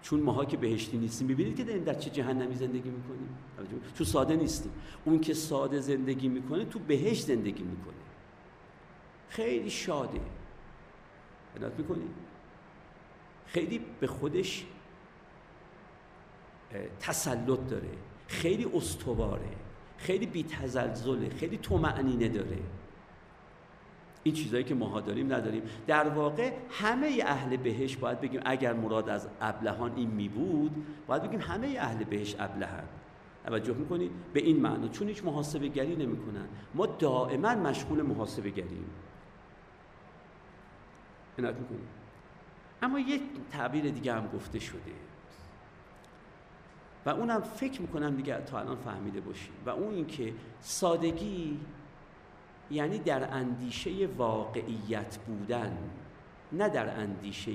چون ماها که بهشتی نیستیم ببینید که داریم در چه جهنمی زندگی می‌کنیم؟ چون ساده نیستیم. اون که ساده زندگی می‌کنه تو بهشت زندگی می‌کنه. خیلی شاده. عنایت می‌کنی؟ خیلی به خودش تسلط داره. خیلی استواره. خیلی بی تزلزله خیلی تومعنینه داره. این چیزایی که ماها داریم نداریم. در واقع همه اهل بهش باید بگیم اگر مراد از ابلهان این می بود باید بگیم همه اهل بهش ابلهن. توجه می‌کنید به این معنا. چون هیچ محاسبه گری نمی‌کنن. ما دائما مشغول محاسبه گریم می‌کنید اما یک تعبیر دیگه هم گفته شده. و اونم فکر می‌کنم دیگه تا الان فهمیده باشیم و اون اینکه سادگی یعنی در اندیشه واقعیت بودن نه در اندیشه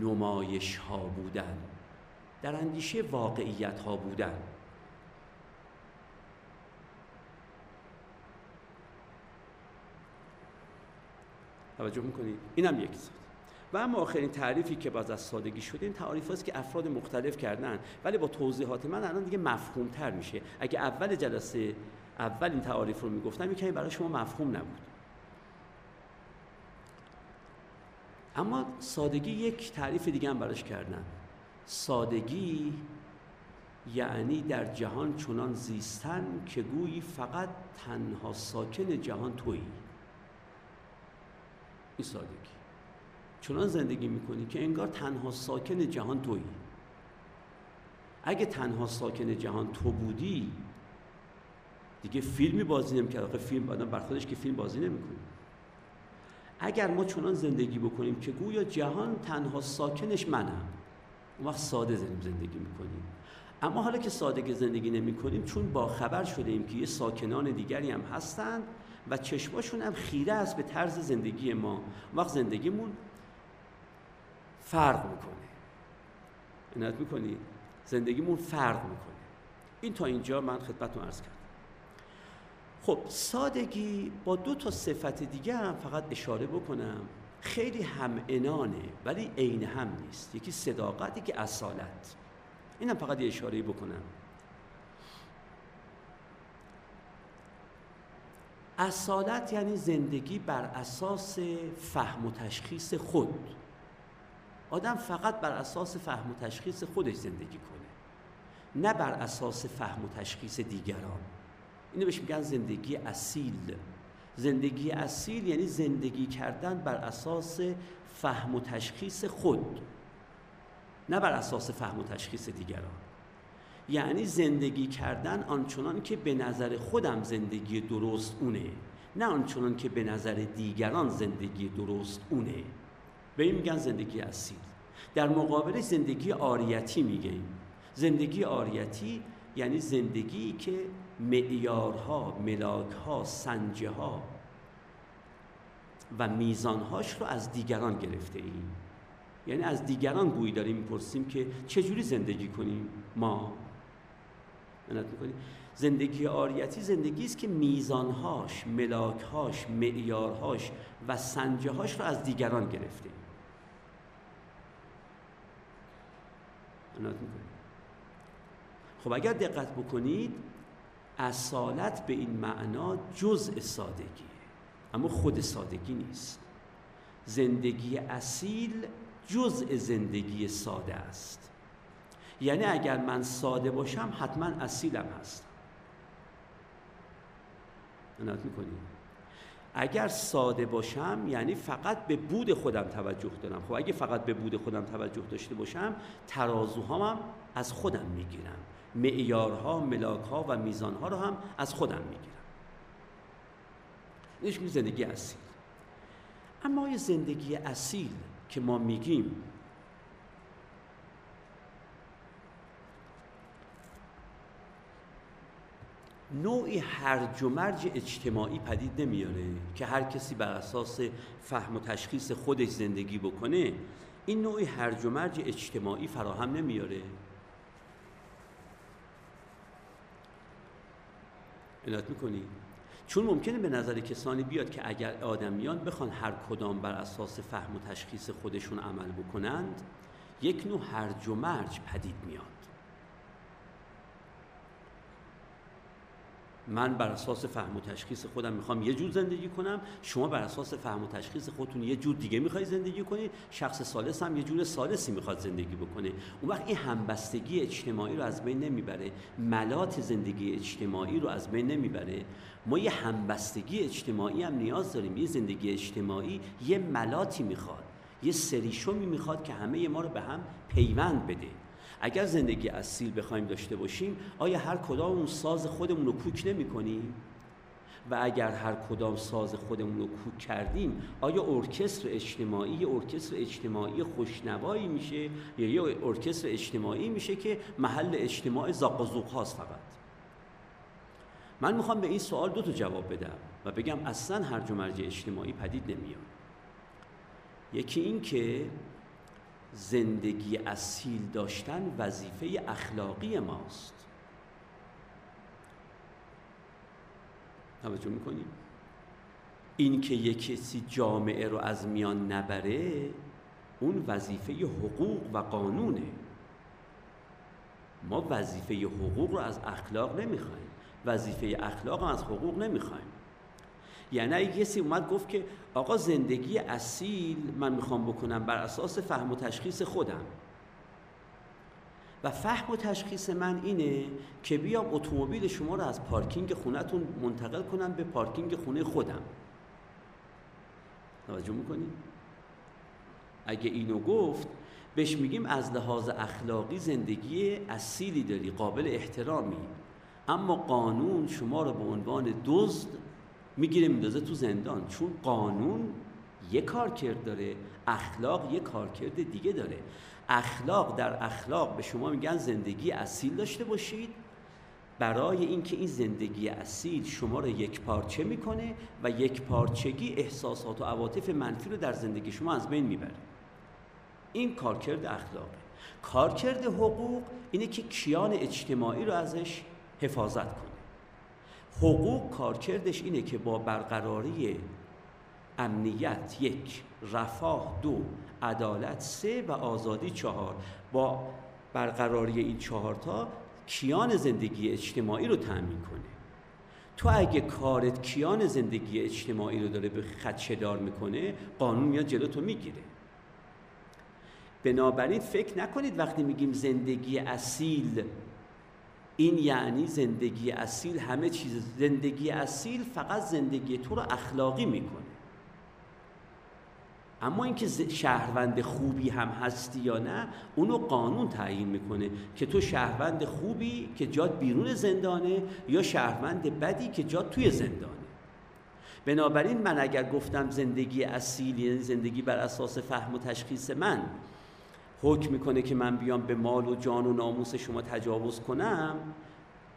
نمایش ها بودن. در اندیشه واقعیت ها بودن. توجه می‌کنید اینم یک سال و اما آخرین تعریفی که باز از سادگی شده این تعریف است که افراد مختلف کردن ولی با توضیحات من الان دیگه مفهوم تر میشه. اگه اول جلسه اول این تعریف رو می‌گفتم یکمی برای شما مفهوم نبود. اما سادگی یک تعریف دیگه هم براش کردن. سادگی یعنی در جهان چنان زیستن که گویی فقط تنها ساکن جهان تویی. این سادگی. چنان زندگی می‌کنی که انگار تنها ساکن جهان تویی. اگه تنها ساکن جهان تو بودی دیگه فیلمی بازی نمی‌کرد آخه فیلم آدم بر خودش که فیلم بازی نمی‌کنه اگر ما چنان زندگی بکنیم که گویا جهان تنها ساکنش منم اون وقت ساده زندگی می‌کنیم. اما حالا که سادگی زندگی نمی کنیم چون با خبر شده ایم که یه ساکنان دیگری هم هستند و چشماشون هم خیره است به طرز زندگی ما. وقت زندگیمون فرق می‌کنه. عنایت می‌کنی؟ زندگیمون فرق می‌کنه. این تا اینجا من خدمتتون عرض کردم. خب سادگی با دو تا صفت دیگه هم فقط اشاره بکنم. خیلی هم انانه ولی عین هم نیست. یکی صداقت یکی اصالت. اینم فقط یه اشاره بکنم. اصالت یعنی زندگی بر اساس فهم و تشخیص خود. آدم فقط بر اساس فهم و تشخیص خودش زندگی کنه نه بر اساس فهم و تشخیص دیگران. اینو بهش میگن زندگی اصیل. زندگی اصیل یعنی زندگی کردن بر اساس فهم و تشخیص خود نه بر اساس فهم و تشخیص دیگران. یعنی زندگی کردن آنچنان که به نظر خودم زندگی درست اونه نه آنچنان که به نظر دیگران زندگی درست اونه. به این میگن زندگی اصیل. در مقابل زندگی آریتی میگیم. زندگی آریتی یعنی زندگی که معیارها ملاکها سنجه ها و میزانهاش رو از دیگران گرفته ایم. یعنی از دیگران گویی داریم می‌پرسیم که چجوری زندگی کنیم؟ ما. می‌کنیم زندگی آریتی زندگی است که میزانهاش ملاکهاش معیارهاش و سنجه هاش رو از دیگران گرفته خب اگر دقت بکنید اصالت به این معنا جزء سادگیه. اما خود سادگی نیست. زندگی اصیل جزء زندگی ساده است. یعنی اگر من ساده باشم حتما اصیلم هستم می‌کنید اگر ساده باشم یعنی فقط به بود خودم توجه دارم. خب اگه فقط به بود خودم توجه داشته باشم ترازوهام هم از خودم می‌گیرم. معیارها ملاکها و میزانها رو هم از خودم می‌گیرم. نشون زندگی اصیل. اما یه زندگی اصیل که ما میگیم نوعی هرج و مرج اجتماعی پدید نمیاره که هر کسی بر اساس فهم و تشخیص خودش زندگی بکنه این نوعی هرج و مرج اجتماعی فراهم نمیاره. عنایت می‌کنی؟ چون ممکنه به نظر کسانی بیاد که اگر آدمیان بخوان هر کدام بر اساس فهم و تشخیص خودشون عمل بکنند یک نوع هرج و مرج پدید میاد. من بر اساس فهم و تشخیص خودم می‌خوام یه جور زندگی کنم شما بر اساس فهم و تشخیص خودتون یه جور دیگه می‌خوای زندگی کنید شخص سالس هم یه جور سالسی می‌خواد زندگی بکنه. اون وقت این همبستگی اجتماعی رو از بین نمی‌بره ملات زندگی اجتماعی رو از بین نمی‌بره. ما یه همبستگی اجتماعی هم نیاز داریم یه زندگی اجتماعی یه ملاتی می‌خواد یه سریشومی می‌خواد که همه ما رو به هم پیوند بده. اگر زندگی اصیل بخوایم داشته باشیم آیا هر کدام اون ساز خودمون رو کوک نمی کنیم؟ و اگر هر کدام ساز خودمون رو کوک کردیم آیا ارکستر اجتماعی ارکستر اجتماعی خوشنوایی میشه؟ یا یه ارکستر اجتماعی میشه که محل اجتماع زاق و زوق هاست فقط؟ من می‌خوام به این سوال دو تا جواب بدم و بگم اصلا هر مرج اجتماعی پدید نمیاد. یکی این که زندگی اصیل داشتن وظیفه اخلاقی ماست. توجه می‌کنیم این که یک کسی جامعه رو از میان نبره اون وظیفه حقوق و قانونه. ما وظیفه حقوق رو از اخلاق نمی‌خوایم. وظیفه اخلاق رو از حقوق نمی‌خوایم. یعنی کسی اومد گفت که آقا زندگی اصیل من می‌خوام بکنم بر اساس فهم و تشخیص خودم. و فهم و تشخیص من اینه که بیام اتومبیل شما رو از پارکینگ خونهتون منتقل کنم به پارکینگ خونه خودم. توجه می‌کنید اگه اینو گفت بهش میگیم از لحاظ اخلاقی زندگی اصیلی داری قابل احترامی. اما قانون شما رو به عنوان دزد می‌گیره میندازه تو زندان چون قانون یه کارکرد داره اخلاق یه کارکرد دیگه داره. اخلاق در اخلاق به شما میگن زندگی اصیل داشته باشید. برای اینکه این زندگی اصیل شما رو یک پارچه می‌کنه و یک پارچگی احساسات و عواطف منفی رو در زندگی شما از بین می‌بره. این کارکرد اخلاقه. کارکرد حقوق اینه که کیان اجتماعی رو ازش حفاظت کنه. حقوق کارکردش اینه که با برقراری امنیت یک رفاه دو عدالت سه و آزادی چهار. با برقراری این چهارتا کیان زندگی اجتماعی رو تأمین کنه. تو اگه کارت کیان زندگی اجتماعی رو داره به خدشدار می‌کنه قانون میاد جلو تو می‌گیره. بنابراین فکر نکنید وقتی میگیم زندگی اصیل این یعنی زندگی اصیل همه چیز. زندگی اصیل فقط زندگی تو رو اخلاقی می‌کنه. اما اینکه شهروند خوبی هم هستی یا نه اونو قانون تعیین می‌کنه که تو شهروند خوبی که جاد بیرون زندانه یا شهروند بدی که جاد توی زندانه. بنابراین من اگر گفتم زندگی اصیل یعنی زندگی بر اساس فهم و تشخیص من حکم می‌کنه که من بیام به مال و جان و ناموس شما تجاوز کنم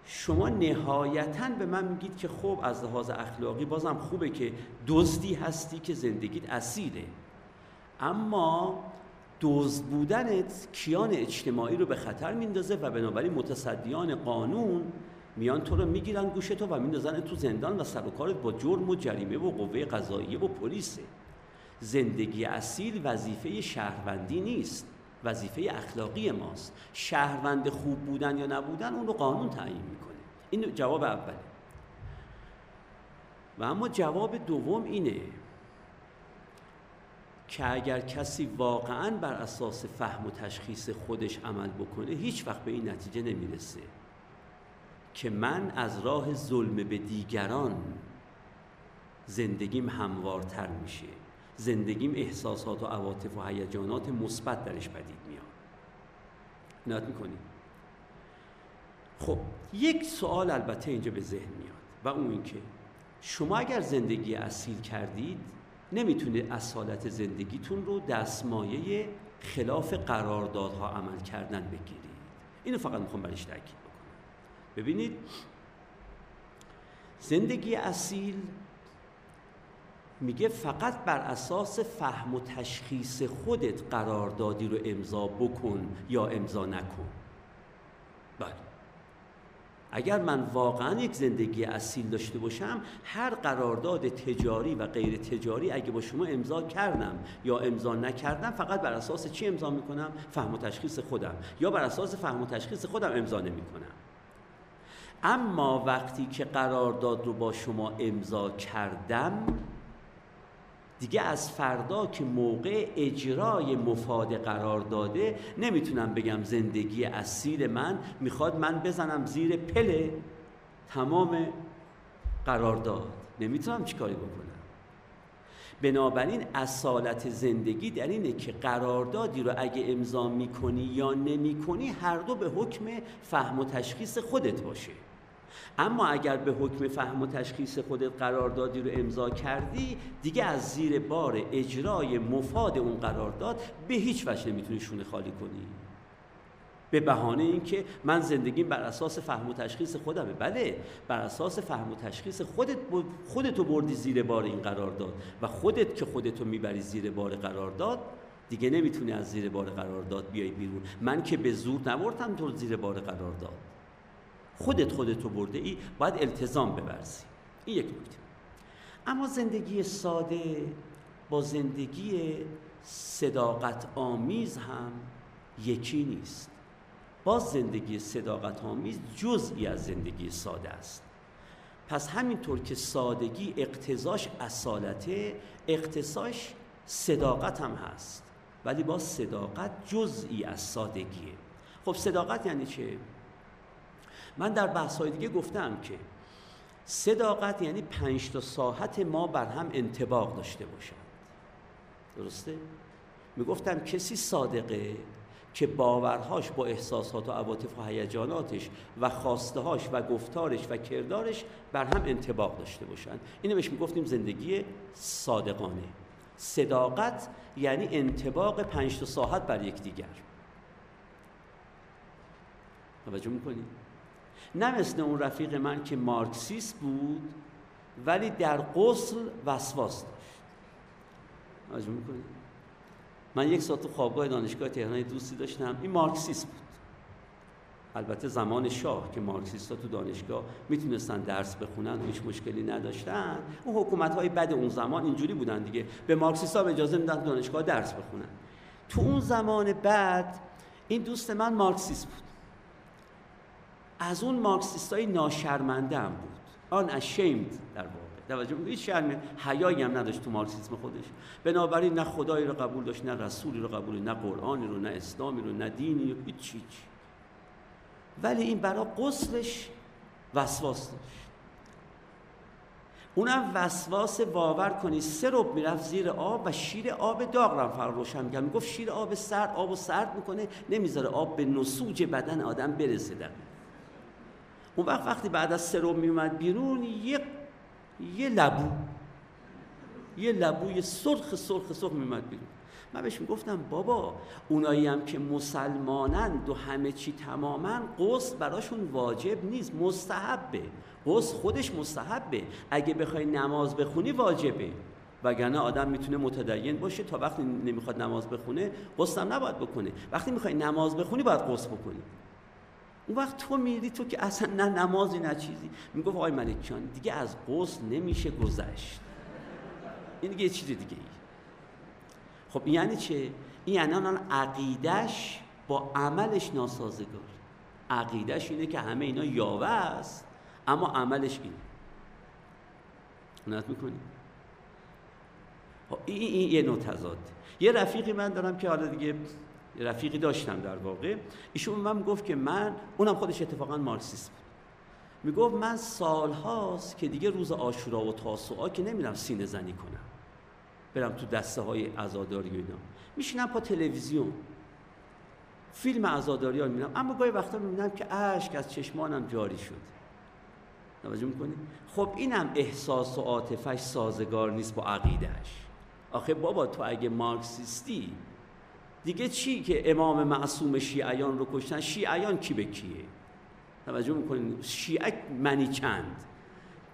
شما نهایتا به من میگید که خب از لحاظ اخلاقی بازم خوبه که دزدی هستی که زندگیت اصیله. اما دزد بودنت کیان اجتماعی رو به خطر میندازه و بنابراین متصدیان قانون میان تو رو می‌گیرن گوش تو و میندازن تو زندان و سر و کارت با جرم و جریمه و قوه قضاییه و پلیسه. زندگی اصیل وظیفه شهروندی نیست. وظیفه اخلاقی ماست. شهروند خوب بودن یا نبودن اون رو قانون تعیین می‌کنه. این جواب اوله. و اما جواب دوم اینه که اگر کسی واقعا بر اساس فهم و تشخیص خودش عمل بکنه هیچ وقت به این نتیجه نمی‌رسه که من از راه ظلم به دیگران زندگیم هموارتر میشه. زندگیم احساسات و عواطف و هیجانات مثبت درش پدید میاد. نات می‌کنیم خب یک سوال البته اینجا به ذهن میاد و اون اینکه شما اگر زندگی اصیل کردید نمی‌تونه اصالت زندگیتون رو دستمایه خلاف قراردادها عمل کردن بگیرید. اینو فقط می‌خوام برش تاکید بکنم. ببینید زندگی اصیل میگه فقط بر اساس فهم و تشخیص خودت قراردادی رو امضا بکن یا امضا نکن. بله. اگر من واقعا یک زندگی اصیل داشته باشم هر قرارداد تجاری و غیر تجاری اگه با شما امضا کردم یا امضا نکردم فقط بر اساس چی امضا می‌کنم؟ فهم و تشخیص خودم. یا بر اساس فهم و تشخیص خودم امضا نمی‌کنم. اما وقتی که قرارداد رو با شما امضا کردم دیگه از فردا که موقع اجرای مفاد قرار داده نمی‌تونم بگم زندگی اصیل من می‌خواد من بزنم زیر پله تمام قرارداد. نمی‌تونم چیکاری بکنم. بنابراین اصالت زندگی در اینه که قراردادی رو اگه امضا می‌کنی یا نمی‌کنی هر دو به حکم فهم و تشخیص خودت باشه. اما اگر به حکم فهم و تشخیص خودت قراردادی رو امضا کردی دیگه از زیر بار اجرای مفاد اون قرارداد به هیچ وجه نمی‌تونی شونه خالی کنی. به بهانه اینکه من زندگیم بر اساس فهم و تشخیص خودمه. بله بر اساس فهم و تشخیص خودت خودتو بردی زیر بار این قرار داد و خودت که خودتو می‌بری زیر بار قرار داد دیگه نمی‌تونی از زیر بار قرار داد بیای بیرون. من که به زور نبردم تو زیر بار قرار داد. خودت خودتو برده ای باید التزام ببرزی. این یک نکته. اما زندگی ساده با زندگی صداقت آمیز هم یکی نیست. باز زندگی صداقت آمیز جزئی از زندگی ساده است. پس همینطور که سادگی اقتضاش اصالته اقتضاش صداقت هم هست. ولی با صداقت جزئی از سادگیه. خب صداقت یعنی چه؟ من در بحث های دیگه گفتم که صداقت یعنی پنج تا ساحت ما بر هم انتباق داشته باشند. درسته؟ می‌گفتم کسی صادقه که باورهاش با احساسات و عواطف و هیجاناتش و خواستهاش و گفتارش و کردارش بر هم انتباق داشته باشند. اینو بهش می‌گفتیم زندگی صادقانه. صداقت یعنی انتباق پنج تا ساحت بر یکدیگر. توجه می‌کنید نه مثل اون رفیق من که مارکسیست بود ولی در قسل وسواس داشت. توجه می‌کنید من یک ساعت تو خوابگاه دانشگاه تهران دوستی داشتم این مارکسیست بود. البته زمان شاه که مارکسیست ها تو دانشگاه می‌تونستن درس بخونن و هیچ مشکلی نداشتن. اون حکومت های بد اون زمان اینجوری بودن دیگه. به مارکسیست ها اجازه میدن دانشگاه درس بخونن. تو اون زمان بعد این دوست من مارکسیست بود. از اون مارکسیست های ناشرمنده هم بود. آن اشیمد در واقع. توجه هیچ شرم حیایی هم نداشت تو مارکسیسم خودش. بنابراین نه خدایی رو قبول داشت نه رسولی رو قبول نه قرآنی رو نه اسلامی رو نه دینی رو هیچ چیز ولی این برای قسلش وسواس داشت. اونم وسواس باور کنی سه رب می‌رفت زیر آب و شیر آب داغ رو فرق روشن می‌گفت شیر آب سرد آب و سرد می‌کنه نمی‌ذاره آب به نسوج بدن آدم برسه در اون وقت وقتی بعد از سه رب میومد بیرون یه یه لبو یه لبوی سرخ سرخ سرخ میومد بیرون. من بهش می‌گفتم بابا اونایی هم که مسلمانند و همه چی تماما قصد براشون واجب نیست مستحبه. قصد خودش مستحبه. اگه بخوای نماز بخونی واجبه. وگرنه آدم می‌تونه متدین باشه تا وقتی نمی‌خواد نماز بخونه قصد هم نباید بکنه. وقتی می‌خوای نماز بخونی باید قصد بکنی. اون وقت تو میری تو که اصلا نه نمازی نه چیزی. می‌گفت آقای ملک دیگه از قصد نمیشه گذشت. این دیگه چیز دیگه ای خب یعنی چه؟ این یعنی الان عقیدش با عملش ناسازگار. عقیدش اینه که همه اینا یاوه است اما عملش اینه. نت می‌کنی؟ خب این, این یه نوع تضاد. یه رفیقی من دارم که حالا دیگه یه رفیقی داشتم در واقع. ایشون من گفت که من اونم خودش اتفاقا مارکسیست بود. می‌گفت من سالهاست که دیگه روز آشورا و تاسوعا که نمیرم سینه زنی کنم. برم تو دسته های عزاداری و اینا. میشینم پا تلویزیون. فیلم عزاداری ها می‌بینم. اما گاهی وقتا می‌بینم که اشک از چشمانم جاری شد. توجه می‌کنی؟ خب اینم احساس و عاطفش سازگار نیست با عقیدهش آخه بابا تو اگه مارکسیستی دیگه چی که امام معصوم شیعیان رو کشتن؟ شیعیان کی به کیه؟ توجه می‌کنین؟ شیعه منی چند؟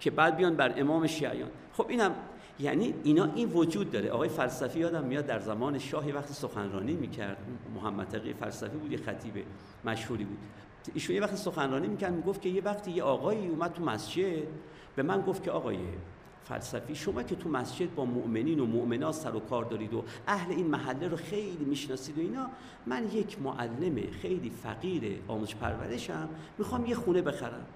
که بعد بیان بر امام شیعیان. خب اینم یعنی اینا این وجود داره. آقای فلسفی یادم میاد در زمان شاهی وقتی سخنرانی می‌کرد. محمد تقی فلسفی بود یه خطیب مشهوری بود. ایشون یه وقتی سخنرانی می‌کرد می‌گفت که یه وقتی یه آقایی اومد تو مسجد به من گفت که آقای فلسفی شما که تو مسجد با مؤمنین و مؤمنات سر و کار دارید و اهل این محله رو خیلی می‌شناسید و اینا من یک معلم خیلی فقیر آموزش پرورشم می‌خوام یه خونه بخرم.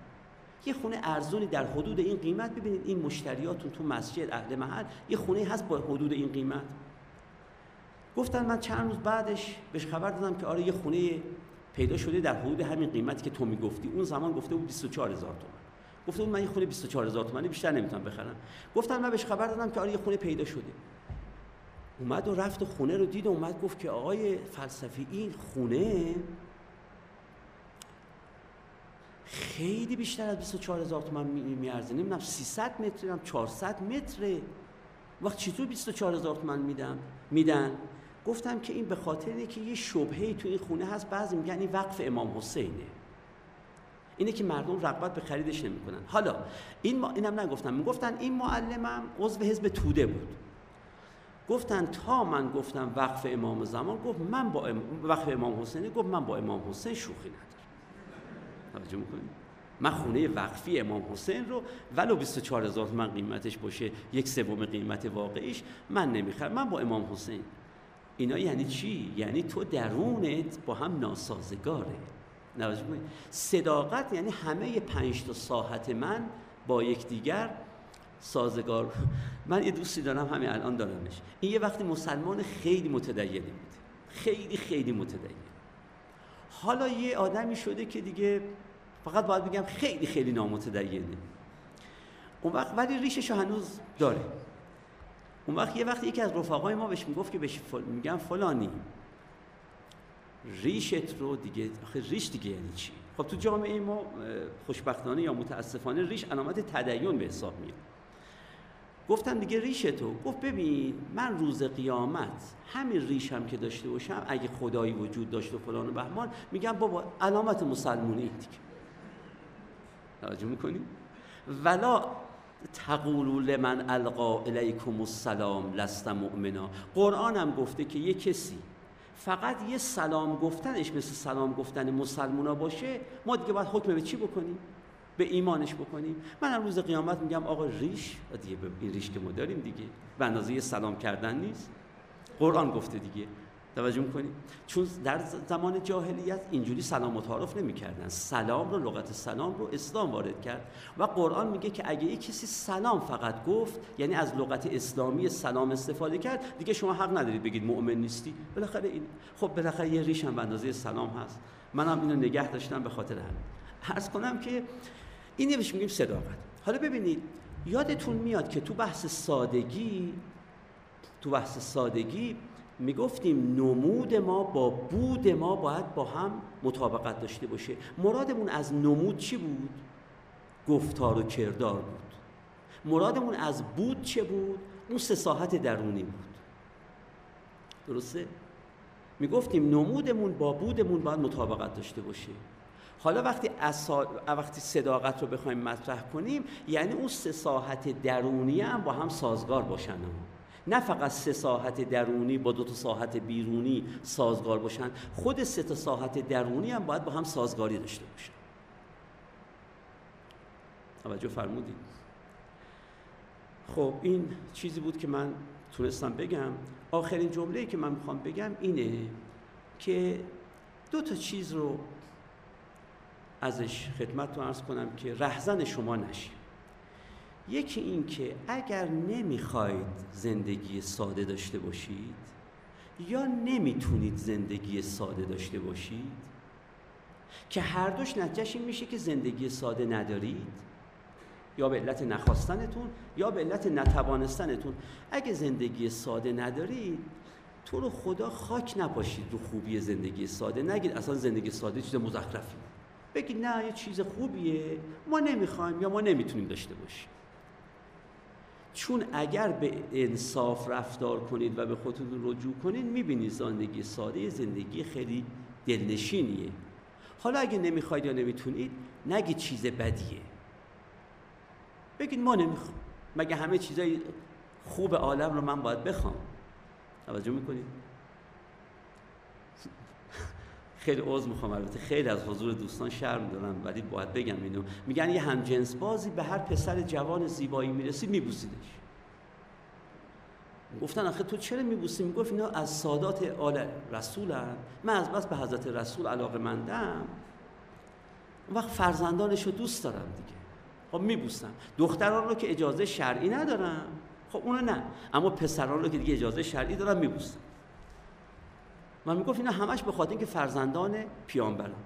یه خونه ارزونی در حدود این قیمت. ببینید این مشتریاتون تو مسجد اهل محل یه خونه هست با حدود این قیمت. گفتن من چند روز بعدش بهش خبر دادم که آره یه خونه پیدا شده در حدود همین قیمتی که تو می‌گفتی. اون زمان گفته بود 24000 تومان بود من یه خونه 24000 تومانی بیشتر نمی‌تونم بخرم. گفتم من بهش خبر دادم که آره یه خونه پیدا شده. اومد و رفت و خونه رو دید و اومد گفت که آقای فلسفی این خونه خیلی بیشتر از 24 هزار تومن میارزه. نمی‌دونم 300 متر هم 400 متره. وقت چطور 24 هزار تومن میدم؟ میدن. گفتم که این به خاطر که یه شبهه تو این خونه هست. بعضی میگن این وقف امام حسینه. اینه که مردم رغبت به خریدش نمی‌کنن. حالا این ما اینم نگفتم. می‌گفتن این معلمم عضو حزب توده بود. گفتن تا من گفتم وقف امام زمان گفت من با ام... وقف امام حسینی گفت من با امام حسین شوخی ندارم. توجه می‌کنید من خونه وقفی امام حسین رو ولو 24 هزار من قیمتش باشه یک سوم قیمت واقعیش من نمی‌خرم. من با امام حسین. اینا یعنی چی؟ یعنی تو درونت با هم ناسازگاره. صداقت یعنی همه پنج تا ساحت من با یکدیگر سازگار. من یه دوستی دارم همین الان دارمش. این یه وقتی مسلمان خیلی متدینی بود. خیلی خیلی متدین حالا یه آدمی شده که دیگه فقط باید بگم خیلی خیلی نامتدینه. اون وقت ولی ریشش هنوز داره. اون وقت یه وقت یکی از رفقای ما بهش می‌گفت که بهش فل... میگم فلانی. ریشت رو دیگه آخه ریش دیگه یعنی چی؟ خب تو جامعه ما خوشبختانه یا متاسفانه ریش علامت تدین به حساب میاد. گفتم دیگه ریش تو. گفت ببین من روز قیامت همین ریشم که داشته باشم اگه خدایی وجود داشت و فلان و بهمان میگم بابا علامت مسلمونی دیگه. توجه می‌کنی؟ ولا تقولوا لمن القا الیکم السلام لست مؤمنا. قرآن هم گفته که یه کسی فقط یه سلام گفتنش مثل سلام گفتن مسلمونا باشه ما دیگه باید حکم به چی بکنیم؟ به ایمانش بکنیم. من روز قیامت میگم آقا ریش دیگه این ریش که ما داریم دیگه به اندازه سلام کردن نیست. قرآن گفته دیگه. توجه می‌کنید چون در زمان جاهلیت اینجوری سلام و تعارف نمی‌کردن. سلام رو لغت سلام رو اسلام وارد کرد و قرآن میگه که اگه یک کسی سلام فقط گفت یعنی از لغت اسلامی سلام استفاده کرد دیگه شما حق ندارید بگید مؤمن نیستی. بالاخره این خب بالاخره یه ریش هم به اندازه سلام هست. منم اینو نگه داشتم به خاطر همین. عرض کنم که این بهش میگیم صداقت. حالا ببینید یادتون میاد که تو بحث سادگی تو بحث سادگی می‌گفتیم نمود ما با بود ما باید با هم مطابقت داشته باشه مرادمون از نمود چی بود؟ گفتار و کردار بود مرادمون از بود چه بود؟ اون سه ساحت درونی بود درسته؟ می‌گفتیم نمودمون با بودمون باید مطابقت داشته باشه حالا وقتی اصا... وقتی صداقت رو بخوایم مطرح کنیم یعنی اون سه ساحت درونی هم با هم سازگار باشن نه فقط سه ساحت درونی با دو تا ساحت بیرونی سازگار باشن خود سه تا ساحت درونی هم باید با هم سازگاری داشته باشن. توجه فرمودید؟ خب این چیزی بود که من تونستم بگم. آخرین جمله که من می‌خوام بگم اینه که دو تا چیز رو ازش خدمت رو ارز کنم که رهزن شما نشیم یکی این که اگر نمی‌خواید زندگی ساده داشته باشید یا نمی‌تونید زندگی ساده داشته باشید که هر دوش نتیجهش این میشه که زندگی ساده ندارید یا به علت نخواستنتون یا به علت نتوانستنتون. اگه زندگی ساده ندارید تو رو خدا خاک نپاشید رو خوبی زندگی ساده. نگید اصلا زندگی ساده چیز مزخرفی. بگید نه یه چیز خوبیه. ما نمی‌خوایم یا ما نمی‌تونیم داشته باشیم. چون اگر به انصاف رفتار کنید و به خودتون رجوع کنید می‌بینید زندگی ساده زندگی خیلی دلنشینیه. حالا اگه نمی‌خواید یا نمی‌تونید نگید چیز بدیه. بگید ما نمی‌خوام. مگه همه چیزای خوب عالم رو من باید بخوام؟ توجه می‌کنید؟ خیلی عوض می‌خوام. البته خیلی از حضور دوستان شرم دارم ولی باید بگم اینو. میگن یه همجنس بازی به هر پسر جوان زیبایی می‌رسی میبوسیدش. گفتن آخه تو چرا میبوسی؟ می‌گفت اینا از سادات آل رسولن. من از بس به حضرت رسول علاقه مندم. اون وقت فرزندانش رو دوست دارم دیگه. خب میبوسم. دختران رو که اجازه شرعی ندارم. خب اونو نه. اما پسران رو که دیگه اجازه شرعی دارم میبوسم. من می‌گفت اینا همش به خاطر اینکه فرزندان پیامبران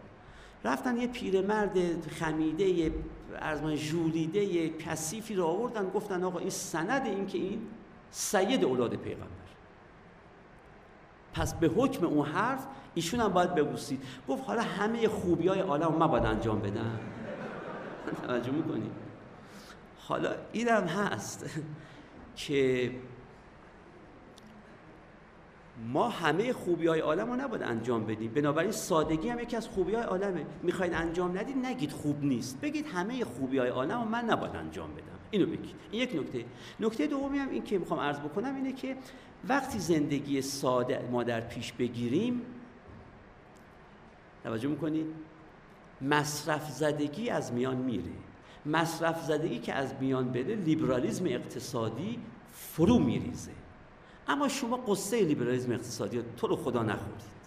رفتن یه پیرمرد خمیده یه ارزمان ژولیده کثیفی رو آوردن گفتن آقا این سند این که این سید اولاد پیغمبر. پس به حکم اون حرف ایشون هم باید ببوسید. گفت حالا همه خوبی های عالم من باید انجام بدم. توجه می‌کنی؟ حالا اینم هست که ما همه خوبی های عالم رو نباید انجام بدیم. بنابراین سادگی هم یکی از خوبی های عالمه. می‌خواید انجام ندید نگید خوب نیست. بگید همه خوبی های عالم رو من نباید انجام بدم. اینو بگید. این یک نکته. نکته دومی هم این که می‌خوام عرض بکنم اینه که وقتی زندگی ساده ما در پیش بگیریم توجه می‌کنید؟ مصرف زدگی از میان میره. مصرف زدگی که از میان بره لیبرالیزم اقتصادی فرو میریزه. اما شما قصه لیبرالیسم اقتصادی تو رو خدا نخورید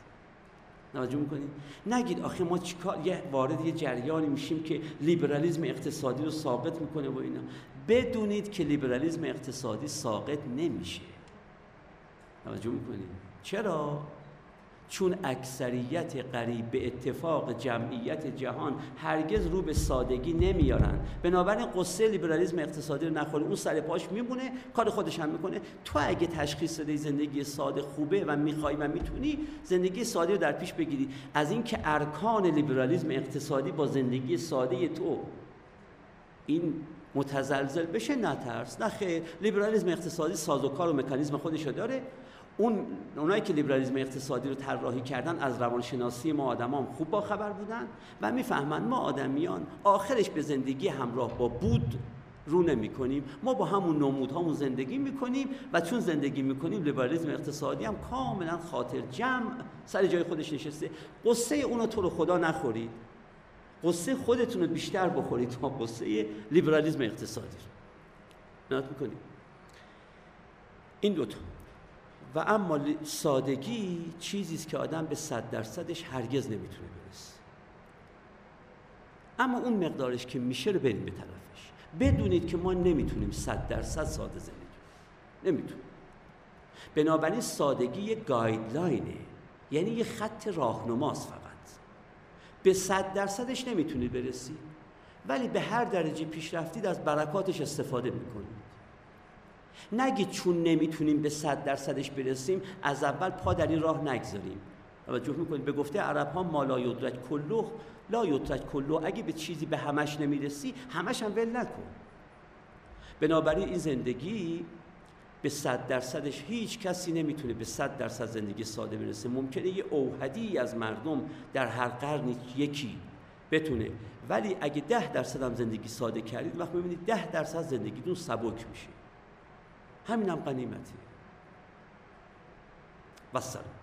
توجه می‌کنید نگید آخه ما چیکار یه وارد یه جریانی میشیم که لیبرالیسم اقتصادی رو ساقط می‌کنه و اینا. بدونید که لیبرالیسم اقتصادی ساقط نمیشه. توجه می‌کنید چرا؟ چون اکثریت قریب به اتفاق جمعیت جهان هرگز رو به سادگی نمیارن. بنابراین قصه لیبرالیسم اقتصادی رو نخوره. اون سر پاش میمونه کار خودش هم می‌کنه. تو اگه تشخیص دادی زندگی ساده خوبه و می‌خوای و می‌تونی زندگی ساده رو در پیش بگیری. از اینکه ارکان لیبرالیسم اقتصادی با زندگی ساده تو این متزلزل بشه نترس. نه خیر. لیبرالیسم اقتصادی سازوکار و مکانیزم خودش داره. اون اونایی که لیبرالیسم اقتصادی رو طراحی کردن از روانشناسی ما آدمان خوب با خبر بودن و می‌فهمند ما آدمیان آخرش به زندگی همراه با بود رو نمی کنیم ما با همون نمود همون زندگی می‌کنیم و چون زندگی می‌کنیم لیبرالیسم اقتصادی هم کاملا خاطر جمع سر جای خودش نشسته. قصه اونو تو رو خدا نخورید. قصه خودتون رو بیشتر بخورید تا قصه لیبرالیسم اقتصادی رو. می‌کنیم. این دوتا و اما سادگی چیزی است که آدم به صد درصدش هرگز نمی‌تونه برسه. اما اون مقدارش که میشه رو بریم به طرفش. بدونید که ما نمی‌تونیم صد درصد ساده زندگی نمی‌تونیم. بنابراین سادگی یه گایدلاینه یعنی یه خط راهنماست فقط. به صد درصدش نمی‌تونید برسید ولی به هر درجه پیش رفتید از برکاتش استفاده می‌کنید. نگید چون نمی‌تونیم به صد درصدش برسیم از اول پا در این راه نگذاریم. توجه می‌کنید؟ به گفته عرب ها ما لا یدرک کلو لا یدرک کلو اگه به چیزی به همش نمی‌رسی همش هم ول نکن. بنابراین این زندگی به صد درصدش هیچ کسی نمی‌تونه به صد درصد زندگی ساده برسه. ممکنه یه اوهدی از مردم در هر قرن یکی بتونه. ولی اگه ده درصد هم زندگی ساده کردید وقت می‌بینید ده درصد زندگیتون سبک میشه. همینم قنیمته بسلام